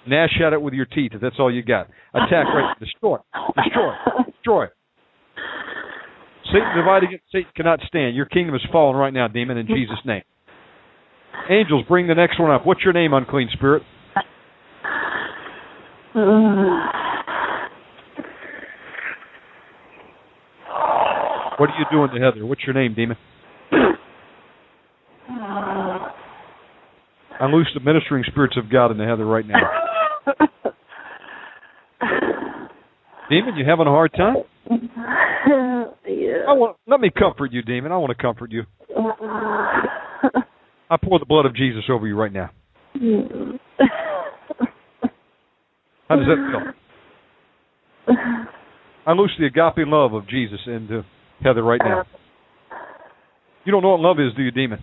Gnash at it with your teeth if that's all you got. Attack right. Destroy. Destroy. Destroy. Satan divided against Satan cannot stand. Your kingdom is fallen right now, demon, in Jesus' name. Angels, bring the next one up. What's your name, unclean spirit? What are you doing to Heather? What's your name, demon? Unloose the ministering spirits of God into Heather right now. Demon, you having a hard time? yeah. I want, let me comfort you, demon. I want to comfort you. I pour the blood of Jesus over you right now. How does that feel? I loose the agape love of Jesus into Heather right now. You don't know what love is, do you, demon?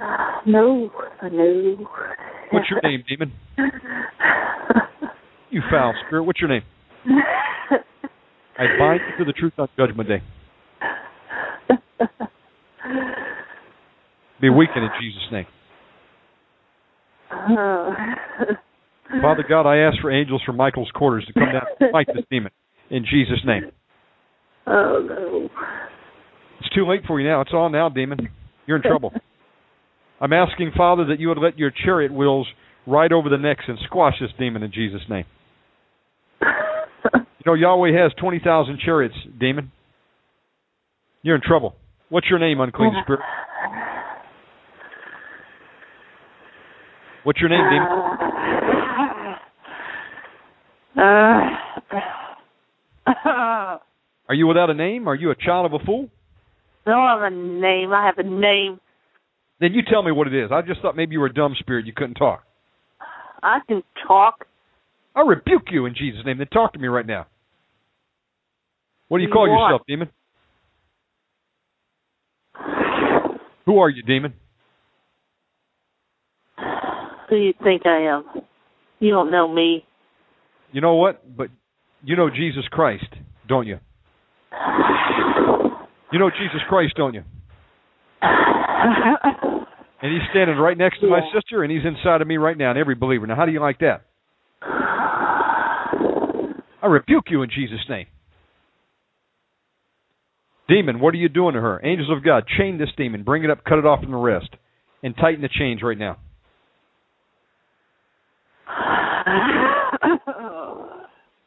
Uh, no, uh, no. What's your name, demon? You foul spirit. What's your name? I bind you to the truth on Judgment Day. Be weakened in Jesus' name. Uh. Father God, I ask for angels from Michael's quarters to come down and fight this demon in Jesus' name. Oh no. It's too late for you now. It's on now, demon. You're in trouble. I'm asking, Father, that you would let your chariot wheels ride over the necks and squash this demon in Jesus' name. You know, Yahweh has 20,000 chariots, demon. You're in trouble. What's your name, unclean spirit? What's your name, demon? Uh, Are you without a name? Are you a child of a fool? No, I don't have a name. I have a name. Then you tell me what it is. I just thought maybe you were a dumb spirit. You couldn't talk. I can talk. I rebuke you in Jesus' name. Then talk to me right now. What do you You call what? yourself, demon? Who are you, demon? Who do you think I am? You don't know me. You know what? But you know Jesus Christ, don't you? You know Jesus Christ, don't you? And he's standing right next to my sister, and he's inside of me right now, and every believer. Now, how do you like that? I rebuke you in Jesus' name. Demon, what are you doing to her? Angels of God, chain this demon, bring it up, cut it off from the wrist, and tighten the chains right now.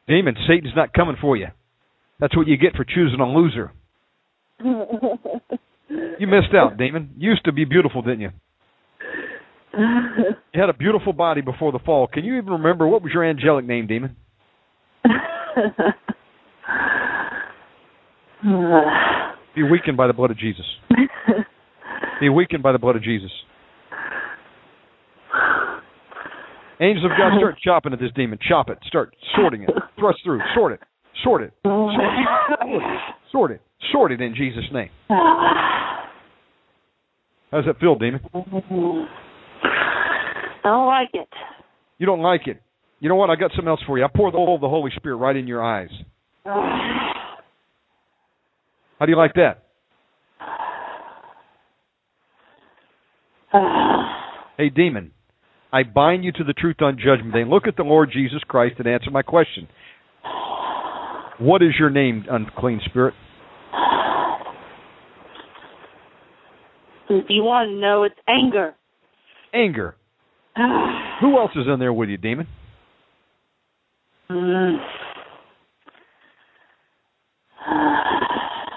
Demon, Satan's not coming for you. That's what you get for choosing a loser. You missed out, demon. You used to be beautiful, didn't you? You had a beautiful body before the fall. Can you even remember what was your angelic name, demon? Be weakened by the blood of Jesus. Be weakened by the blood of Jesus. Angels of God, start chopping at this demon. Chop it. Start sorting it. Thrust through. Sort it. Sort it. Sort it. Sort it in Jesus' name. How does that feel, demon? I don't like it. You don't like it. You know what? I got something else for you. I pour the oil of the Holy Spirit right in your eyes. How do you like that? Hey, demon, I bind you to the truth on judgment day. Look at the Lord Jesus Christ and answer my question. What is your name, unclean spirit? You want to know, it's anger. Anger. Who else is in there with you, demon? Mm.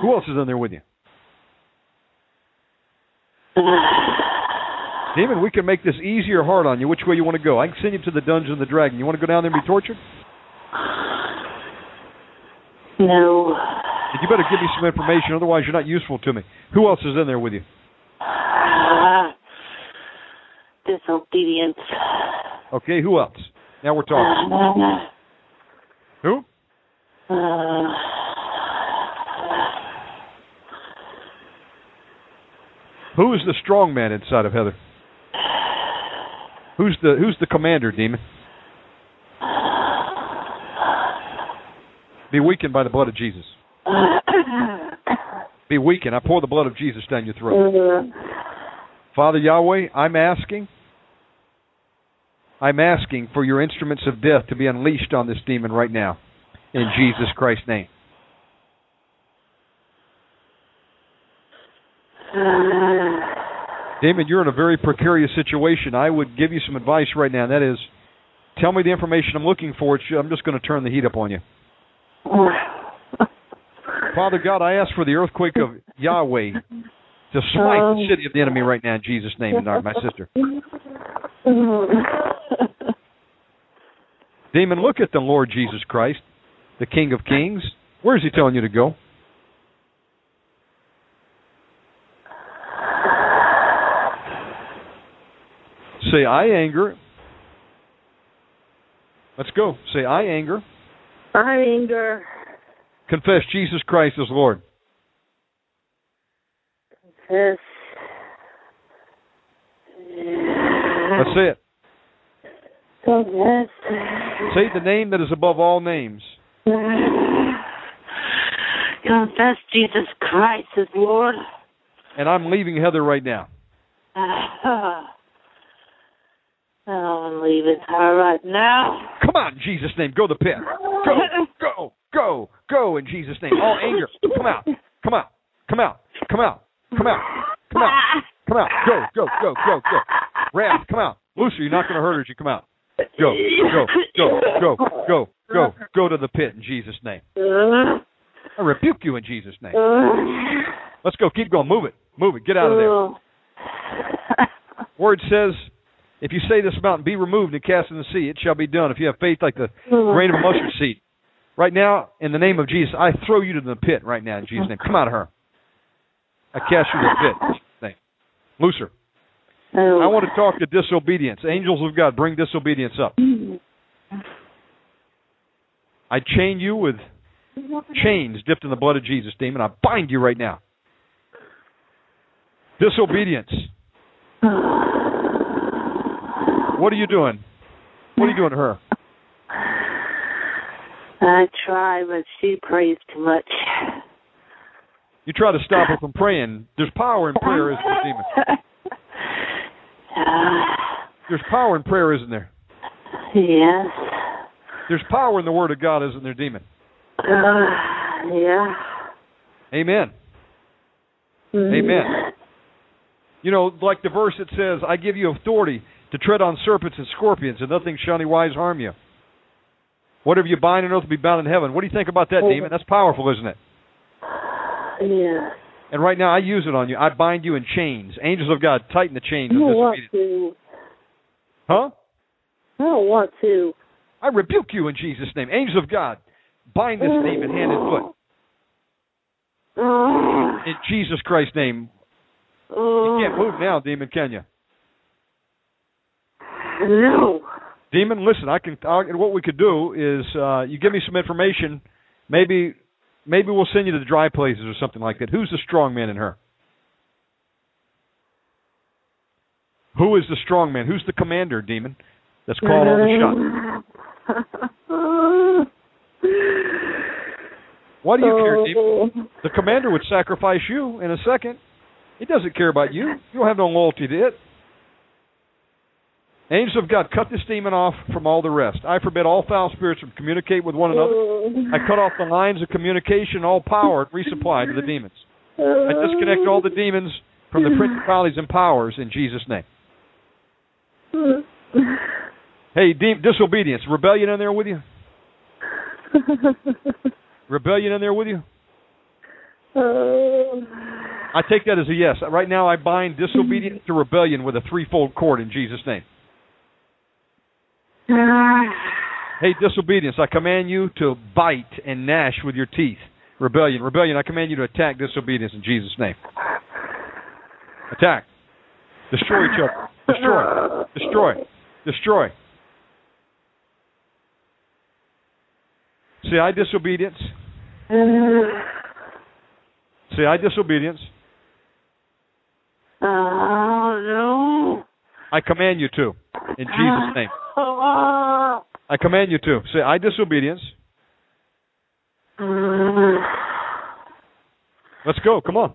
Who else is in there with you? Demon, we can make this easy or hard on you. Which way you want to go? I can send you to the dungeon of the dragon. You want to go down there and be tortured? No. You better give me some information, otherwise you're not useful to me. Who else is in there with you? Disobedience. Okay, who else? Now we're talking. Who? Uh, Who is the strong man inside of Heather? Who's the who's the commander, demon? Be weakened by the blood of Jesus. Be weakened. I pour the blood of Jesus down your throat. Father Yahweh, I'm asking I'm asking for your instruments of death to be unleashed on this demon right now. In Jesus Christ's name. Damon, you're in a very precarious situation. I would give you some advice right now, and that is tell me the information I'm looking for. I'm just going to turn the heat up on you. Father God, I ask for the earthquake of Yahweh to smite the um, city of the enemy right now in Jesus' name, and my sister. Demon, look at the Lord Jesus Christ, the King of Kings. Where's he telling you to go? Say, I anger. Let's go. Say, I anger. I anger. Confess Jesus Christ as Lord. Yes. Let's it. Yes. Say the name that is above all names. Confess Jesus Christ as Lord. And I'm leaving Heather right now. I'm leaving her right now. Come on, Jesus' name. Go to the pit. Go, go, go, go in Jesus' name. All anger. Come out. Come out. Come out. Come out. Come out. Come out. Come out. Go, go, go, go, go. Wrath, come out. Lucy, you're not going to hurt her as you come out. Go, go, go, go, go, go, go to the pit in Jesus' name. I rebuke you in Jesus' name. Let's go. Keep going. Move it. Move it. Get out of there. Word says, if you say this mountain, be removed and cast in the sea, it shall be done. If you have faith like the mm. grain of a mustard seed. Right now, in the name of Jesus, I throw you to the pit right now in Jesus' name. Come out of her. I cast you to the pit in Jesus' name. Looser. Oh. I want to talk to disobedience. Angels of God, bring disobedience up. I chain you with chains dipped in the blood of Jesus, demon. I bind you right now. Disobedience. Ah. What are you doing? What are you doing to her? I try, but she prays too much. You try to stop her from praying. There's power in prayer, isn't there, demon? There's power in prayer, isn't there? yes. There's power in the Word of God, isn't there, demon? Uh, yeah. Amen. Amen. You know, like the verse that says, I give you authority to tread on serpents and scorpions, and nothing shall any wise harm you. Whatever you bind on earth will be bound in heaven. What do you think about that, oh, demon? That's powerful, isn't it? Yeah. And right now, I use it on you. I bind you in chains. Angels of God, tighten the chains I don't want to. Huh? I don't want to. I rebuke you in Jesus' name. Angels of God, bind this demon hand and foot. In Jesus Christ's name. You can't move now, demon, can you? No. Demon, listen. I can. I, what we could do is, uh, you give me some information. Maybe, maybe we'll send you to the dry places or something like that. Who's the strong man in her? Who is the strong man? Who's the commander, demon? That's calling all the shots. Why do you care, demon? The commander would sacrifice you in a second. He doesn't care about you. You don't have no loyalty to it. Angels of God, cut this demon off from all the rest. I forbid all foul spirits from communicate with one another. I cut off the lines of communication, all power and resupply to the demons. I disconnect all the demons from the principalities and powers in Jesus' name. Hey, de- disobedience, rebellion in there with you? Rebellion in there with you? I take that as a yes. Right now, I bind disobedience to rebellion with a threefold cord in Jesus' name. Hey, disobedience, I command you to bite and gnash with your teeth. Rebellion, rebellion, I command you to attack disobedience in Jesus' name. Attack. Destroy each other. Destroy. Destroy. Destroy. Say, I disobedience. Say, I disobedience. Oh, no. I command you to. In Jesus' name. I command you to. Say, I disobedience. Let's go. Come on.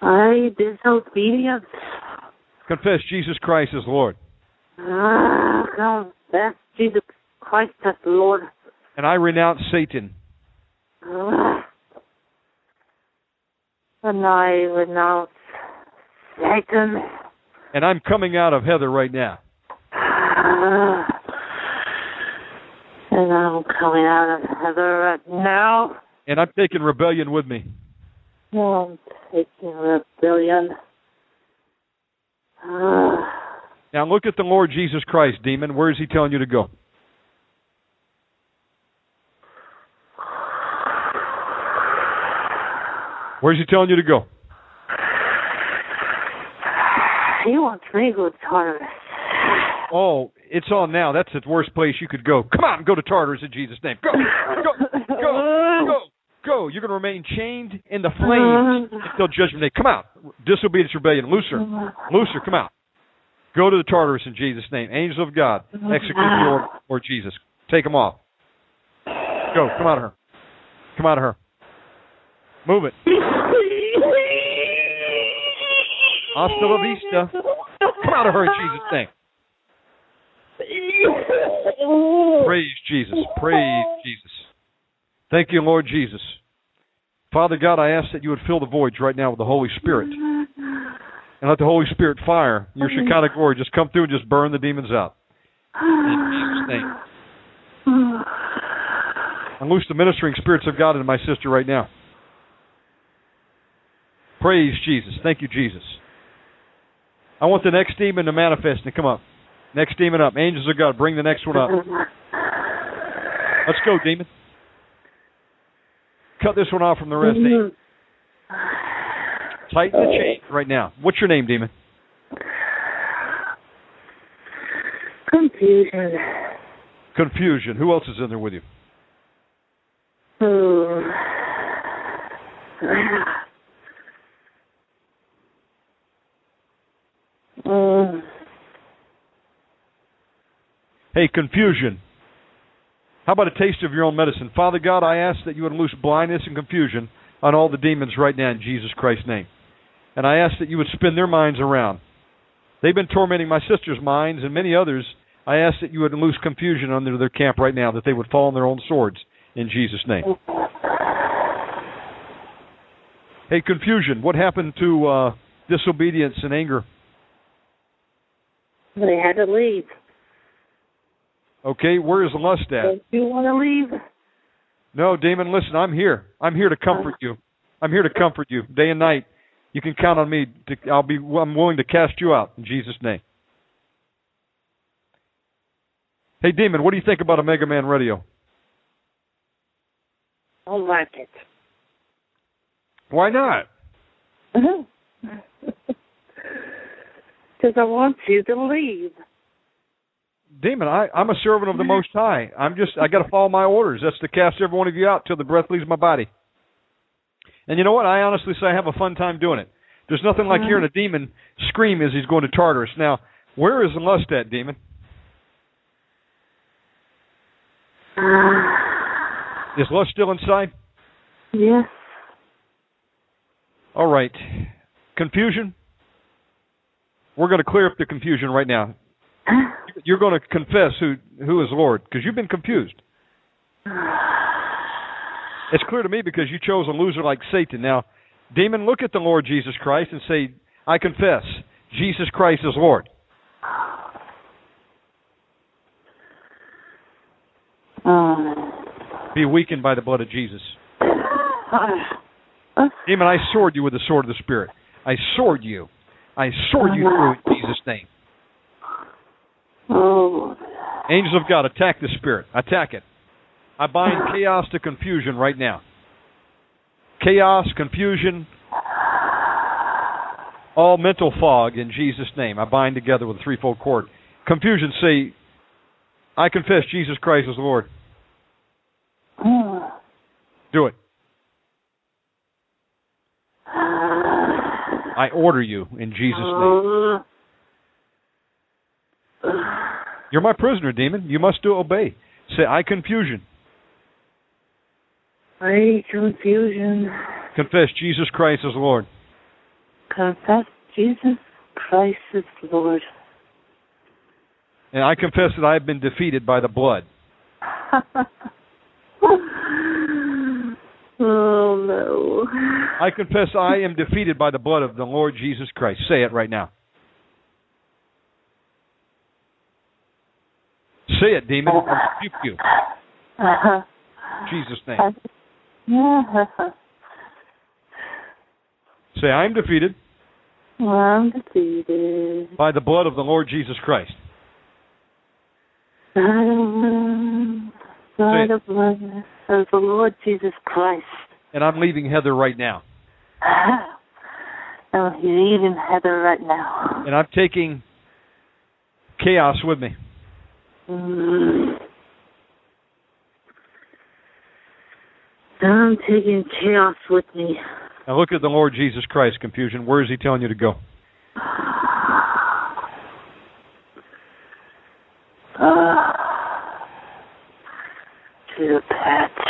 I disobedience. Confess Jesus Christ is Lord. Ah, confess Jesus Christ as Lord. And I renounce Satan. And I renounce Satan. And I'm coming out of Heather right now. And I'm coming out of Heather right now. And I'm taking rebellion with me. I'm taking rebellion. Now look at the Lord Jesus Christ, demon. Where is he telling you to go? Where's he telling you to go? He wants me to go to Oh, it's on now. That's the worst place you could go. Come on, go to Tartarus in Jesus' name. Go, go, go, go, go. You're going to remain chained in the flames until judgment day. Come out. Disobedience, rebellion. Looser. Looser, come out. Go to the Tartarus in Jesus' name. Angels of God, execute the Lord, Lord Jesus. Take them off. Go. Come out of her. Come out of her. Move it. Hasta la vista. Come out of her in Jesus' name. Praise Jesus. Praise Jesus. Thank you, Lord Jesus. Father God, I ask that you would fill the voids right now with the Holy Spirit. And let the Holy Spirit fire your Shekinah glory just come through and just burn the demons out. And loose the ministering spirits of God into my sister right now. Praise Jesus. Thank you, Jesus. I want the next demon to manifest and come up. Next demon up. Angels of God, bring the next one up. Let's go, demon. Cut this one off from the rest. Demon. Tighten the chain right now. What's your name, demon? Confusion. Confusion. Who else is in there with you? Oh. Hey, confusion. How about a taste of your own medicine? Father God, I ask that you would loose blindness and confusion on all the demons right now in Jesus Christ's name. And I ask that you would spin their minds around. They've been tormenting my sister's minds and many others. I ask that you would loose confusion under their camp right now, that they would fall on their own swords in Jesus' name. Hey, confusion. What happened to uh, disobedience and anger? They had to leave. Okay, where is lust at? Don't you want to leave? No, Damon, listen, I'm here. I'm here to comfort you. I'm here to comfort you day and night. You can count on me. To, I'll be. I'm willing to cast you out in Jesus' name. Hey, Demon, what do you think about Omega Man Radio? Don't like it. Why not? Because I want you to leave. Demon, I, I'm a servant of the Most High. I'm just. I got to follow my orders. That's to cast every one of you out till the breath leaves my body. And you know what? I honestly say I have a fun time doing it. There's nothing like hearing a mm-hmm. demon scream as he's going to Tartarus. Now, where is lust at, demon? Is lust still inside? Yes. All right. Confusion? We're going to clear up the confusion right now. You're going to confess who who is Lord because you've been confused. It's clear to me because you chose a loser like Satan. Now, demon, look at the Lord Jesus Christ and say, "I confess, Jesus Christ is Lord." Uh, Be weakened by the blood of Jesus. Demon, I sword you with the sword of the Spirit. I sword you. I sword you through in Jesus' name. Oh, Angels of God, attack the spirit. Attack it. I bind chaos to confusion right now. Chaos, confusion, all mental fog in Jesus' name. I bind together with a threefold cord. Confusion, say, I confess Jesus Christ is Lord. Do it. I order you in Jesus' name. You're my prisoner, demon. You must do obey. Say, I confusion. I confusion. Confess Jesus Christ is Lord. Confess Jesus Christ is Lord. And I confess that I have been defeated by the blood. oh no. I confess I am defeated by the blood of the Lord Jesus Christ. Say it right now. Say it, demon. I rebuke you. Uh-huh. Jesus' name. Yeah. Say, I am defeated I'm defeated. by the blood of the Lord Jesus Christ. By the blood of the Lord Jesus Christ. And I'm leaving Heather right now. Oh, he's leaving Heather right now. And I'm taking chaos with me. Mm. I'm taking chaos with me. Now look at the Lord Jesus Christ, confusion. Where is he telling you to go? Uh, to the pit.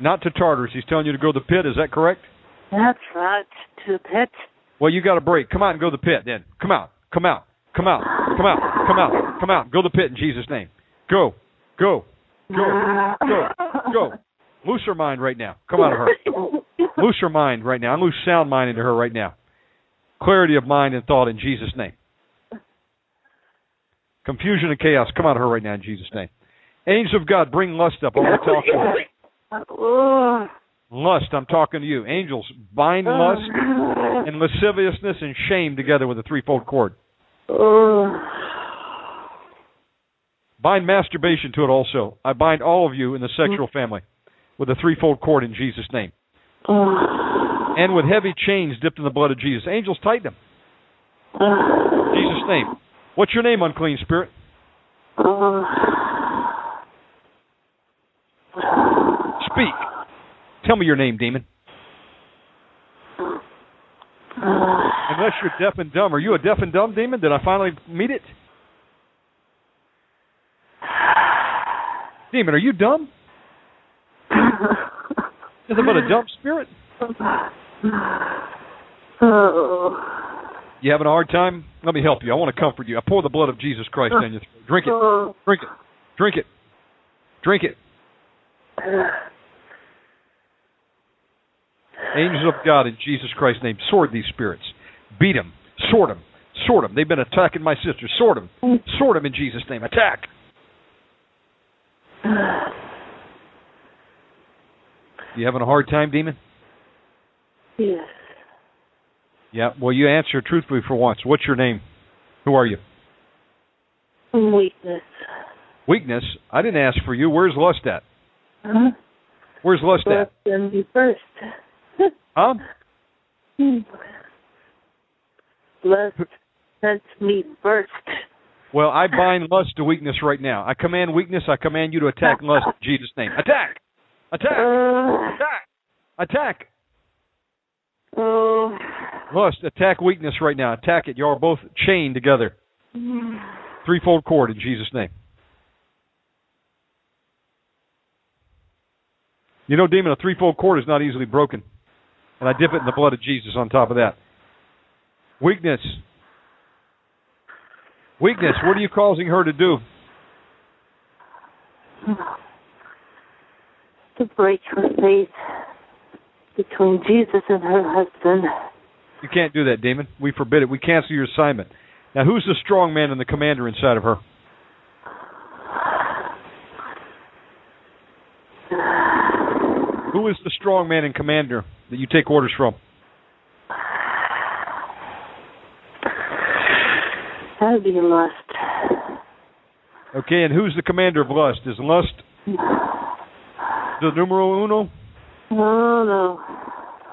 Not to Tartarus. He's telling you to go to the pit. Is that correct? That's right. To the pit. Well, you got a break. Come out and go to the pit then. Come out. Come out. Come out. Come out. Come out. Come out. Go to the pit in Jesus' name. Go. Go. Go. Go. Go. Loose her mind right now. Come out of her. Loose her mind right now. I loose sound mind into her right now. Clarity of mind and thought in Jesus' name. Confusion and chaos, come out of her right now in Jesus' name. Angels of God, bring lust up. I want to talk to you. Lust, I'm talking to you. Angels, bind lust and lasciviousness and shame together with a threefold cord. Bind masturbation to it also. I bind all of you in the sexual family with a threefold cord in Jesus' name. And with heavy chains dipped in the blood of Jesus. Angels, tighten them. Jesus' name. What's your name, unclean spirit? Speak. Tell me your name, demon. Uh, Unless you're deaf and dumb. Are you a deaf and dumb demon? Did I finally meet it? Demon, are you dumb? Nothing but a dumb spirit? oh. You having a hard time? Let me help you. I want to comfort you. I pour the blood of Jesus Christ down your throat. Drink it. Drink it. Drink it. Drink it. Angels of God in Jesus Christ's name, sword these spirits. Beat them. Sword them. Sword them. They've been attacking my sister. Sword them. Sword them in Jesus' name. Attack. You having a hard time, demon? Yes. Yeah. Well, you answer truthfully for once. What's your name? Who are you? Weakness. Weakness. I didn't ask for you. Where's lust at? Huh? Where's lust at? Bless them be first. Huh? Bless sent me first. Well, I bind lust to weakness right now. I command weakness. I command you to attack lust in Jesus' name. Attack! Attack! Uh, Attack! Attack! oh. Lust, attack weakness right now. Attack it. You are both chained together. Threefold cord in Jesus' name. You know, demon, a threefold cord is not easily broken. And I dip it in the blood of Jesus on top of that. Weakness. Weakness. What are you causing her to do? To break her faith between Jesus and her husband. You can't do that, demon. We forbid it. We cancel your assignment. Now, who's the strong man and the commander inside of her? Who is the strong man and commander that you take orders from? That'd be lust. Okay, and who's the commander of lust? Is lust the numero uno? Oh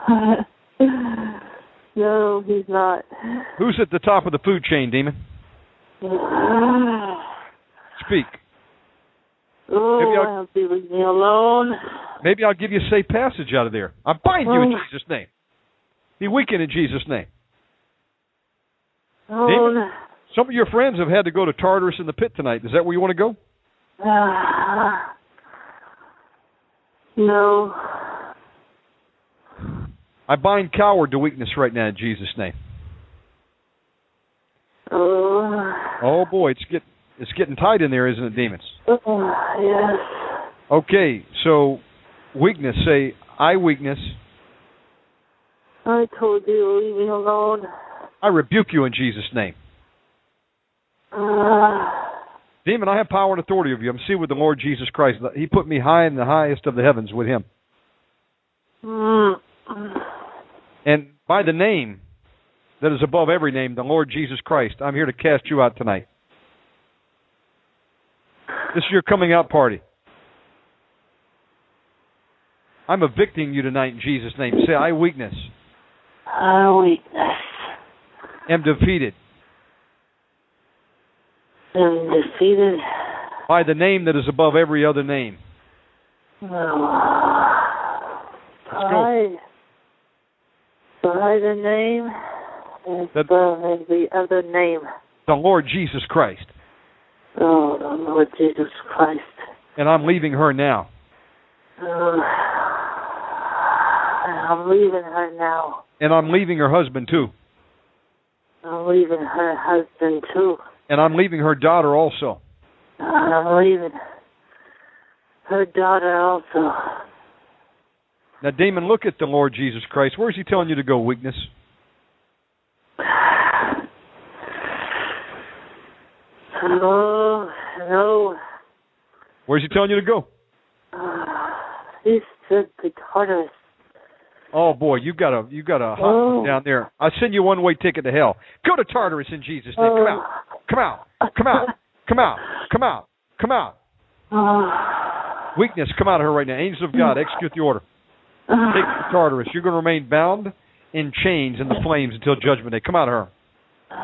no. no, he's not. Who's at the top of the food chain, demon? Speak. Oh, I'll- I hope you leave me alone. Maybe I'll give you a safe passage out of there. I bind you in. Jesus' name. Be weakened in Jesus' name. Oh, David? Uh, some of your friends have had to go to Tartarus in the pit tonight. Is that where you want to go? Ah. no. I bind coward to weakness right now in Jesus' name. Oh. Oh boy, it's get it's getting tight in there, isn't it, demons? oh yes. Okay, so weakness. Say I weakness. I told you to leave me alone. I rebuke you in Jesus' name. Ah. Demon, I have power and authority over you. I'm seated with the Lord Jesus Christ. He put me high in the highest of the heavens with Him. Mm. And by the name that is above every name, the Lord Jesus Christ, I'm here to cast you out tonight. This is your coming out party. I'm evicting you tonight in Jesus' name. Say, I, weakness, I weakness. am defeated am defeated. by the name that is above every other name. Let's go. By, by the name and That- by the other name. The Lord Jesus Christ. Oh, the Lord Jesus Christ. And I'm leaving her now. Oh. I'm leaving her now. And I'm leaving her husband too. I'm leaving her husband too. And I'm leaving her daughter also. I'm leaving her daughter also. Now, Damon, look at the Lord Jesus Christ. Where's he telling you to go, weakness? Oh, no. Where's he telling you to go? Uh, he said the Tartarus. Oh boy, you got a you got a hot Oh. down there. I'll send you one way ticket to hell. Go to Tartarus in Jesus' name. Come out. Come out. Come out. Come out. Come out. Come out. Oh. Weakness, come out of her right now. Angels of God, execute the order. Take her Tartarus. You're going to remain bound in chains in the flames until judgment day. Come out of her.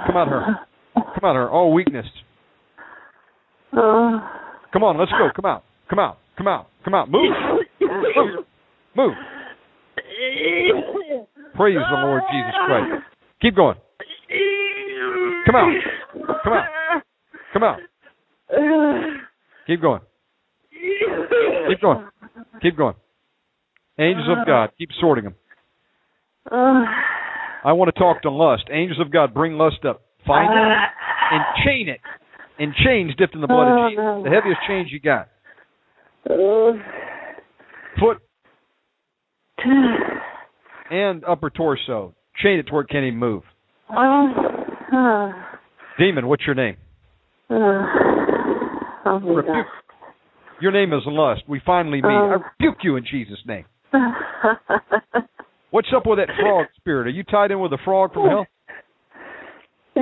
Come out of her. Come out of her. Oh, weakness. Oh. Come on, let's go. Come out. Come out. Come out. Come out. Move. Move. Move. Praise the Lord Jesus Christ. Keep going. Come out. Come out. Come out. Keep going. Keep going. Keep going. Angels of God, keep sorting them. I want to talk to lust. Angels of God, bring lust up. Find it and chain it. And chains dipped in the blood of Jesus. The heaviest chains you got. Foot and upper torso. Chain it to where it can't even move. Demon, what's your name? Oh my Rebuke. Your name is lust. We finally meet. I rebuke you in Jesus' name. What's up with that frog spirit? Are you tied in with a frog from hell?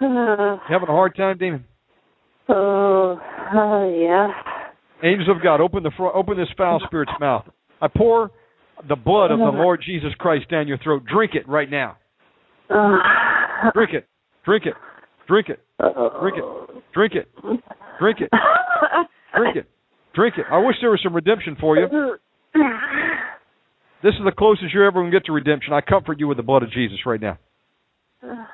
oh, Having a hard time, demon? oh, yeah. Angels of God, open the open this foul spirit's mouth. I pour the blood of the uh-huh. Lord Jesus Christ down your throat. Drink it right now. Oh, Drink it. Drink it. Drink it. Drink it. Drink it. Drink it. Drink it. Drink it. I wish there was some redemption for you. This is the closest you're ever going to get to redemption. I comfort you with the blood of Jesus right now. Uh-huh.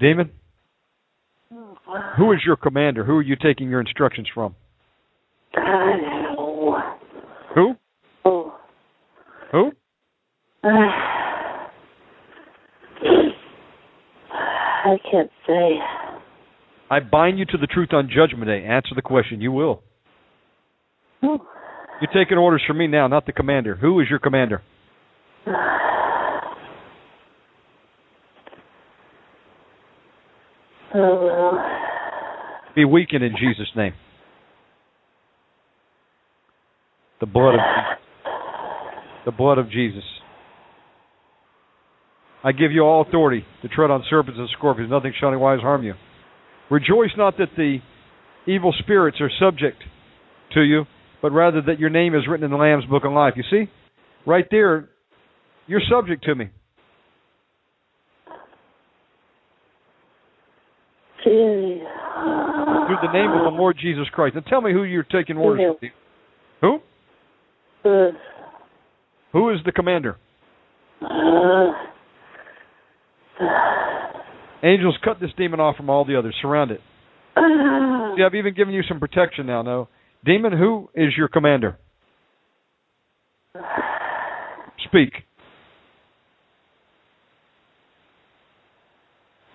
Demon, who is your commander? Who are you taking your instructions from? I don't know. Who? Oh. Who? I can't say. I bind you to the truth on Judgment Day. Answer the question. You will. Oh. You're taking orders from me now, not the commander. Who is your commander? Oh well. Be weakened in Jesus' name. The blood of Jesus. The blood of Jesus. I give you all authority to tread on serpents and scorpions. Nothing shall any wise harm you. Rejoice not that the evil spirits are subject to you, but rather that your name is written in the Lamb's book of life. You see? Right there, you're subject to me. Gee. Through the name of the Lord Jesus Christ. And tell me who you're taking orders from. Who? Uh, Who is the commander? uh, Angels, cut this demon off from all the others. Surround it. uh, See, I've even given you some protection now. No, demon, who is your commander? Speak.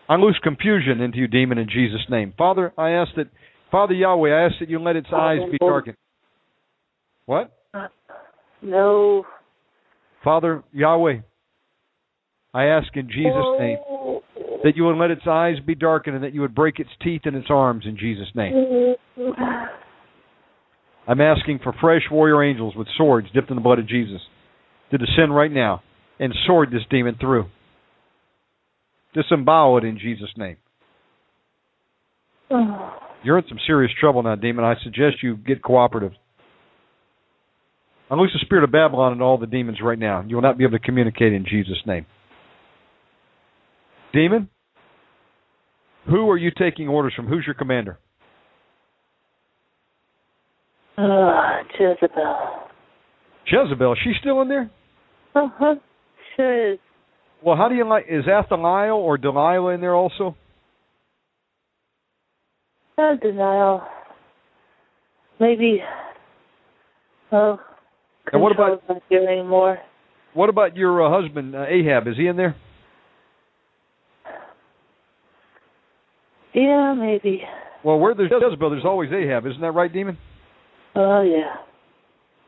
I loose confusion into you, demon, in Jesus' name. Father, I ask that, Father Yahweh, I ask that you let its uh, eyes be darkened. What? Uh, no. Father Yahweh, I ask in Jesus' name that you would let its eyes be darkened and that you would break its teeth and its arms in Jesus' name. I'm asking for fresh warrior angels with swords dipped in the blood of Jesus to descend right now and sword this demon through. Disembowel it in Jesus' name. You're in some serious trouble now, demon. I suggest you get cooperative. Unleash the spirit of Babylon and all the demons right now. You will not be able to communicate in Jesus' name. Demon, who are you taking orders from? Who's your commander? Oh, Jezebel. Jezebel. Is she still in there? Uh-huh. Sure is. Well, how do you like? Is Athaliah or Delilah in there also? No denial. Maybe. Oh. And what about- not here anymore? What about your uh, husband uh, Ahab? Is he in there? Yeah, maybe. Well, where there's Jezebel, there's always Ahab. Isn't that right, demon? Oh yeah.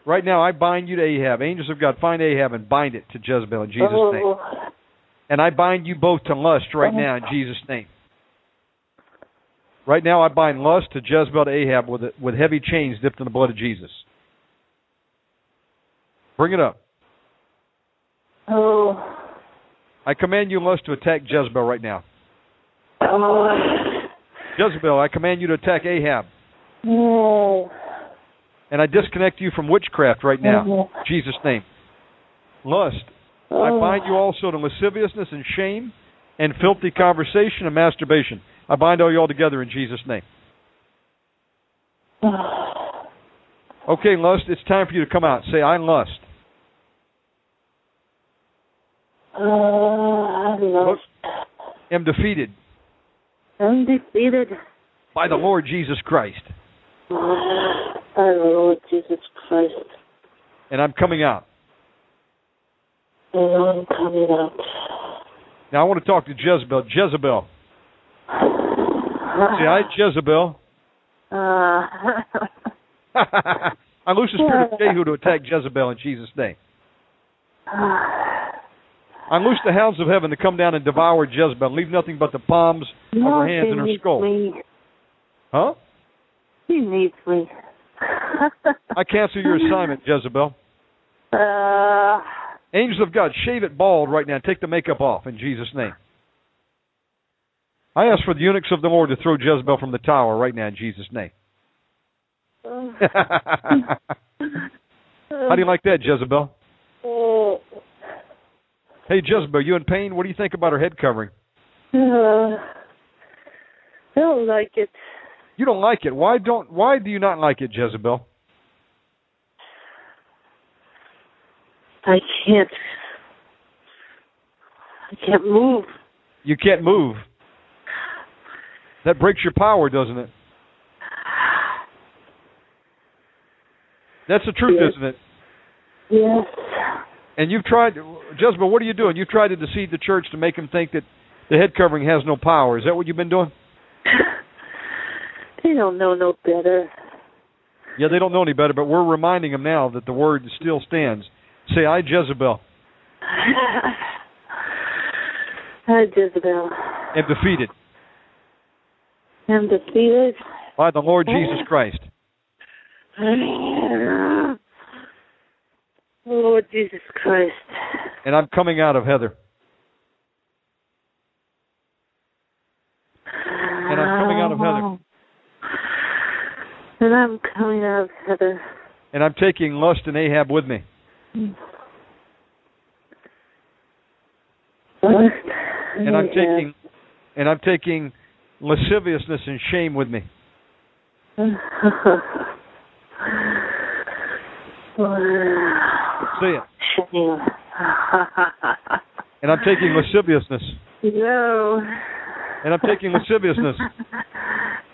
Right now, I bind you to Ahab. Angels of God, find Ahab and bind it to Jezebel in Jesus' oh. name. And I bind you both to lust right now in Jesus' name. Right now, I bind lust to Jezebel to Ahab with with heavy chains dipped in the blood of Jesus. Bring it up. Oh. I command you lust to attack Jezebel right now. Oh. Jezebel, I command you to attack Ahab. No. And I disconnect you from witchcraft right now. Mhm. In Jesus' name. Lust. I Oh. bind you also to lasciviousness and shame and filthy conversation and masturbation. I bind all y'all together in Jesus' name. Okay, lust, it's time for you to come out. Say, I lust. Uh, I lost. Am defeated I'm defeated by the Lord Jesus Christ. by the Lord Jesus Christ. And I'm coming out. Coming out. Now I want to talk to Jezebel. Jezebel. See, I Jezebel. Uh, I loose the spirit of Jehu to attack Jezebel in Jesus' name. I loose the hounds of heaven to come down and devour Jezebel, leave nothing but the palms of her hands and her skull. Me. Huh? He needs me. I cancel your assignment, Jezebel. Uh, Angels of God, shave it bald right now. Take the makeup off in Jesus' name. I ask for the eunuchs of the Lord to throw Jezebel from the tower right now in Jesus' name. How do you like that, Jezebel? Hey, Jezebel, you in pain? What do you think about her head covering? uh, I don't like it. You don't like it. Why don't? Why do you not like it, Jezebel? I can't. I can't move. You can't move. That breaks your power, doesn't it? That's the truth, Yes. isn't it? Yes. And you've tried, Jezebel. What are you doing? You've tried to deceive the church to make them think that the head covering has no power. Is that what you've been doing? They don't know no better. Yeah, they don't know any better, but we're reminding them now that the word still stands. Say, I, Jezebel, I, Jezebel, am defeated am defeated. by the Lord Jesus Christ. Lord Jesus Christ. And I'm coming out of Heather. And I'm coming out of Heather. And I'm coming out of Heather. And I'm taking lust and Ahab with me. And I'm taking and I'm taking lasciviousness and shame with me. It. Shame. And I'm taking lasciviousness. no. And I'm taking lasciviousness.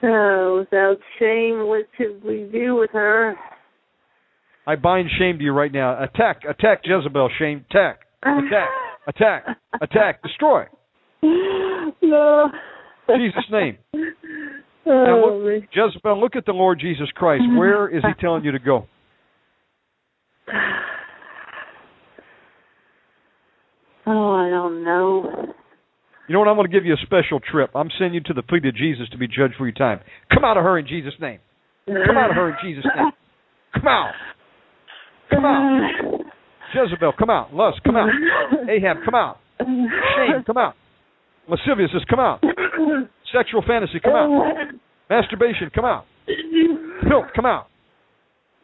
Oh, without shame, what should we do with her? I bind shame to you right now. Attack, attack Jezebel, shame, attack, attack, attack, attack, destroy. No. Jesus' name. Now Oh, look, Jezebel, look at the Lord Jesus Christ. Where is he telling you to go? oh, I don't know. You know what? I'm going to give you a special trip. I'm sending you to the feet of Jesus to be judged for your time. Come out of her in Jesus' name. Come out of her in Jesus' name. Come out. Come out. Jezebel, come out. Lust, come out. Ahab, come out. Shame, come out. Lasciviousness, come out. Sexual fantasy, come out. Masturbation, come out. Filth, come out.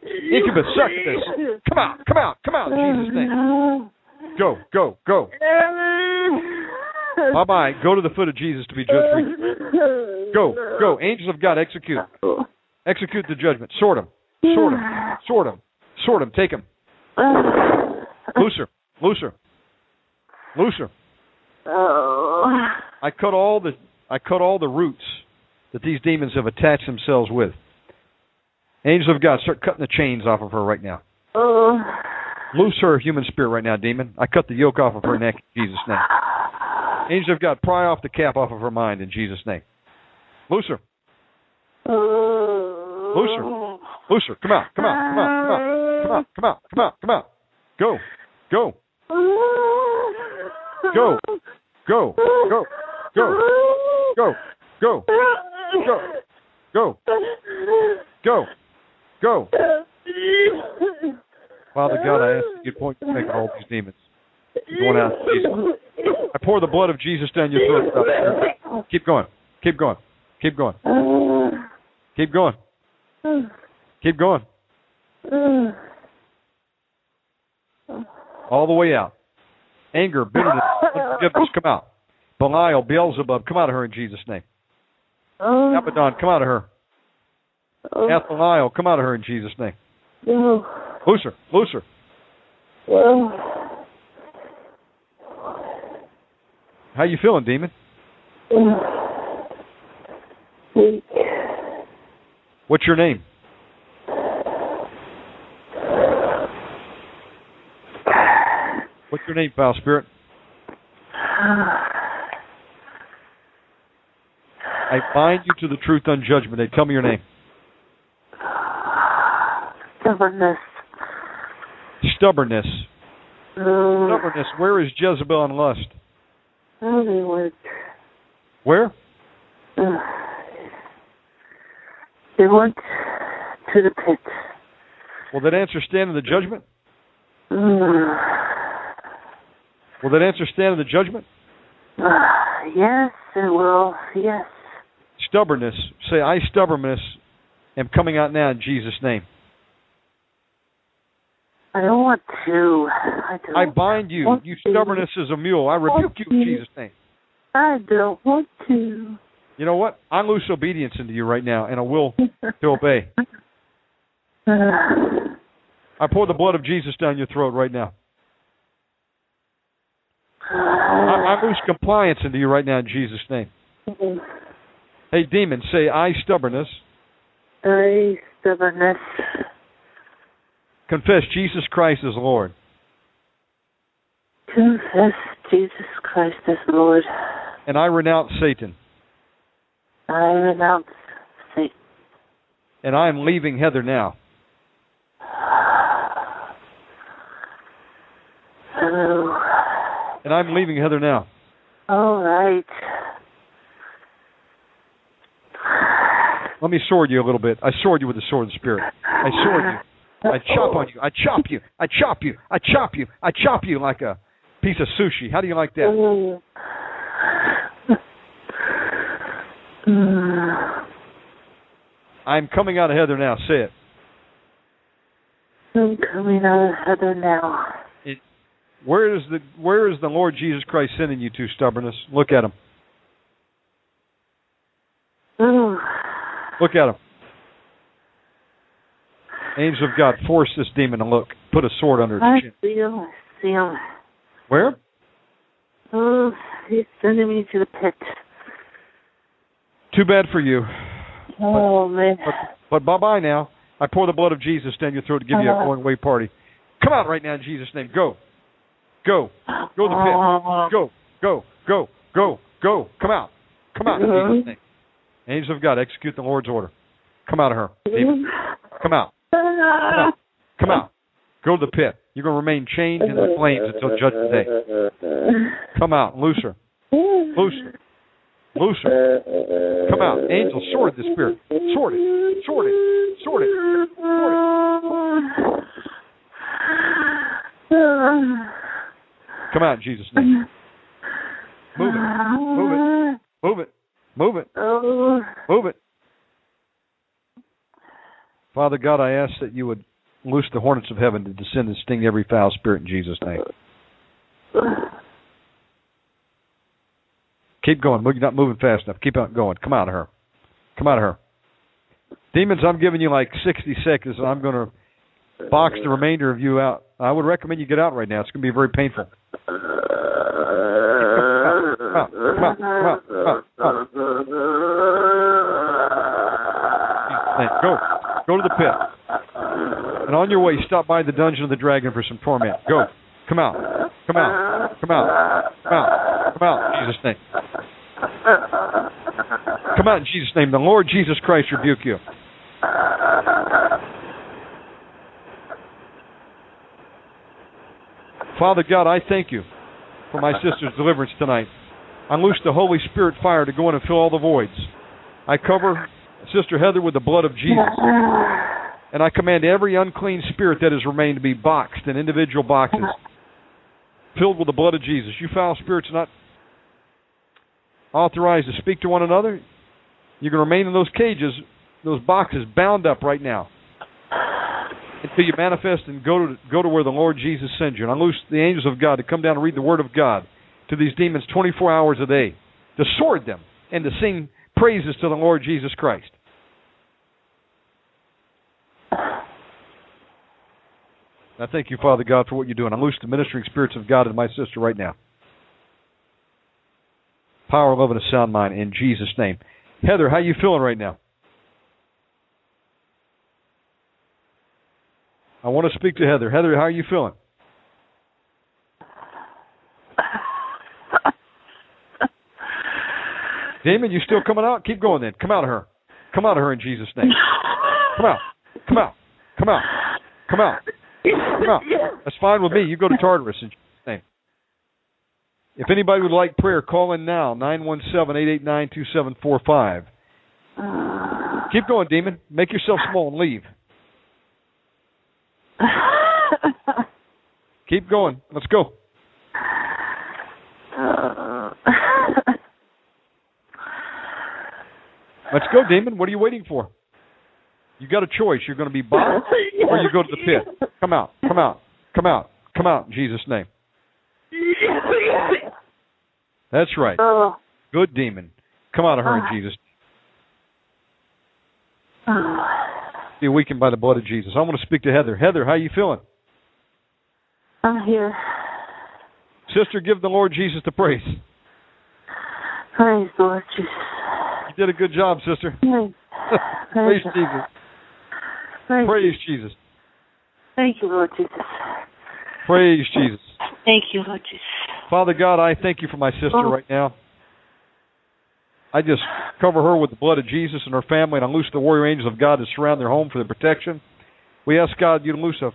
Incubus, succubus, come out, come out, come out in Jesus' name. Go, go, go. Bye bye. Go to the foot of Jesus to be judged for you. Go, go. Angels of God, execute. Execute the judgment. Sort them. Sort them. Sort them. Sort him. Take them. Looser. Looser. Looser. Oh. I cut all the I cut all the roots that these demons have attached themselves with. Angels of God, start cutting the chains off of her right now. Oh. Loose her human spirit right now, demon. I cut the yoke off of her neck in Jesus' name. Angels of God, pry off the cap off of her mind in Jesus' name. Loose her. Oh. Loose her. Come out. Come out. Come out. Come out. Come out. Come out. Come out. Come out. Go. Go. Go. Go. Go. Go. Go. Go. Go. Go. Go. Go. Father God, I ask that you point finger at all these demons. Going out. Jesus. I pour the blood of Jesus down your throat. Keep going. Keep going. Keep going. Keep going. Keep going. All the way out. Anger, bitterness, unforgiveness, come out. Belial, Beelzebub, come out of her in Jesus' name. Oh, Abaddon, come out of her. oh, Athaliah, come out of her in Jesus' name. Oh. no. Loose her. Loose her. Well, How you feeling, demon? weak. What's your name? What's your name, foul spirit? I bind you to the truth on judgment day. Tell me your name. Stubbornness. Stubbornness. Uh, Stubbornness. Where is Jezebel and lust? went. Where? Uh, they went to the pit. Will that answer stand in the judgment? Uh, Will that answer stand in the judgment? uh, yes, it will. Yes. Stubbornness. Say, I stubbornness am coming out now in Jesus' name. I don't want to. I don't. I bind you. You to. stubbornness is a mule. I rebuke you in Jesus' name. I don't want to. You know what? I loose obedience into you right now and a will to obey. Uh, I pour the blood of Jesus down your throat right now. I, I loose compliance into you right now in Jesus' name. Hey, demon, say, I stubbornness I stubbornness. confess Jesus Christ is Lord. Confess Jesus Christ as Lord. And I renounce Satan. I renounce Satan. And I am leaving Heather now. Oh, And I'm leaving Heather now. all right. Let me sword you a little bit. I sword you with the sword of the Spirit. I sword you. I chop on you. I chop you. I chop you. I chop you. I chop you like a piece of sushi. How do you like that? I'm coming out of Heather now. Say it. I'm coming out of Heather now. Where is the Where is the Lord Jesus Christ sending you to? Stubbornness. Look at him. Look at him. Angels of God, force this demon to look. Put a sword under I his chin. see him. I see him. Where? Oh, he's sending me to the pit. Too bad for you. Oh, man. But, but bye bye now. I pour the blood of Jesus down your throat to give you a uh-huh. going away party. Come out right now in Jesus' name. Go. Go. Go to the pit. Uh-huh. Go. Go. Go. Go. Go. Come out. Come out name. Angels of God, execute the Lord's order. Come out of her. Demon. Come out. Come out. Come out. Go to the pit. You're going to remain chained in the flames until judgment day. Come out. Loose her. Loose her. Loose her. Come out. Angel, sword the spirit. Sword it. Sword it. Sword it. Sword it. Come out in Jesus' name. Move it. Move it. Move it. Move it. Move it. Father God, I ask that you would loose the hornets of heaven to descend and sting every foul spirit in Jesus' name. Keep going. You're not moving fast enough. Keep on going. Come out of her. Come out of her. Demons, I'm giving you like 60 seconds, and I'm going to box the remainder of you out. I would recommend you get out right now. It's going to be very painful. Go. Go to the pit. And on your way, stop by the dungeon of the dragon for some torment. Go. Come out. Come out. Come out. Come out. Come out. In Jesus' name. Come out in Jesus' name. The Lord Jesus Christ rebuke you. Father God, I thank you for my sister's deliverance tonight. I loose the Holy Spirit fire to go in and fill all the voids. I cover Sister Heather with the blood of Jesus. And I command every unclean spirit that has remained to be boxed in individual boxes, filled with the blood of Jesus. You foul spirits are not authorized to speak to one another. You're going to remain in those cages, those boxes, bound up right now until you manifest and go to go to where the Lord Jesus sends you. And I loose the angels of God to come down and read the Word of God to these demons 24 hours a day, to sword them and to sing praises to the Lord Jesus Christ. I thank you, Father God, for what you're doing. I loose the ministering spirits of God in my sister right now. Power, love, and a sound mind in Jesus' name. Heather, how you feeling right now? I want to speak to Heather. Heather, how are you feeling? demon, you still coming out? Keep going then. Come out of her. Come out of her in Jesus' name. Come out. Come out. Come out. Come out. Come out. That's fine with me. You go to Tartarus in Jesus' name. If anybody would like prayer, call in now, 917-889-2745. Keep going, demon. Make yourself small and leave. Keep going. Let's go. Uh. Let's go, demon. What are you waiting for? You got a choice. You're going to be bound or you go to the pit. Come out. Come out. Come out. Come out in Jesus' name. That's right. Oh. Good demon. Come out of her in uh. Jesus. Be weakened by the blood of Jesus. I want to speak to Heather. Heather, how you feeling? I'm here. Sister, give the Lord Jesus the praise. Praise the Lord Jesus. You did a good job, sister. Praise, Praise Jesus. Praise, Praise Jesus. Thank you, Lord Jesus. Praise Jesus. Thank you, Lord Jesus. Father God, I thank you for my sister Oh. right now. I just cover her with the blood of Jesus and her family, and I loose the warrior angels of God to surround their home for their protection. We ask God you to loose a,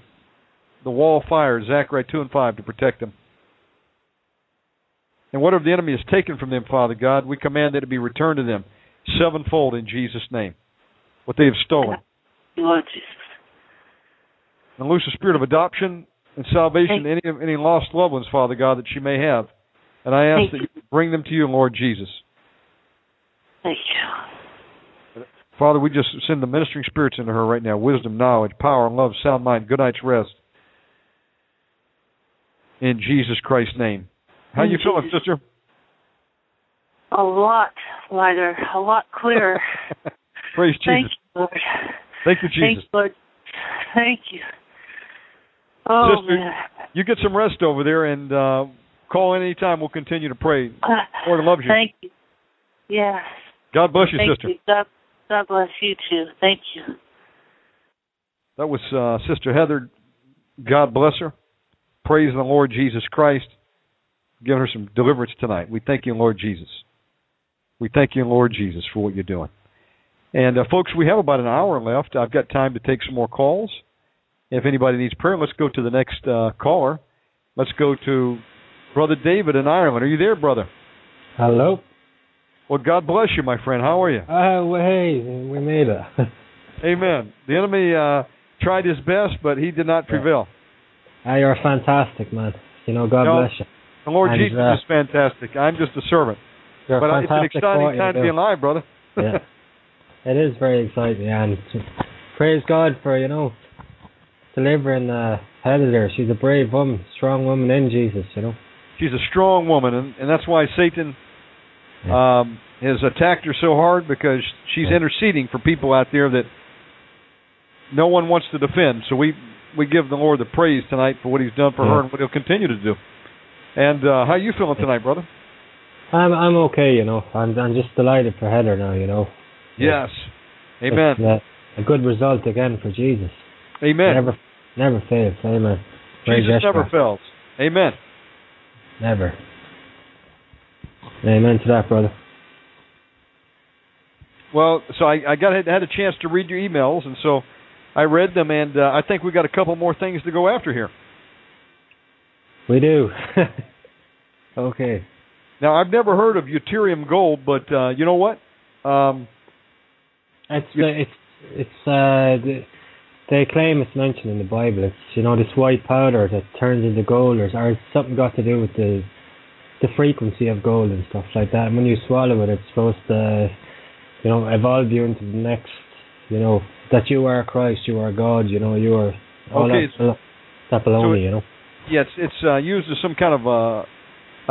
the wall of fire, Zechariah 2 and 5, to protect them. And whatever the enemy has taken from them, Father God, we command that it be returned to them sevenfold in Jesus' name. What they have stolen. Lord Jesus. And loose the spirit of adoption and salvation to any any lost loved ones, Father God, that she may have. And I ask Thank that you. you bring them to you, Lord Jesus. Thank you. Father, we just send the ministering spirits into her right now wisdom, knowledge, power, love, sound mind, good night's rest. In Jesus Christ's name. How you feeling, sister? A lot lighter, a lot clearer. Praise Thank Jesus. you, Lord. Thank you, Thank Jesus. you, Lord. Thank you. Oh, Sister, man. You get some rest over there and uh, call in any time. We'll continue to pray. Lord loves you. Thank you. Yes. God bless you, Thank sister. you. God, God bless you too. Thank you. That was uh, Sister Heather. God bless her. Praise the Lord Jesus Christ. Giving her some deliverance tonight. We thank you, Lord Jesus. We thank you, Lord Jesus, for what you're doing. And uh, folks, we have about an hour left. I've got time to take some more calls. If anybody needs prayer, let's go to the next uh, caller. Let's go to Brother David in Ireland. Are you there, brother? Hello. Well, God bless you, my friend. How are you? Uh, well, hey, we made it. Amen. The enemy uh, tried his best, but he did not prevail. Ah, you're fantastic, man. You know, God bless you. The Lord And, Jesus uh, is fantastic. I'm just a servant. You're but it's an exciting time to be alive, brother. yeah, it is very exciting, and praise God for you know delivering uh, Heather there. She's a brave woman, strong woman in Jesus. You know. She's a strong woman, and, and that's why Satan um, has attacked her so hard because she's Yeah. interceding for people out there that no one wants to defend. So we we give the Lord the praise tonight for what He's done for Yeah. her and what He'll continue to do. And uh, how you feeling tonight, brother? I'm I'm okay. You know. I'm I'm just delighted for Heather now. You know. Yes. Amen. It's, uh, a good result again for Jesus. Amen. Never never fails. Amen. Jesus never fails. Amen. Never. Amen to that, brother. Well, so I, I got had a chance to read your emails, and so I read them, and uh, I think we got a couple more things to go after here. We do. okay. Now, I've never heard of deuterium gold, but uh, you know what? Um, It's You- uh, it's it's uh the, they claim it's mentioned in the Bible. It's you know this white powder that turns into gold, or, or it's something got to do with the the frequency of gold and stuff like that. And when you swallow it, it's supposed to you know evolve you into the next. You know that you are Christ, you are God. You know you are all Okay, that, that baloney. it- you know. yeah, it's it's uh, used as some kind of uh,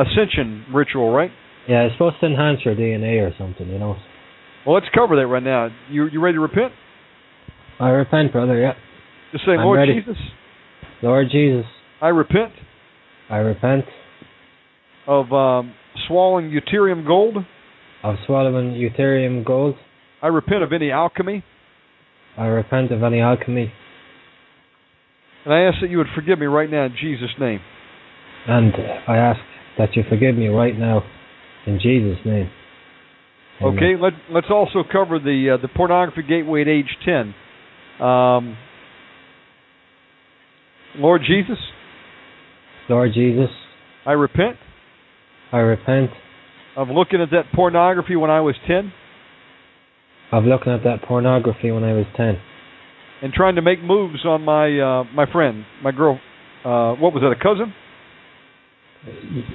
ascension ritual, right? Yeah, it's supposed to enhance your DNA or something. You know. Well, let's cover that right now. You you ready to repent? I repent, brother. Yeah. Just say, I'm Lord ready. Jesus, Lord Jesus, I repent I repent of um, swallowing deuterium gold. of swallowing deuterium gold. I repent of any alchemy, I repent of any alchemy, and I ask that you would forgive me right now in Jesus' name. and I ask that you forgive me right now, in Jesus' name. Amen. Okay, let let's also cover the uh, the pornography gateway at age ten. Um, Lord Jesus, Lord Jesus, I repent I repent of looking at that pornography when I was ten of looking at that pornography when I was ten, and trying to make moves on my uh, my friend, my girl. Uh, what was that? A cousin?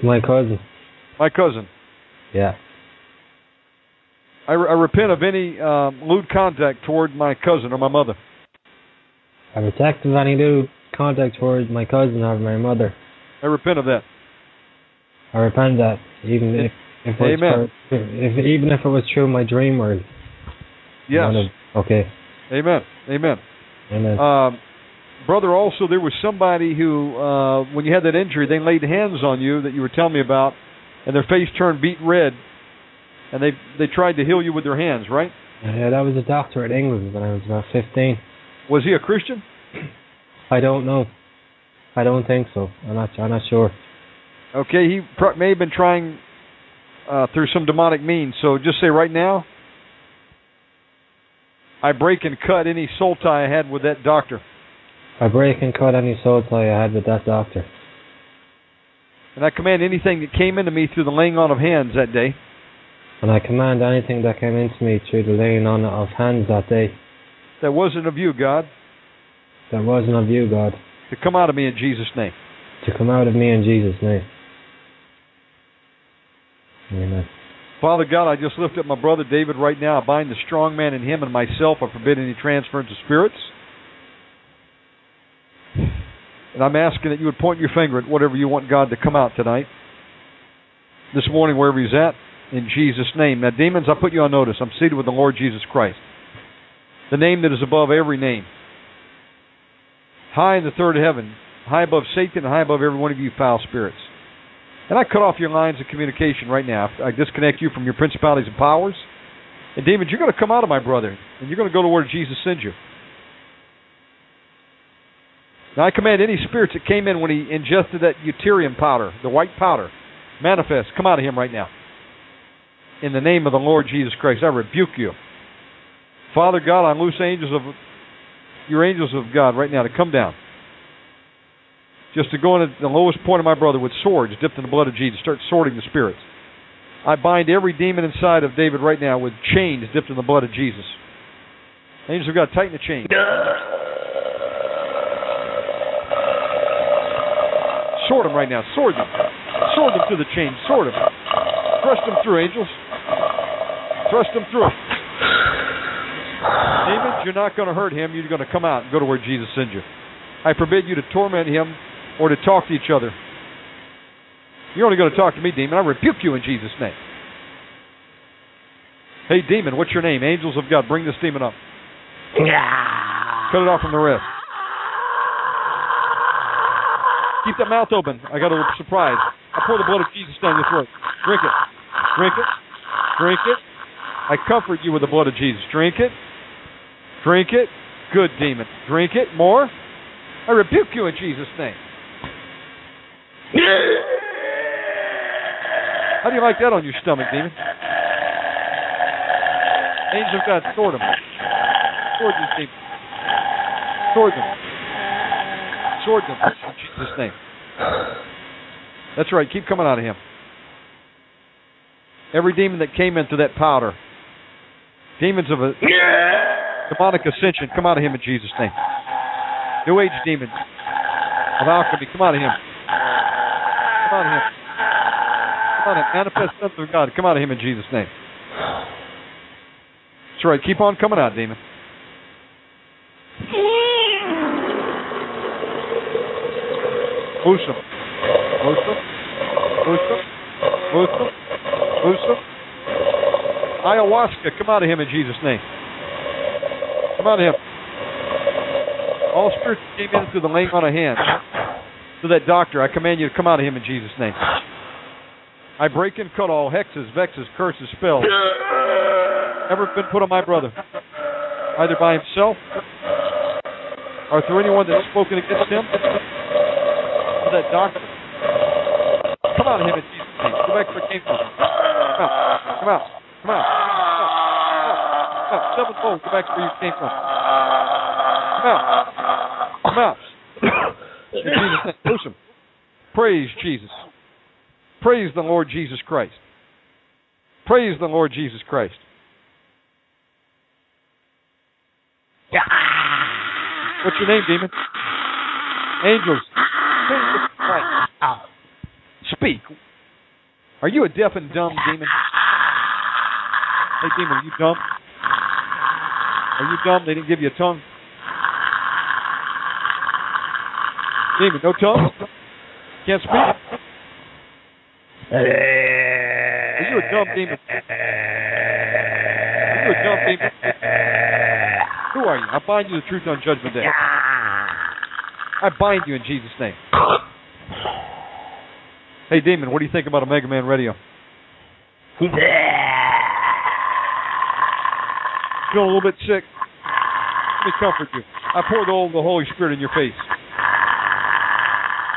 my cousin. My cousin. Yeah. I, re- I repent of any um, lewd contact toward my cousin or my mother. I repent of any lewd contact towards my cousin or my mother. I repent of that. I repent that even if, if it was Amen. for- if even if it was through my dream world. Yes. Of- okay. Amen. Amen. Amen. Um, brother, also there was somebody who, uh, when you had that injury, they laid hands on you that you were telling me about, and their face turned beet red, and they they tried to heal you with their hands, right? yeah, that was a doctor in England when I was about fifteen. Was he a Christian? I don't know. I don't think so. I'm not. I'm not sure. Okay, he pr- may have been trying uh, through some demonic means. So just say right now, I break and cut any soul tie I had with that doctor, I break and cut any soul tie I had with that doctor, and I command anything that came into me through the laying on of hands that day and I command anything that came into me through the laying on of hands that day that wasn't of you, God, that wasn't of you, God, to come out of me in Jesus' name. to come out of me in Jesus' name. Amen. Father God, I just lift up my brother David right now. I bind the strong man in him and myself. I forbid any transference of spirits. And I'm asking that you would point your finger at whatever you want God to come out tonight. This morning, wherever he's at, in Jesus' name. Now, demons, I put you on notice. I'm seated with the Lord Jesus Christ, the name that is above every name. High in the third heaven, high above Satan, and high above every one of you foul spirits. And I cut off your lines of communication right now. I disconnect you from your principalities and powers. And demons, you're going to come out of my brother, and you're going to go to where Jesus sends you. Now I command any spirits that came in when he ingested that deuterium powder, the white powder, manifest, come out of him right now. In the name of the Lord Jesus Christ, I rebuke you. Father God, I loose angels of your angels of God right now to come down. Just to go in at the lowest point of my brother with swords dipped in the blood of Jesus, start sorting the spirits. I bind every demon inside of David right now with chains dipped in the blood of Jesus. Angels of God, tighten the chain. Sword them right now. Sword them. Sword them through the chain. Sword them. Thrust them through, angels. Thrust them through. Demons, you're not going to hurt him. You're going to come out and go to where Jesus sends you. I forbid you to torment him or to talk to each other. You're only going to talk to me, demon. I rebuke you in Jesus' name. Hey, demon, what's your name? Angels of God, bring this demon up. Cut it off from the wrist. Keep that mouth open. I got a little surprise. I pour the blood of Jesus down your throat. Drink it. Drink it. Drink it. I comfort you with the blood of Jesus. Drink it. Drink it. Good demon. Drink it. More. I rebuke you in Jesus' name. How do you like that on your stomach, demon? Angels of God, sword them. Sword these demons. Sword them. Sword them in Jesus' name. That's right. Keep coming out of him. Every demon that came into that powder, demons of a demonic ascension, come out of him in Jesus' name. New Age demons of alchemy, come out of him. Come out of him. Come out of him. Manifest sons of God, come out of him in Jesus' name. That's right. Keep on coming out, demon. Loose them. Loose them. Loose them. Loose them. Loose them. Ayahuasca, come out of him in Jesus' name. Come out of him. All spirits came in through the laying on of hands. To that doctor, I command you to come out of him in Jesus' name. I break and cut all hexes, vexes, curses, spells ever been put on my brother, either by himself or through anyone that's spoken against him. To that doctor, come out of him in Jesus' name. Go back where it came from. Come out. Come out. Come out. Come out. Sevenfold, go back to where you came from. Come out. Come out. Jesus'. Praise Jesus. Praise the Lord Jesus Christ. Praise the Lord Jesus Christ. What's your name, demon? Angels. Speak. Are you a deaf and dumb demon? Hey, demon, are you dumb? Are you dumb? They didn't give you a tongue? Demon, no tongue? Can't speak? Are you a dumb demon? Are you a dumb demon? Who are you? I bind you the truth on Judgment Day. I bind you in Jesus' name. Hey, demon, what do you think about Omega Man Radio? Feeling a little bit sick? Let me comfort you. I pour the oil of the Holy Spirit in your face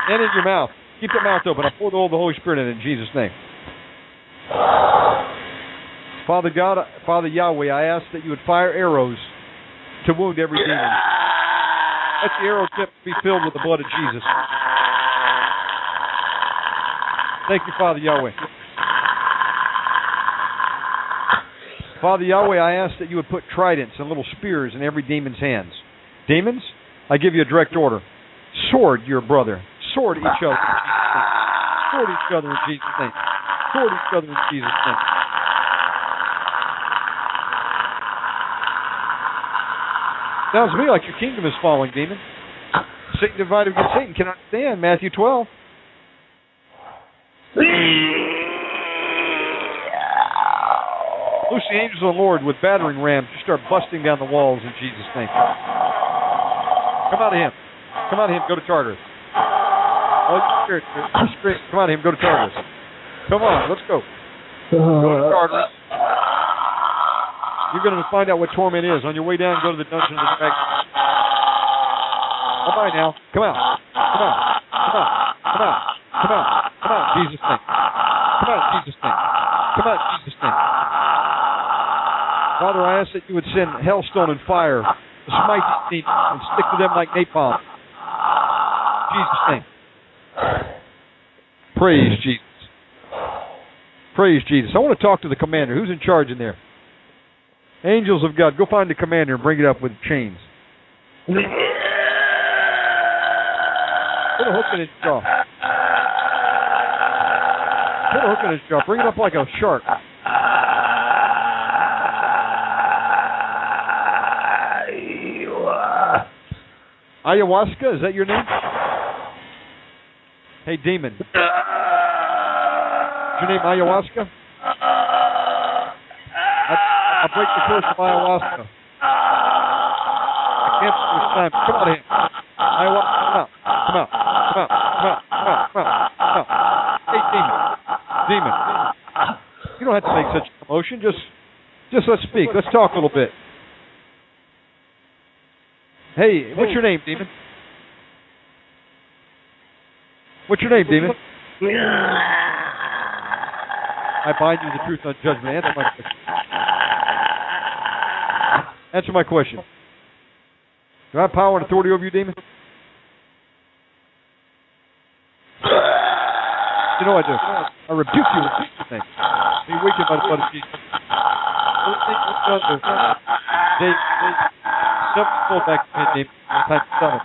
and in your mouth. Keep the mouth open. I pour the oil of the Holy Spirit in it in Jesus' name. Father God, Father Yahweh, I ask that you would fire arrows to wound every demon. Let the arrow tip be filled with the blood of Jesus. Thank you, Father Yahweh. Father Yahweh, I ask that you would put tridents and little spears in every demon's hands. Demons, I give you a direct order. Sword your brother. Sword each other. Sword each other in Jesus' name. Sword each other in Jesus' name. Sounds to me like your kingdom is falling, demon. Satan divided against Satan cannot stand. Matthew 12. Loose the angels of the Lord with battering rams to start busting down the walls in Jesus' name. Come out of him. Come out of him. Go to Tartarus. Oh, come on, him. Go to Tartarus. Come on, let's go. Go to uh-huh. Tartarus. You're going to find out what torment is. On your way down, go to the dungeon of the dragon. Come on now. Come out. Come out. Come out. Come out. Come out. Come out. Jesus' name. Come out. Jesus' name. Come out. Jesus' name. Father, I ask that you would send hailstone and fire to smite these demons and stick to them like napalm. Jesus' name. Praise Jesus. Praise Jesus. I want to talk to the commander. Who's in charge in there? Angels of God, go find the commander and bring it up with chains. Put a hook in his jaw. Put a hook in his jaw. Bring it up like a shark. Ayahuasca, is that your name? Hey, demon. Uh, Your name Ayahuasca? I, I break the curse of ayahuasca. I cancel this time. Come on in. Ayahuasca, come out. Come out. Come out. Come out. Come out. Come out. Come out. Hey, demon. Demon. You don't have to make such a commotion. Just, just let's speak. Let's talk a little bit. Hey, what's your name, demon? What's your name, demon? I bind you the truth on judgment. Answer my question. Answer my question. Do I have power and authority over you, demon? You know I do. I rebuke you in Jesus' name. Be weakened by the blood of Jesus. They, they, seven fold back to me, times seven.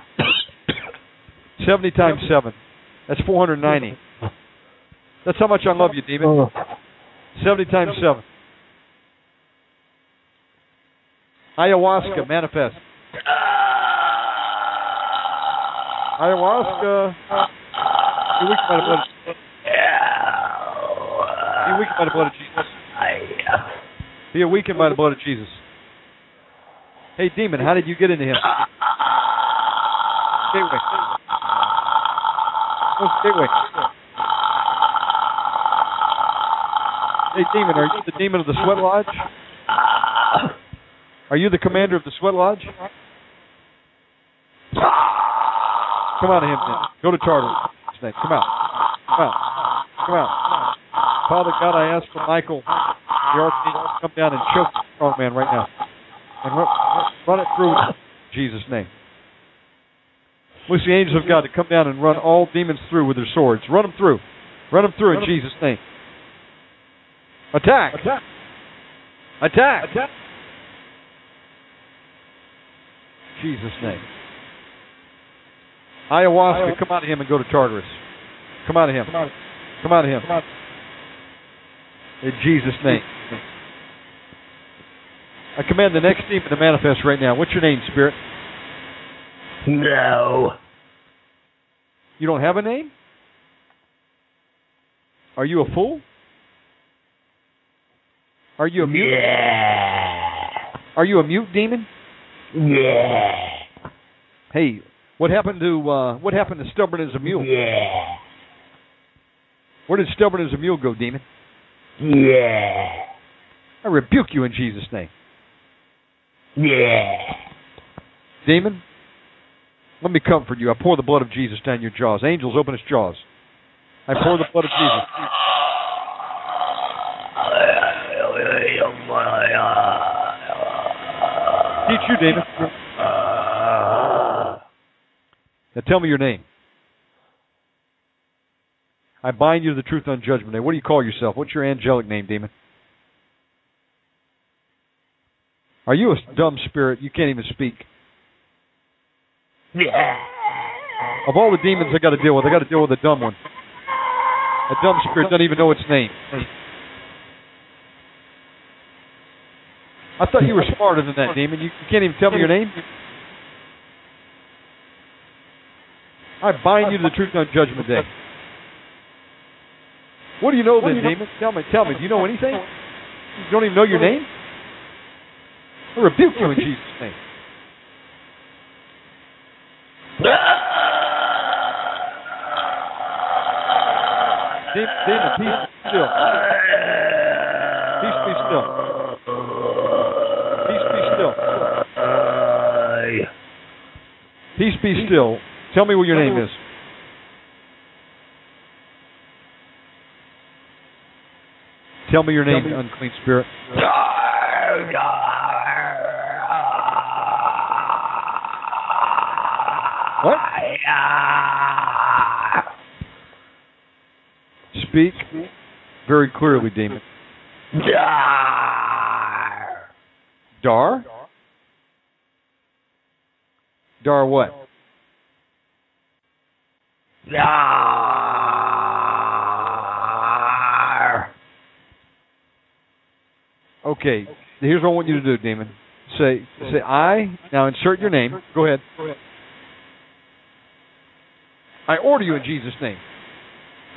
Seventy times seven. That's four hundred ninety. That's how much I love you, David. 70 times 7. Ayahuasca, manifest. Ah. Ayahuasca. Weak by the blood of Jesus. Be weakened by the blood of Jesus. Be weakened by the blood of Jesus. Hey, demon, how did you get into him? Gateway. Gateway. Hey, demon, are you the demon of the sweat lodge? Are you the commander of the sweat lodge? Come out of him then. Go to Tartar. Come out. Come out. Come out. Father God, I ask for Michael, the archangel, to come down and choke the strong man right now. And run, run it through in Jesus' name. Loose the angels of God to come down and run all demons through with their swords. Run them through. Run them through in Jesus' name. Attack! Attack! Attack! Attack! Jesus' name. Ayahuasca, come out of him and go to Tartarus. Come out of him. Come out of him. In Jesus' name. I command the next demon to manifest right now. What's your name, Spirit? No. You don't have a name? Are you a fool? Are you a mute? Yeah. Are you a mute demon? Yeah. Hey, what happened to uh, what happened to stubborn as a mule? Yeah. Where did stubborn as a mule go, demon? Yeah. I rebuke you in Jesus' name. Yeah. Demon, let me comfort you. I pour the blood of Jesus down your jaws. Angels, open his jaws. I pour the blood of Jesus. Teach you, David. Now tell me your name. I bind you to the truth on judgment day. What do you call yourself? What's your angelic name, demon? Are you a dumb spirit? You can't even speak. Of all the demons I got to deal with, I got to deal with a dumb one. A dumb spirit doesn't even know its name. I thought you were smarter than that, demon. You, you can't even tell me your name. I bind you to the truth on Judgment Day. What do you know then, demon? Tell me, tell me. Do you know anything? You don't even know your name? I rebuke you in Jesus' name. Demon, peace be still. Peace be still. Peace be still. Peace be still. Tell me what your name is. Tell me your name, unclean spirit. What? Speak very clearly, demon. Dar? Dar what? Dar. Okay, here's what I want you to do, demon. Say, say I. Now insert your name. Go ahead. I order you in Jesus' name.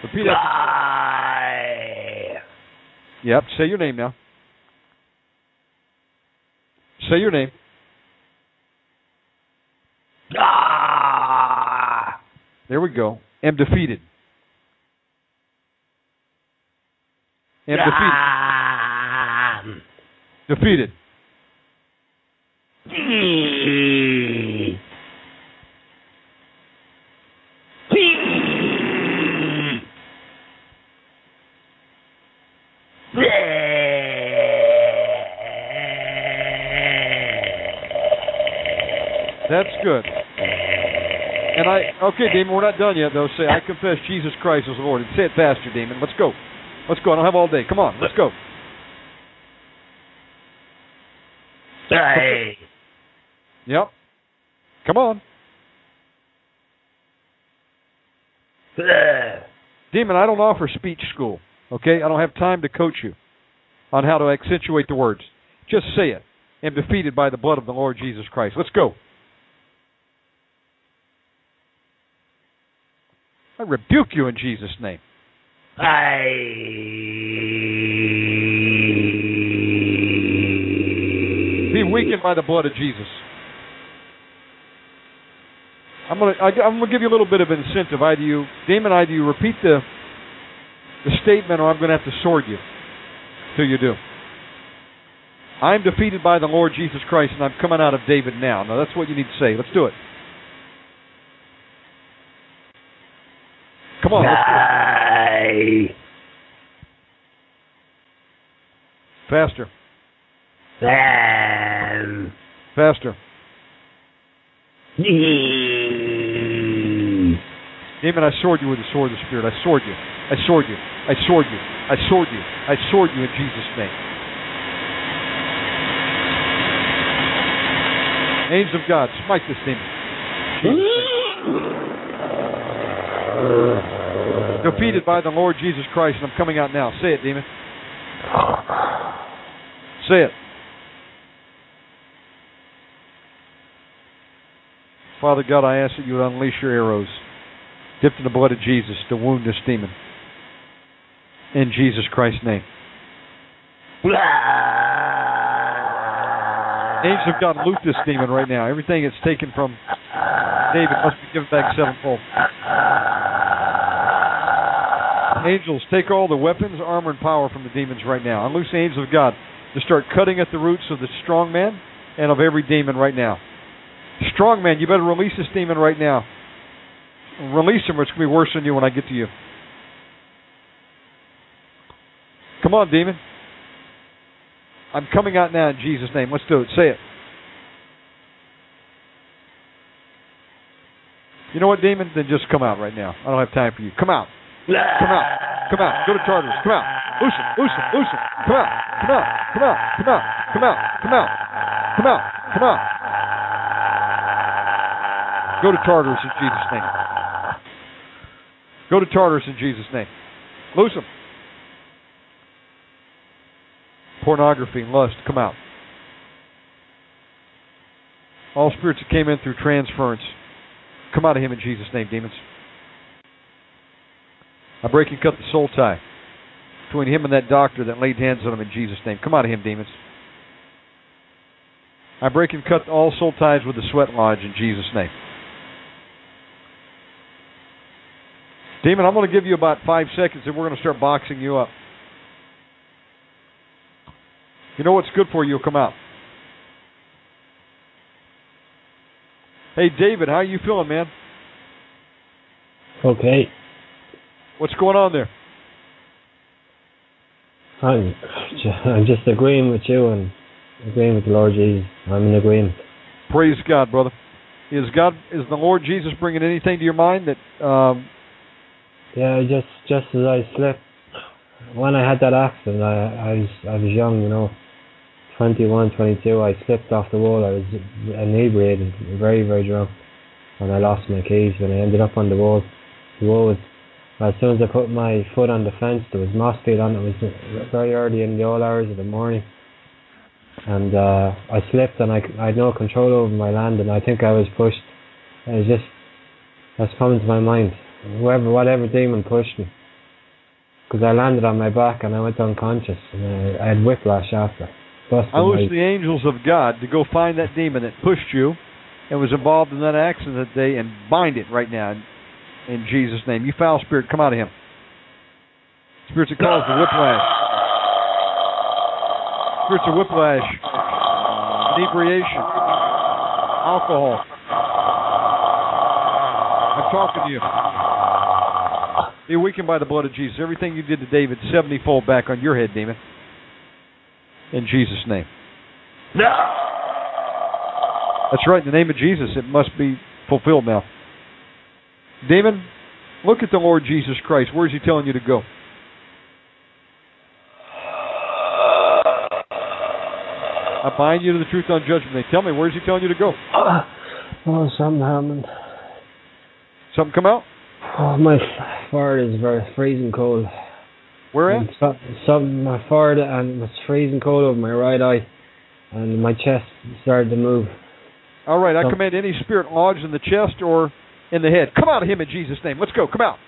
Repeat after Yep. Say your name now. Say your name. There we go. Am defeated. Am defeated. Defeated. That's good. And I okay, Demon, we're not done yet though. Say I confess Jesus Christ as Lord. And say it faster, Demon. Let's go. Let's go. I don't have all day. Come on, let's go. Hey. Yep. Come on. Demon, I don't offer speech school. Okay? I don't have time to coach you on how to accentuate the words. Just say it. Am defeated by the blood of the Lord Jesus Christ. Let's go. I rebuke you in Jesus' name. Be weakened by the blood of Jesus. I'm gonna I, I'm gonna give you a little bit of incentive. Either you, demon, either you repeat the the statement, or I'm gonna have to sword you till you do. I'm defeated by the Lord Jesus Christ, and I'm coming out of David now. Now that's what you need to say. Let's do it. Come on. Let's do it. Die. Faster. Sam. Faster. Demon, I sword you with the sword of the Spirit. I sword you. I sword you. I sword you. I sword you. I sword you in Jesus' name. Angels of God, smite this demon. Defeated by the Lord Jesus Christ, and I'm coming out now. Say it, demon. Say it. Father God, I ask that you would unleash your arrows, dipped in the blood of Jesus, to wound this demon. In Jesus Christ's name. Angels of God, loot this demon right now. Everything it's taken from David must be given back sevenfold. Angels, take all the weapons, armor, and power from the demons right now. Unloose the angels of God to start cutting at the roots of the strong man and of every demon right now. Strong man, you better release this demon right now. Release him or it's going to be worse than you when I get to you. Come on, demon. I'm coming out now in Jesus' name. Let's do it. Say it. You know what, demon? Then just come out right now. I don't have time for you. Come out. Come out. Come out. Go to Tartarus. Come out. Him. Loose him. Come out. Come out. Come out. Come out. Come out. Come out. Come out. Come out. Go to Tartarus in Jesus' name. Go to Tartarus in Jesus' name. Loose him. Pornography and lust, come out. All spirits that came in through transference, come out of him in Jesus' name, demons. I break and cut the soul tie between him and that doctor that laid hands on him in Jesus' name. Come out of him, demons. I break and cut all soul ties with the sweat lodge in Jesus' name. Demon, I'm going to give you about five seconds and we're going to start boxing you up. You know what's good for you will come out. Hey, David, how are you feeling, man? Okay. What's going on there? I'm, I'm just agreeing with you and agreeing with the Lord Jesus. I'm in agreement. Praise God, brother. Is God is the Lord Jesus bringing anything to your mind that um, Yeah, just just as I slipped when I had that accident, I I was I was young, you know, 21, 22. I slipped off the wall. I was inebriated, very very drunk, and I lost my keys. And I ended up on the wall, the wall was. As soon as I put my foot on the fence, there was moss peat on it. It was very early in the all hours of the morning, and uh, I slipped and I, I had no control over my land, and I think I was pushed. It was just that's coming to my mind. Whoever, whatever demon pushed me, because I landed on my back and I went unconscious, and I, I had whiplash after. I my- the angels of God to go find that demon that pushed you and was involved in that accident that day and bind it right now in, Jesus' name. You foul spirit, come out of him. Spirits that cause the whiplash. Spirits of whiplash, inebriation, alcohol. I'm talking to you. Be weakened by the blood of Jesus. Everything you did to David, 70 fold back on your head, demon. In Jesus' name. That's right. In the name of Jesus, it must be fulfilled now. Damon, look at the Lord Jesus Christ. Where's he telling you to go? I bind you to the truth on judgment day. Tell me, where's he telling you to go? Oh, something happened. Something come out? Oh, my forehead is very freezing cold. Where at? So, something my forehead and it's freezing cold over my right eye, and my chest started to move. All right, I command any spirit lodged in the chest or in the head. Come out of him in Jesus' name. Let's go. Come out.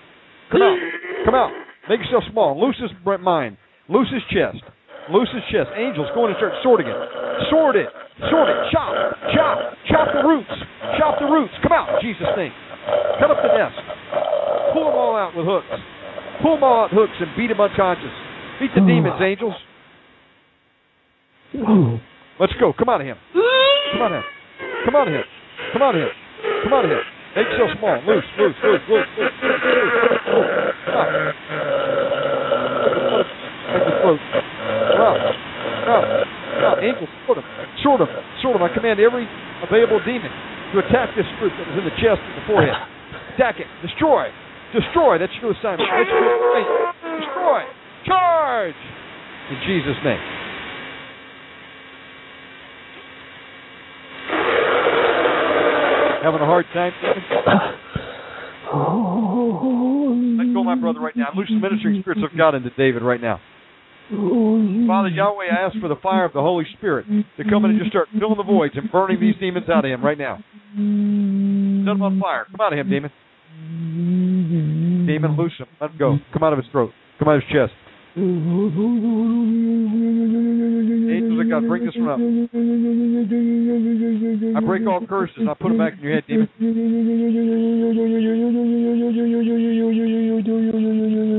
Come out. Come out. Make yourself small. Loose his mind. Loose his chest. Loose his chest. Angels go in and start sorting it. Sort it. Sort it. Chop. Chop. Chop the roots. Chop the roots. Come out in Jesus' name. Cut up the nest. Pull them all out with hooks. Pull them all out with hooks and beat them unconscious. Beat the demons, angels. Let's go. Come out of him. Come out of him. Come out of him. Come out of him. Come out of him. Make so small. Loose, loose, loose, loose, loose, loose, loose. Out. Make out. Come out. Come out. Angels, sort him. Sort him. Sort him. I command every available demon to attack this fruit that is in the chest and the forehead. Attack it. Destroy. Destroy. That's your new assignment. Destroy. Charge. In Jesus' name. Having a hard time? Let go, my brother, right now. Loosing the ministering spirits of God into David right now. Father Yahweh, I ask for the fire of the Holy Spirit to come in and just start filling the voids and burning these demons out of him right now. Set him on fire. Come out of him, demon. Demon, loose him. Let him go. Come out of his throat. Come out of his chest. Of God, bring this one up. I break all curses I put them back in your head, demon.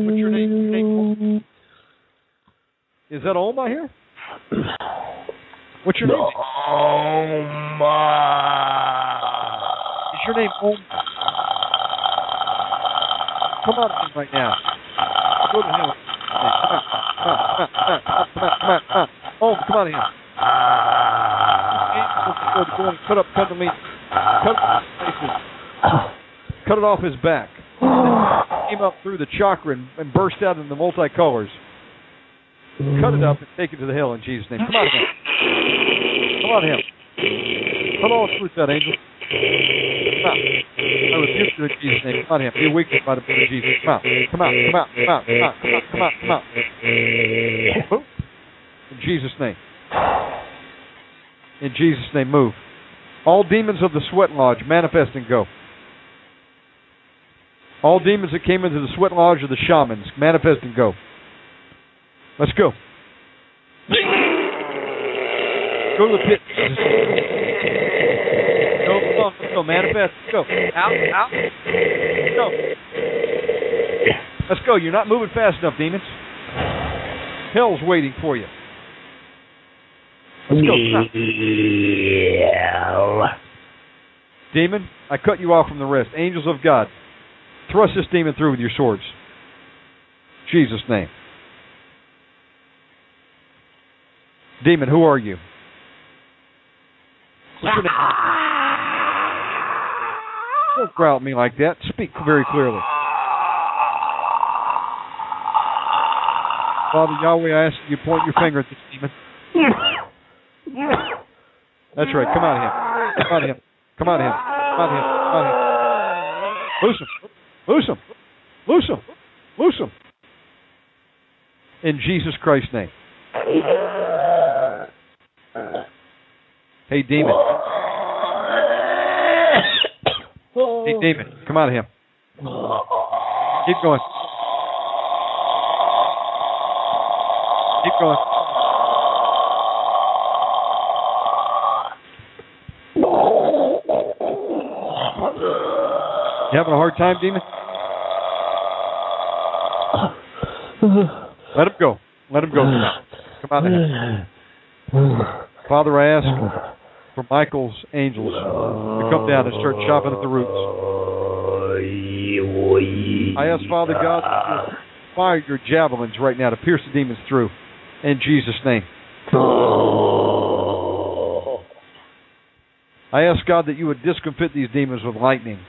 What's your name? Is that Oma here? What's your name? Is your name Oma? Come on to him right now. Go to him. Come on, come on, come on, come on, come on, come come on. Oh, come on here. Cut up, cut the meat, cut up his faces, cut it off his back. Came up through the chakra and, and burst out in the multicolors. Cut it up and take it to the hill in Jesus' name. Come on, him. Come on, him. All the fruits out, angel. Come out. I rebuke you in Jesus' name. Come on, him. Be weakened by the blood of Jesus. Come out. Come out. Come out. Come out. Come out. Come out. Come out. Come out. Jesus' name. In Jesus' name, move. All demons of the sweat lodge, manifest and go. All demons that came into the sweat lodge of the shamans, manifest and go. Let's go. Go to the pit. Go, go, go, manifest. Go. Out, out. Go. Let's go. You're not moving fast enough, demons. Hell's waiting for you. Let's go. Come on. Demon, I cut you off from the rest. Angels of God, thrust this demon through with your swords. Jesus' name. Demon, who are you? What's your name? Don't growl at me like that. Speak very clearly. Father Yahweh, I ask you to point your finger at this demon. That's right. Come out of him. Come out of him. Come out of him. Come out of him. Come out of him. Loose him. Loose him. Loose him. Loose him. In Jesus Christ's name. Hey, demon. Hey, demon. Come out of him. Keep going. Keep going. You having a hard time, demon? Let him go. Let him go. Come out. Here. Father, I ask for Michael's angels to come down and start chopping at the roots. I ask, Father God, that you fire your javelins right now to pierce the demons through. In Jesus' name. I ask God that you would discomfit these demons with lightning.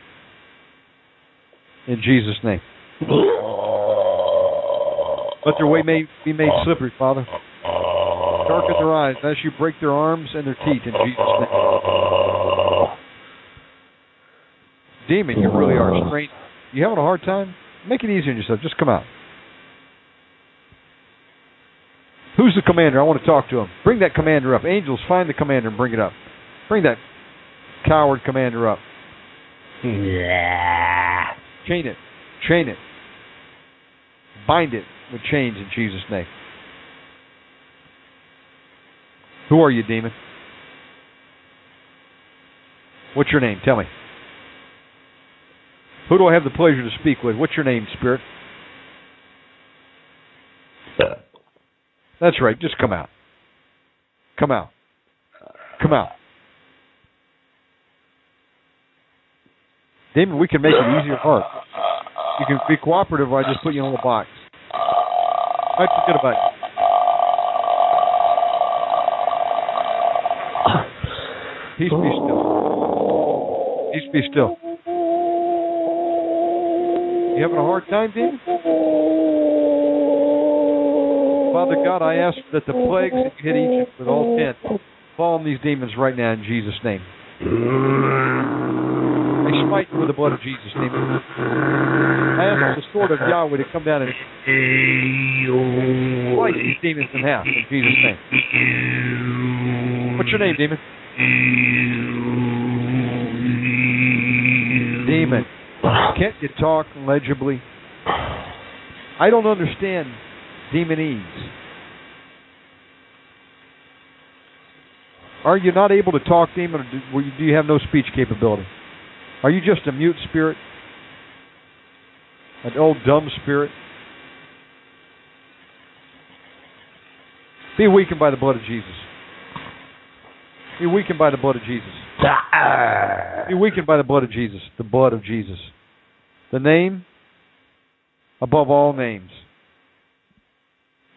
In Jesus' name. Let their way may be made slippery, Father. Darken their eyes as you break their arms and their teeth in Jesus' name. Demon, you really are strange. You having a hard time? Make it easy on yourself. Just come out. Who's the commander? I want to talk to him. Bring that commander up. Angels, find the commander and bring it up. Bring that coward commander up. Chain it. Chain it. Bind it with chains in Jesus' name. Who are you, demon? What's your name? Tell me. Who do I have the pleasure to speak with? What's your name, spirit? Uh, That's right. Just come out. Come out. Come out. Damon, we can make it easier hard. You can be cooperative I just put you in a little box. I might forget about you. Peace be still. Peace be still. You having a hard time, Demon? Father God, I ask that the plagues that hit Egypt with all ten fall on these demons right now in Jesus' name. You with the blood of Jesus, demon. I ask the sword of Yahweh to come down and slice these demons in half in Jesus' name. What's your name, demon? Demon. Can't you talk legibly? I don't understand demonese. Are you not able to talk, demon, or do you have no speech capability? Are you just a mute spirit? An old dumb spirit? Be weakened by the blood of Jesus. Be weakened by the blood of Jesus. Be weakened by the blood of Jesus. The blood of Jesus. The name above all names.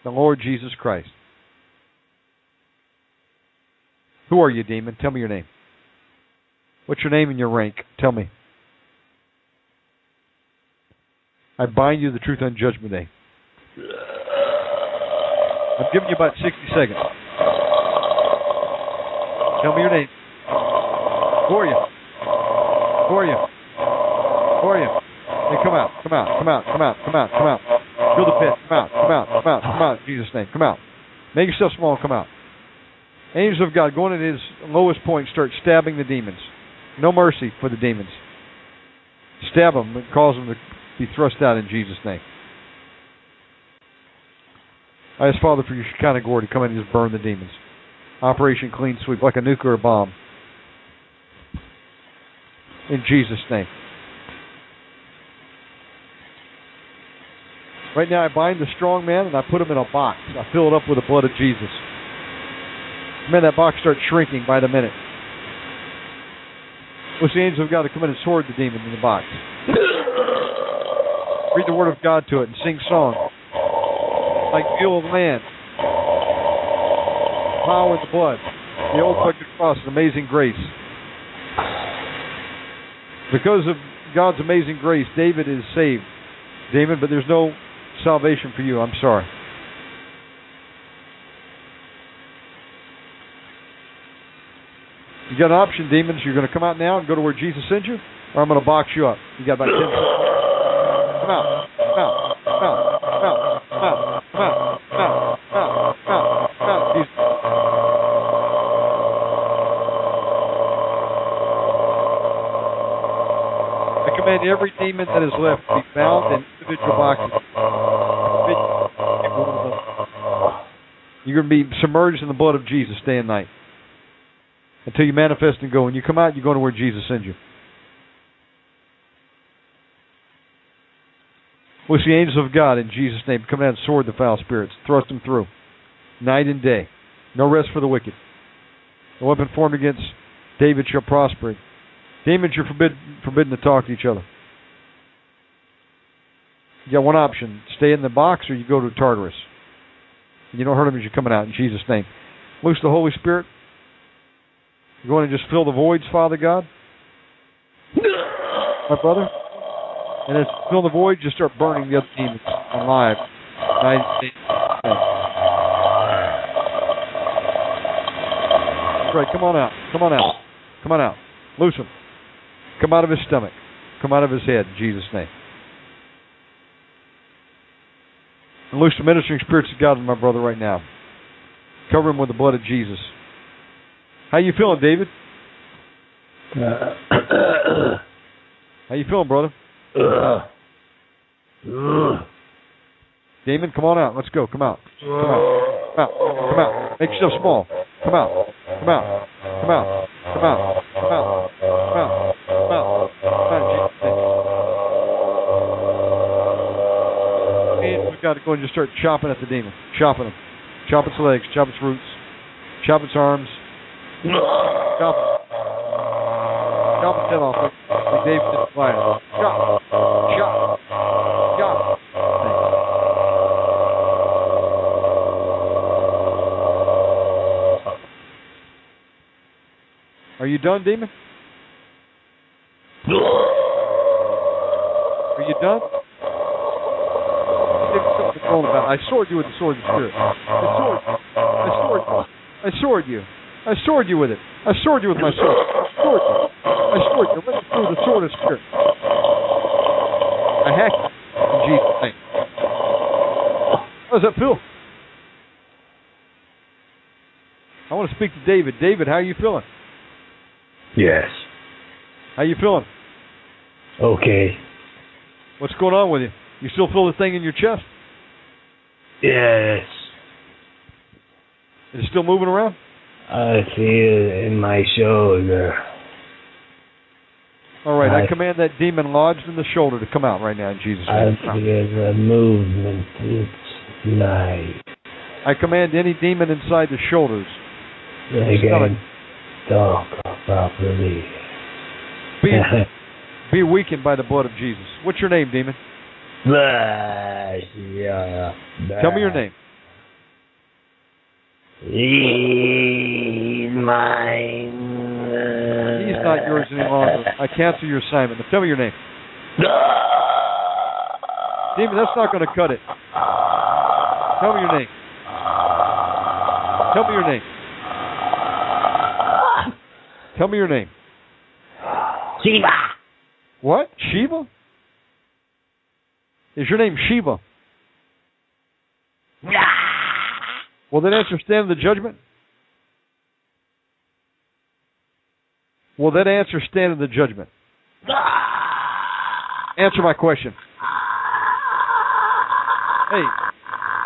The Lord Jesus Christ. Who are you, demon? Tell me your name. What's your name and your rank? Tell me. I bind you the truth on Judgment Day. I'm giving you about 60 seconds. Tell me your name. Are you? Are you? Are you? Hey, come out, come out, come out, come out, come out, come out. Fill the pit. Come out, come out, come out, come out. In Jesus' name, come out. Make yourself small, come out. Angels of God, going at his lowest point, start stabbing the demons. No mercy for the demons. Stab them and cause them to be thrust out in Jesus' name. I ask Father for your Shekinah glory to come in and just burn the demons. Operation Clean Sweep, like a nuclear bomb. In Jesus' name. Right now, I bind the strong man and I put him in a box. I fill it up with the blood of Jesus. Man, that box starts shrinking by the minute. Which the angels of God to come in and sword the demon in the box. Read the word of God to it and sing song. Like the old man. Power in the blood. The old rugged cross amazing grace. Because of God's amazing grace, David is saved. David, but there's no salvation for you. I'm sorry. You got an option, demons. You're going to come out now and go to where Jesus sent you, or I'm going to box you up. You got about 10 seconds. Come out. Come out. Come out. Come out. Come out. Come out. Come out. I command every demon that is left to be bound in individual boxes. You're going to be submerged in the blood of Jesus day and night until you manifest and go. When you come out, you're going to where Jesus sends you. We'll see angels of God in Jesus' name come out and sword the foul spirits, thrust them through, night and day. No rest for the wicked. No weapon formed against David shall prosper. Demons, you're forbid, forbidden to talk to each other. You got one option: stay in the box, or you go to Tartarus. You don't hurt them as you're coming out in Jesus' name. Loose the Holy Spirit. You're going to just fill the voids, Father God. My brother. And as you fill the void, just start burning the other demons alive. Right. Come on out. Come on out. Come on out. Loose him. Come out of his stomach. Come out of his head in Jesus' name. And loose the ministering spirits of God in my brother right now. Cover him with the blood of Jesus. How you feeling, David? How you feeling, brother? Damon, come on out. Let's go. Come out. Come out. Come out. Come out. Make yourself small. Come Come out. Come out. Come out. Come out. Come out. Come out. Come out. Come out. in Jesus' name. And we've got to go and just start chopping at the demon. Chopping him. Chop its legs. Chop its roots. Chop its arms. Calvin. Calvin Tenoff, like Dave just played. Shot. Shot. Shot. Are you done, Demon? Are you done? I sword you with the sword of the spirit. I sword, I sword, I sword you. I sword you with it. I sword you with my sword. I you. You. Let through the sword of spirit. I hack you in Jesus' name. How does that feel? I want to speak to David. David, how are you feeling? Yes. How are you feeling? Okay. What's going on with you? You still feel the thing in your chest? Yes. Is it still moving around? I see it in my shoulder. All right, I I- command that demon lodged in the shoulder to come out right now in Jesus' name. I feel a movement. It's nice. I command any demon inside the shoulders stomach. can talk properly. be be weakened by the blood of Jesus. What's your name, demon? Tell me your name. He's mine. He's not yours uh, any longer. I cancel your assignment. Now tell me your name. Demon, that's not going to cut it. Tell me your name. Tell me your name. Tell me your name. Shiva. What? Shiva? Is your name Shiva? Will that answer stand the judgment? Will that answer stand in the judgment? Answer my question. Hey,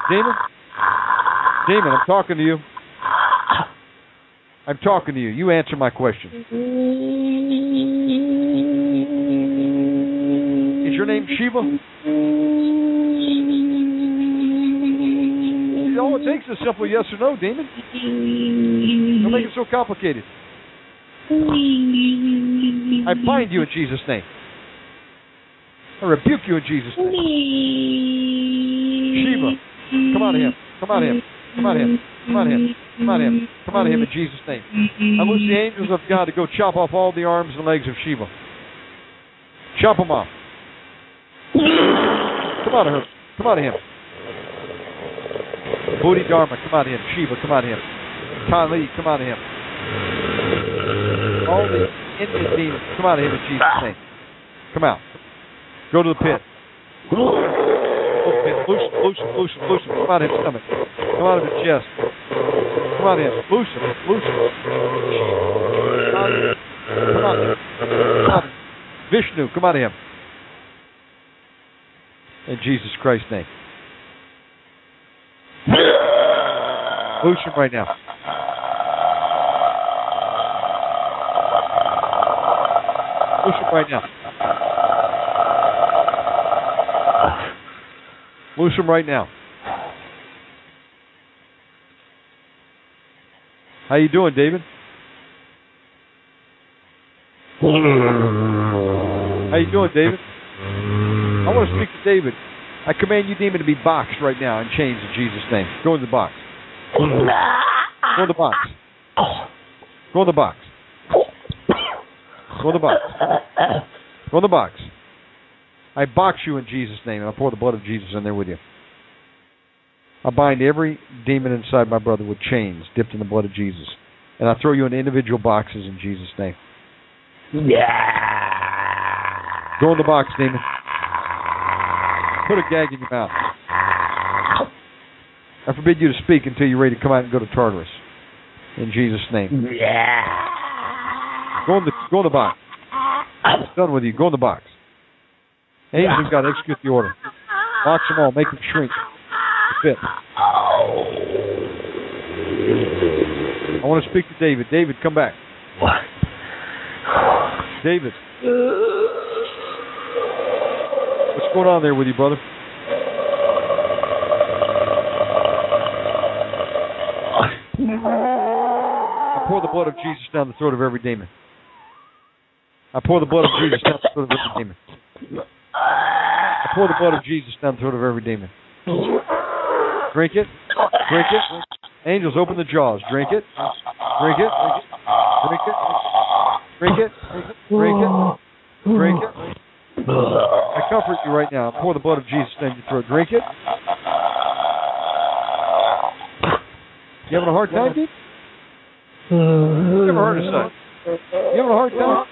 Damon? Damon, I'm talking to you. I'm talking to you. You answer my question. Is your name Shiva? All it takes is a simple yes or no, Damon. Don't make it so complicated. I bind you in Jesus' name. I rebuke you in Jesus' name. Shiva, come out of him. Come out of him. Come out of him. Come out of him. Come out of him. Come out of him in Jesus' name. I loose the angels of God to go chop off all the arms and legs of Shiva. Chop them off. Come out of her. Come out of him. Bodhidharma, come out of him. Shiva, come out of him. Kali, come out of him. All the Indian come out of him in Jesus' ah. name. Come out. Go to the pit. Go to the pit. Loose him, loose him, loose him, loose him. Come out of his stomach. Come out of his chest. Come out of him. Loose him, loose him. Come out of him. Come out of him. Come out of him. Vishnu, come out of him. In Jesus Christ's name. Loose him right now. Loose him right now. Loose him right now. How you doing, David? How you doing, David? I want to speak to David. I command you, demon, to be boxed right now in chains in Jesus' name. Go in the box. Go in the box. Go in the box. Go in the box. Go in the box. I box you in Jesus' name, and I pour the blood of Jesus in there with you. I bind every demon inside my brother with chains dipped in the blood of Jesus. And I throw you in individual boxes in Jesus' name. Yeah. Go in the box, demon. Put a gag in your mouth. I forbid you to speak until you're ready to come out and go to Tartarus. In Jesus' name. Yeah. Go in the go in the box. It's done with you. Go in the box. Angels of God, execute the order. Box them all. Make them shrink. To fit. I want to speak to David. David, come back. What? David. What's going on there with you, brother? I pour the blood of Jesus down the throat of every demon. I pour the blood of Jesus down the throat of every demon. I pour the blood of Jesus down the throat of every demon. Drink it. Drink it. Angels, open the jaws. Drink it. Drink it. Drink it. Drink it. Drink it. Drink it. I comfort you right now. Pour the blood of Jesus down your throat. Drink it. You having a hard time, dude? You ever heard of such? You having a hard time?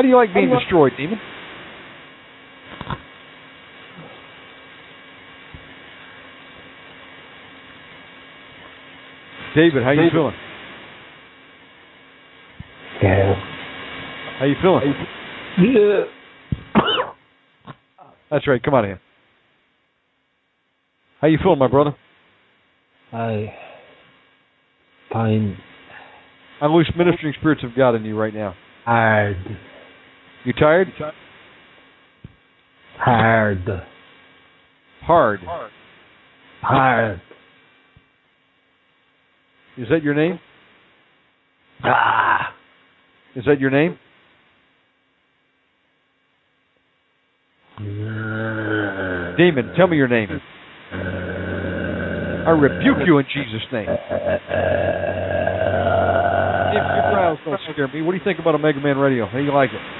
How do you like being destroyed, demon? David, how you feeling? Yeah. How you feeling? Yeah. That's right. Come on in. How you feeling, my brother? I find I loose ministering spirits of God in you right now. hard, You tired? Tired. Hard, Hard. hard. Is that your name? Ah. Is that your name? Demon, tell me your name. I rebuke you in Jesus' name. Demon, your growls don't scare me. What do you think about Omega Man Radio? How do you like it?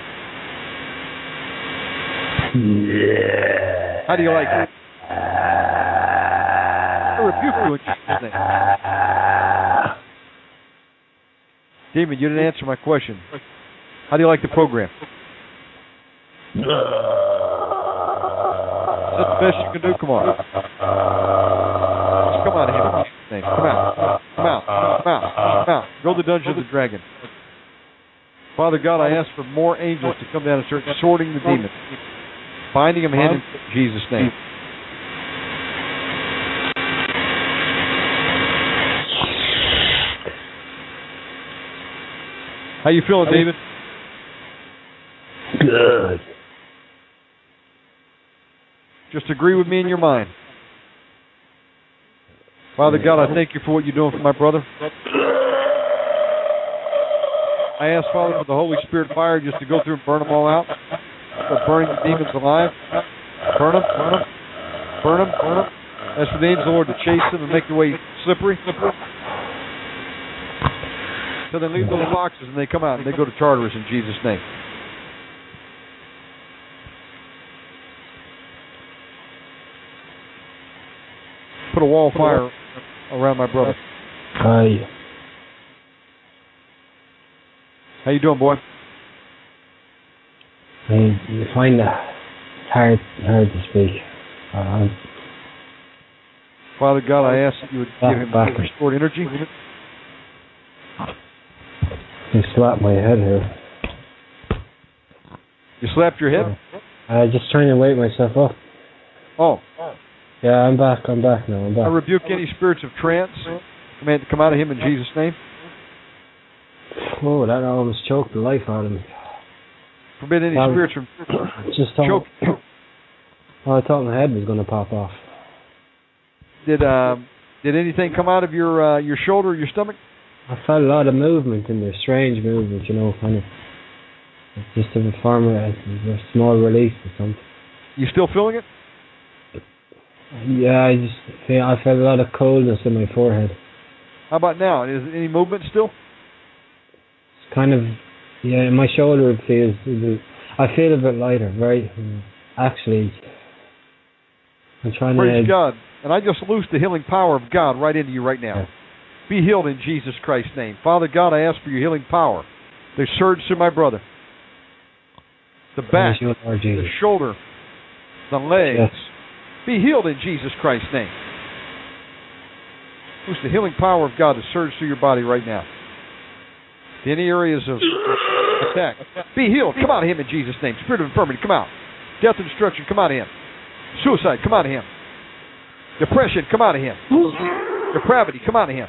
Yeah. How do you like it? I rebuke you in Jesus' name. Demon, you didn't answer my question. How do you like the program? Is that the best you can do? Come on. Just come out of here in Jesus' name. Come out. Come out. Come out. Come out. Go to the dungeon of the dragon. Father God, I ask for more angels to come down and start sorting the demons, binding them hand in Jesus' name. How you feeling, David? Good. Just agree with me in your mind. Father God, I thank you for what you're doing for my brother. I ask, Father, for the Holy Spirit fire just to go through and burn them all out. Start burning the demons alive. Burn them, burn them, burn them, burn them. For the angels, of the Lord, to chase them and make the way slippery. So they leave those boxes and they come out and they go to Tartarus in Jesus' name. Put a wall of fire around my brother. I How you doing, boy? I you find that it's hard hard to speak. Uh, Father God, I ask that you would give him restored energy. you slapped my head here. You slapped your head? I'm just trying to wake myself up. Oh, Yeah, I'm back. I'm back now. I'm back. I rebuke any spirits of trance. Command to come out of him in Jesus' name. Oh, that almost choked the life out of me. Forbid any Um, spirits from Just choke. oh, I thought my head was going to pop off. Did um did anything come out of your uh, your shoulder or your stomach? I felt a lot of movement in there, strange movement, you know, kind of. Just a form of a, a small release or something. You still feeling it? Yeah, I just feel I felt a lot of coldness in my forehead. How about now? Is any movement still? It's kind of yeah, my shoulder feels. I feel a bit lighter, very. Actually, I'm trying Praise to. Praise God. And I just loose the healing power of God right into you right now. Yeah. Be healed in Jesus Christ's name. Father God, I ask for your healing power. They surge through my brother. The back, you, the shoulder, the legs. Yes. Be healed in Jesus Christ's name. Loose the healing power of God to surge through your body right now. Any areas of attack. Be healed. Come out of him in Jesus' name. Spirit of infirmity, come out. Death and destruction, come out of him. Suicide, come out of him. Depression, come out of him. Depravity, come out of him.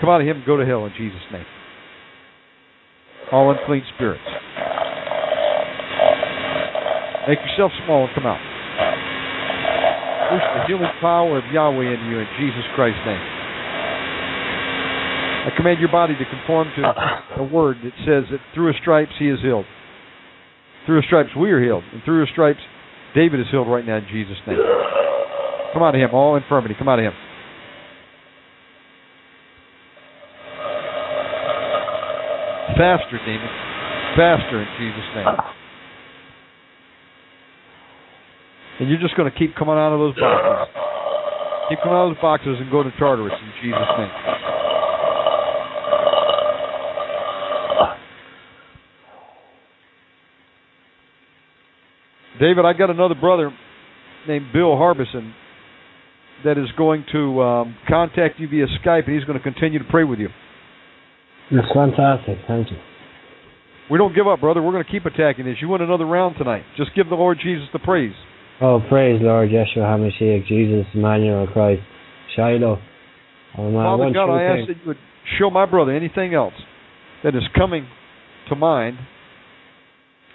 Come out of him and go to hell in Jesus' name. All unclean spirits. Make yourself small and come out. Loose the healing power of Yahweh in you in Jesus Christ's name. I command your body to conform to a word that says that through his stripes he is healed. Through his stripes we are healed. And through his stripes David is healed right now in Jesus' name. Come out of him, all infirmity. Come out of him. Faster, demon. Faster in Jesus' name. And you're just going to keep coming out of those boxes. Keep coming out of those boxes and go to Tartarus in Jesus' name. David, I got another brother named Bill Harbison that is going to um, contact you via Skype, and he's going to continue to pray with you. That's fantastic. Thank you. We don't give up, brother. We're going to keep attacking this. You win another round tonight. Just give the Lord Jesus the praise. Oh, praise Lord Yeshua HaMashiach, Jesus, Emmanuel, Christ, Shiloh. Oh, Father God, I ask that you would show my brother anything else that is coming to mind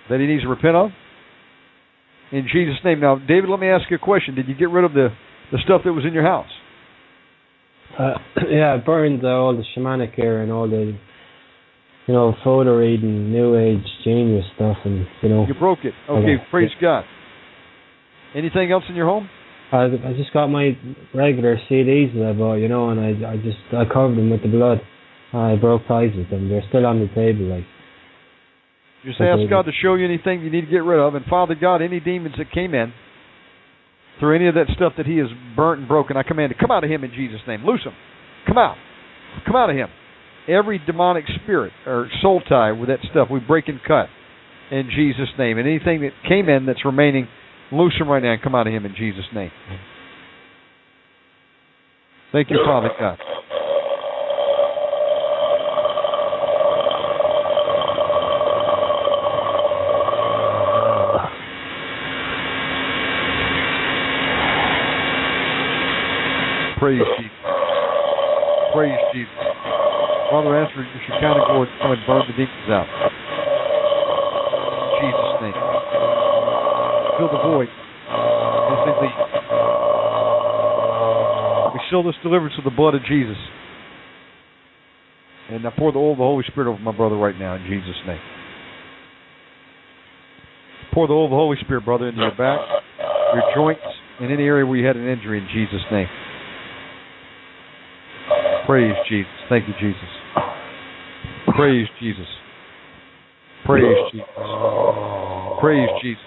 that he needs to repent of. In Jesus' name. Now, David, let me ask you a question. Did you get rid of the, the stuff that was in your house? Uh, yeah, I burned uh, all the shamanic gear and all the, you know, photo reading, New Age genius stuff, and you know. You broke it. Okay, Okay. praise God. Anything else in your home? I I just got my regular CDs that I bought, you know, and I I just I covered them with the blood. I broke ties with them. They're still on the table, like. Just Okay. ask God to show you anything you need to get rid of. And Father God, any demons that came in through any of that stuff that He has burnt and broken, I command it come out of Him in Jesus' name. Loose Him. Come out. Come out of Him. Every demonic spirit or soul tie with that stuff, we break and cut in Jesus' name. And anything that came in that's remaining, loose Him right now and come out of Him in Jesus' name. Thank you, Father God. Praise Jesus. Praise Jesus. Father, answer your Shekinah glory to come and burn the demons out. In Jesus' name. Fill the void as they leave. We seal this deliverance with the blood of Jesus. And I pour the oil of the Holy Spirit over my brother right now in Jesus' name. Pour the oil of the Holy Spirit, brother, into your back, your joints, and any area where you had an injury in Jesus' name. Praise Jesus. Thank you, Jesus. Praise Jesus. Praise Jesus. Praise Jesus.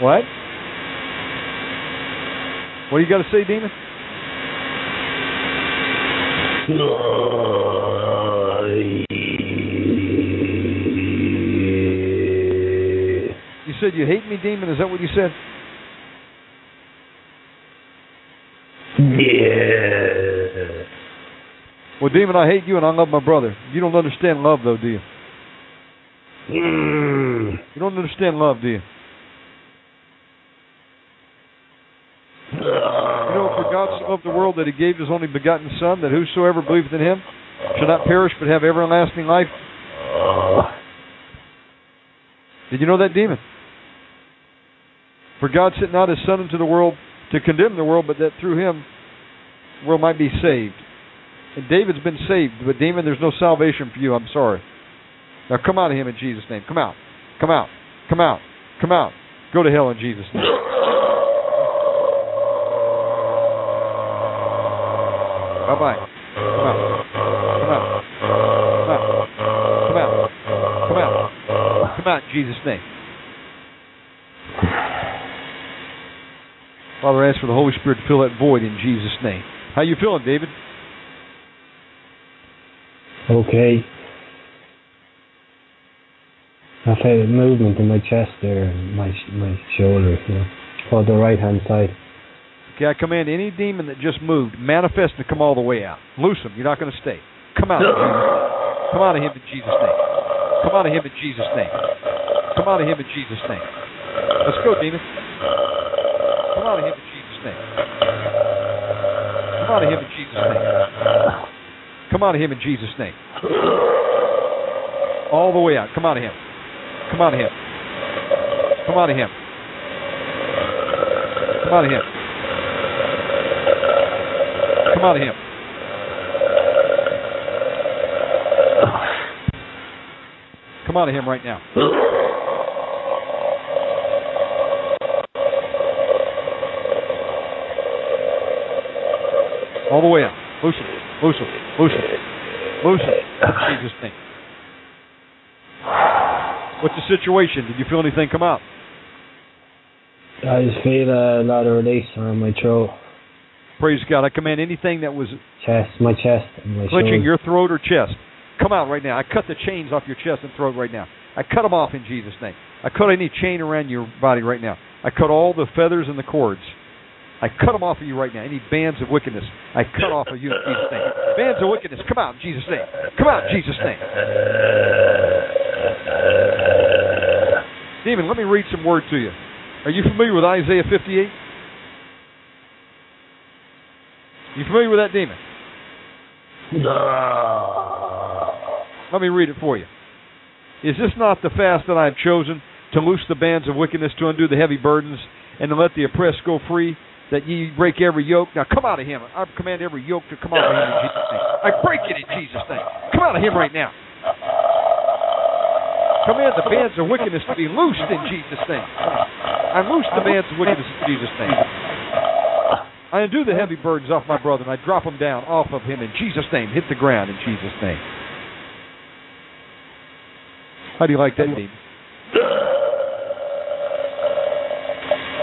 What? What do you got to say, Demon? Said you hate me, Demon? Is that what you said? Yeah. Well, Demon, I hate you and I love my brother. You don't understand love, though, do you? Mm. You don't understand love, do you? You know, for God so loved the world that he gave his only begotten Son, that whosoever believeth in him shall not perish but have everlasting life. Did you know that, demon? For God sent not his Son into the world to condemn the world, but that through him the world might be saved. And David's been saved, but demon, there's no salvation for you. I'm sorry. Now come out of him in Jesus' name. Come out. Come out. Come out. Come out. Go to hell in Jesus' name. Bye bye. Come out. Come out. Come out. Come out. Come out. Come out in Jesus' name. Father, I ask for the Holy Spirit to fill that void in Jesus' name. How you feeling, David? Okay. I felt a movement in my chest there, and my my shoulders, you know, or the right hand side. Okay, I command any demon that just moved, manifest to come all the way out. Loose them. You're not going to stay. Come out. Come out of him in Jesus' name. Come out of him in Jesus' name. Come out of him in Jesus' name. Let's go, demon. Come out of him in Jesus' name. Come out of him in Jesus' name. Come out of him in Jesus' name. All the way out. Come out of him. Come out of him. Come out of him. Come out of him. Come out of him. Come out of him right now. All the way up. Loose him. Loose him. Loose him. Loose him. Jesus' name. What's the situation? Did you feel anything come out? I just feel uh, a lot of release around my throat, Praise God. I command anything that was chest, my chest, and my clenching your throat or chest, come out right now. I cut the chains off your chest and throat right now. I cut them off in Jesus' name. I cut any chain around your body right now. I cut all the feathers and the cords. I cut them off of you right now. Any bands of wickedness, I cut off of you in Jesus' name. Bands of wickedness, come out in Jesus' name. Come out in Jesus' name. Demon, let me read some word to you. Are you familiar with Isaiah 58? You familiar with that demon? No. Let me read it for you. Is this not the fast that I have chosen to loose the bands of wickedness, to undo the heavy burdens, and to let the oppressed go free, that ye break every yoke? Now come out of him. I command every yoke to come out of him in Jesus' name. I break it in Jesus' name. Come out of him right now. Command the bands of wickedness to be loosed in Jesus' name. I loose the bands of wickedness in Jesus' name. I undo the heavy burdens off my brother and I drop them down off of him in Jesus' name. Hit the ground in Jesus' name. How do you like that, demon?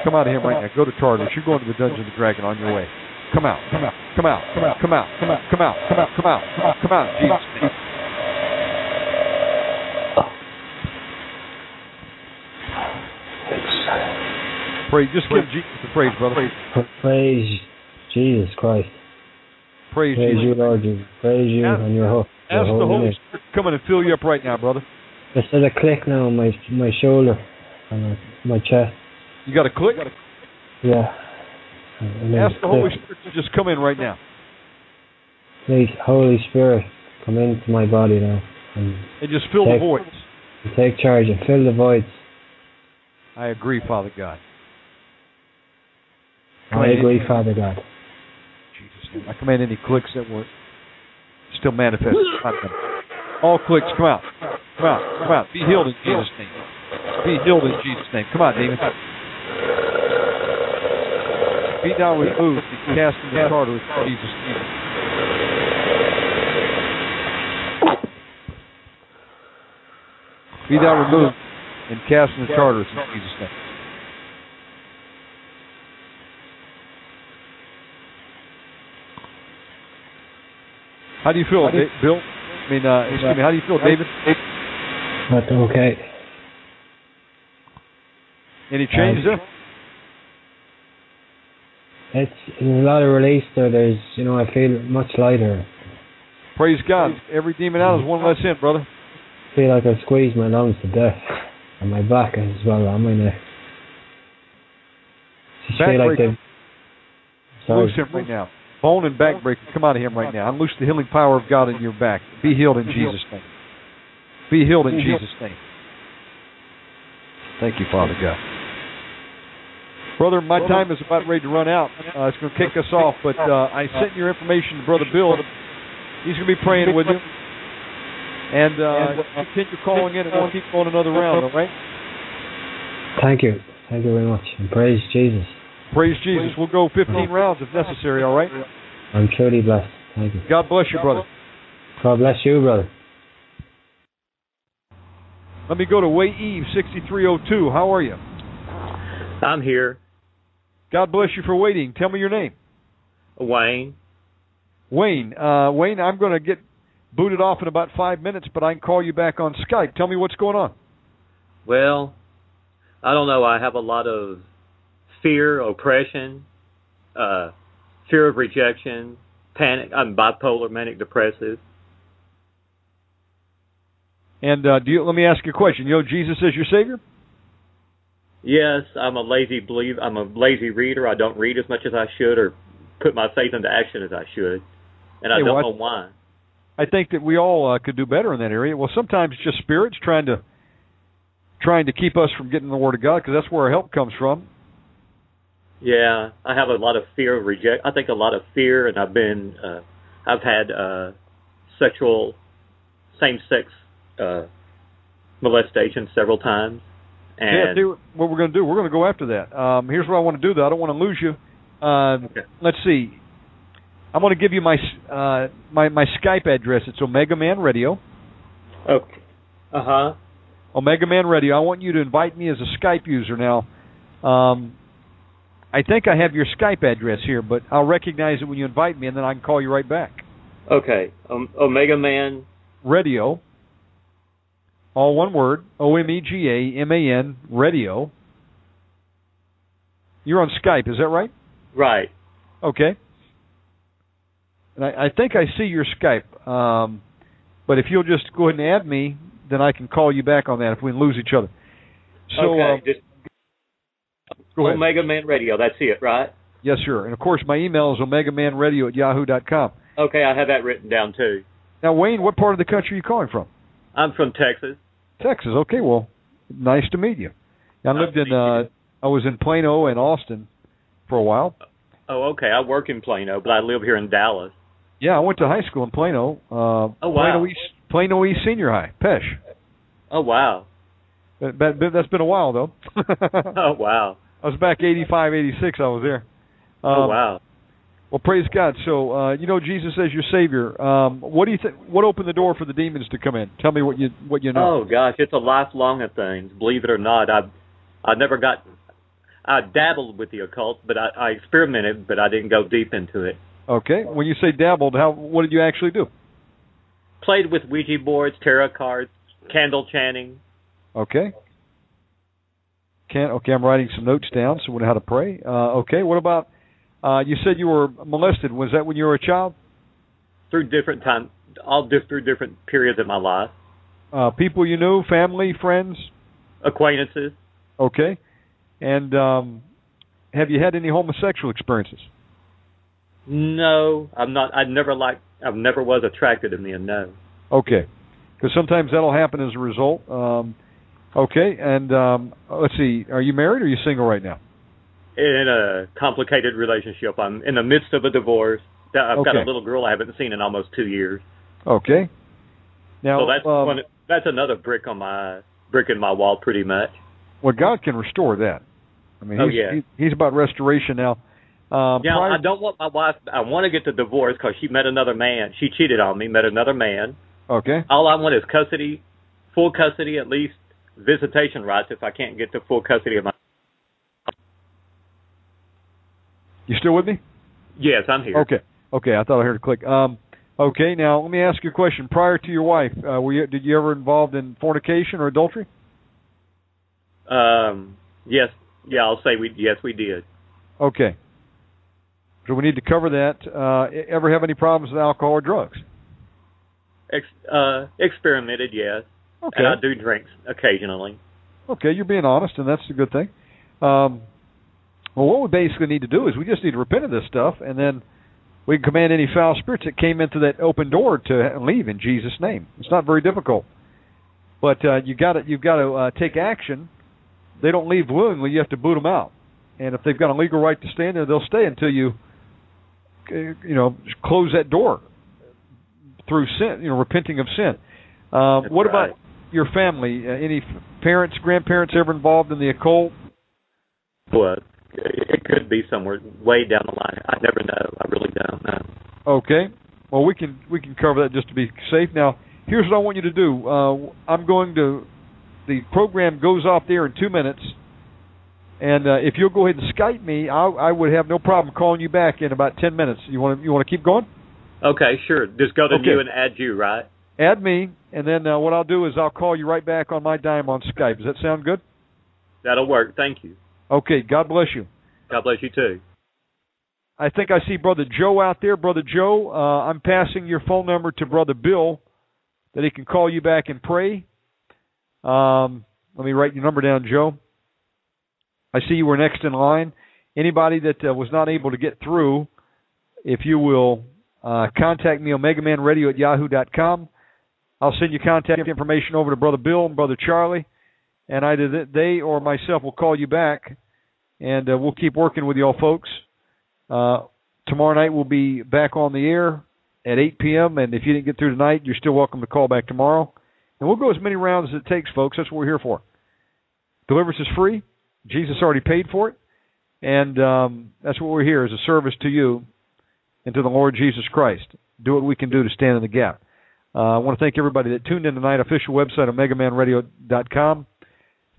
Come out of him right now. Go to Tartarus. You're going to the dungeon of the dragon on your way. Come out. Come out. Come out. Come out. Come out. Come out. Come out. Come out. Come out. Come out. Come out. Jesus' name. Praise. Just give Jesus the praise, brother. Praise Jesus Christ. Praise, Praise you, Lord Jesus. Praise you Ask- and your, ho- your Ask the holy Holy. Spirit to come in and fill you up right now, brother. There's still a click now on my my shoulder and my, my chest. You got to click? Yeah. Then Ask the Holy. Spirit to just come in right now. Please, Holy Spirit, come into my body now and And just fill the Take- voids. take charge and fill the voids. I agree, Father God. I agree, Father God. Jesus' name. I command any clicks that were still manifest. All clicks, come out. Come out. Come out. Be healed in Jesus' name. Be healed in Jesus' name. Come on, demon. Be down with moved and cast in the Tartarus in Jesus' name. Be thou removed and cast in the Tartarus in Jesus' name. How do you feel, Da- Bill? I mean, uh, excuse me. How do you feel, David? But okay. Any changes there? It's there's a lot of release there. There's you know I feel much lighter. Praise God. Every demon out is one less in, brother. I feel like I squeezed my lungs to death, and my back as well on my neck. Just feel like they've. Loose him right now. Bone and back breaker, come out of him right now. Unloose the healing power of God in your back. Be healed in Jesus' name. Be healed in Jesus' name. Thank you, Father God. Brother, my time is about ready to run out. Uh, it's going to kick us off, but uh, I sent your information to Brother Bill. He's going to be praying with you. And uh, continue calling in, and we'll keep going another round, all right? Thank you, thank you very much, and praise Jesus. Praise Jesus. We'll go 15 rounds if necessary, all right? I'm truly blessed. Thank you. God bless you, brother. God bless you, brother. Let me go to Way Eve 6302. How are you? I'm here, God bless you for waiting. Tell me your name. Wayne. Wayne. Uh, Wayne, I'm going to get booted off in about five minutes, but I can call you back on Skype. Tell me what's going on. Well, I don't know. I have a lot of fear, oppression, uh, fear of rejection, panic. I'm bipolar, manic depressive. And uh, do you? Let me ask you a question. You know Jesus is your Savior? Yes, I'm a lazy believe. I'm a lazy reader. I don't read as much as I should, or put my faith into action as I should, and I Hey, don't what? know why. I think that we all uh, could do better in that area. Well, sometimes it's just spirits trying to trying to keep us from getting the Word of God because that's where our help comes from. Yeah, I have a lot of fear of reject. I think a lot of fear, and I've been, uh, I've had uh, sexual, same-sex uh, molestation several times, yeah, and do what we're going to do. We're going to go after that. Um, here's what I want to do, though. I don't want to lose you. Uh, Let's see. I'm going to give you my uh, my my Skype address. It's Omega Man Radio. okay, uh huh. Omega Man Radio. I want you to invite me as a Skype user now. Um, I think I have your Skype address here, but I'll recognize it when you invite me, and then I can call you right back. Okay, um, Omega Man. Radio. All one word. O M E G A M A N. Radio. You're on Skype, is that right? Right. Okay. And I, I think I see your Skype. Um, but if you'll just go ahead and add me, then I can call you back on that if we lose each other. So, okay, um, just go ahead. Omega Man Radio. That's it, right? Yes, sir. And of course, my email is omegamanradio at yahoo dot com. Okay, I have that written down too. Now, Wayne, what part of the country are you calling from? I'm from Texas. Texas. Okay, well, nice to meet you. I lived in uh I was in Plano and Austin for a while. Oh, okay. I work in Plano, but I live here in Dallas. Yeah, I went to high school in Plano. Uh Oh, wow. Plano East Plano East Senior High, Pesh. Oh, wow. But, but that's been a while though. Oh, wow. I was back 85, 86 I was there. Oh, Um, wow. Well, praise God. So, uh, you know, Jesus as your Savior. Um, what do you think? What opened the door for the demons to come in? Tell me what you what you know. Oh gosh, it's a lifelong of things. Believe it or not, I I never got. I dabbled with the occult, but I, I experimented, but I didn't go deep into it. Okay. When you say dabbled, how what did you actually do? Played with Ouija boards, tarot cards, candle chanting. Okay. Can okay, I'm writing some notes down so we know how to pray. Uh, okay. What about? Uh, you said you were molested. Was that when you were a child? through different time, all di- through different periods of my life. Uh, people you knew, family, friends. Acquaintances. Okay. And um, have you had any homosexual experiences? No, I'm not. I never liked. I've never was attracted to men. No. Okay. Because sometimes that'll happen as a result. Um, okay. And um, let's see. Are you married or are you single right now? In a complicated relationship, I'm in the midst of a divorce. I've got a little girl I haven't seen in almost two years. Okay. Now, so that's um, one, that's another brick on my brick in my wall, pretty much. well, God can restore that. I mean, Oh, he's, yeah. he- he's about restoration now. Um, Yeah, prior- I don't want my wife. I want to get the divorce because she met another man. She cheated on me, met another man. Okay. All I want is custody, full custody, at least visitation rights. If I can't get the full custody of my. You still with me? Yes, I'm here. Okay. Okay. I thought I heard a click. Um, okay. Now let me ask you a question. Prior to your wife, uh, were you, did you ever involved in fornication or adultery? Um. Yes. Yeah. I'll say we. Yes, we did. Okay. So we need to cover that. Uh, ever have any problems with alcohol or drugs? Ex, uh, experimented. Yes. Okay. And I do drink occasionally. Okay, you're being honest, and that's a good thing. Um, well, what we basically need to do is we just need to repent of this stuff, and then we can command any foul spirits that came into that open door to leave in Jesus' name. It's not very difficult, but uh, you got to you've got to uh, take action. They don't leave willingly; you have to boot them out. And if they've got a legal right to stay in there, they'll stay until you, you know, close that door through sin, you know, repenting of sin. That's what right. about your family? Uh, any f- parents, grandparents ever involved in the occult? But it could be somewhere way down the line. I never know. I really don't know. Okay. Well, we can we can cover that just to be safe. Now, here's what I want you to do. Uh, I'm going to the program goes off there in two minutes, and uh, if you'll go ahead and Skype me, I, I would have no problem calling you back in about ten minutes. You want to you want to keep going? Okay, sure. Just go to Okay. new and add you, right? Add me, and then uh, what I'll do is I'll call you right back on my dime on Skype. Does that sound good? That'll work. Thank you. Okay. God bless you. God bless you too. I think I see Brother Joe out there. Brother Joe, uh, I'm passing your phone number to Brother Bill that he can call you back and pray. Um, let me write your number down, Joe. I see you were next in line. Anybody that uh, was not able to get through, if you will uh, contact me, omegamanradio at yahoo.com. I'll send you contact information over to Brother Bill and Brother Charlie, and either they or myself will call you back, and uh, we'll keep working with y'all folks. Uh, tomorrow night we'll be back on the air at 8 p.m., and if you didn't get through tonight, you're still welcome to call back tomorrow. And we'll go as many rounds as it takes, folks. That's what we're here for. Deliverance is free. Jesus already paid for it. And um, that's what we're here as a service to you and to the Lord Jesus Christ. Do what we can do to stand in the gap. Uh, I want to thank everybody that tuned in tonight. Official website, OmegaManRadio.com.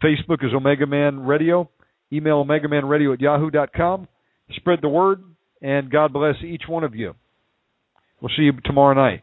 Facebook is Omega Man Radio. Email omega OmegaManRadio at yahoo.com. Spread the word, and God bless each one of you. We'll see you tomorrow night.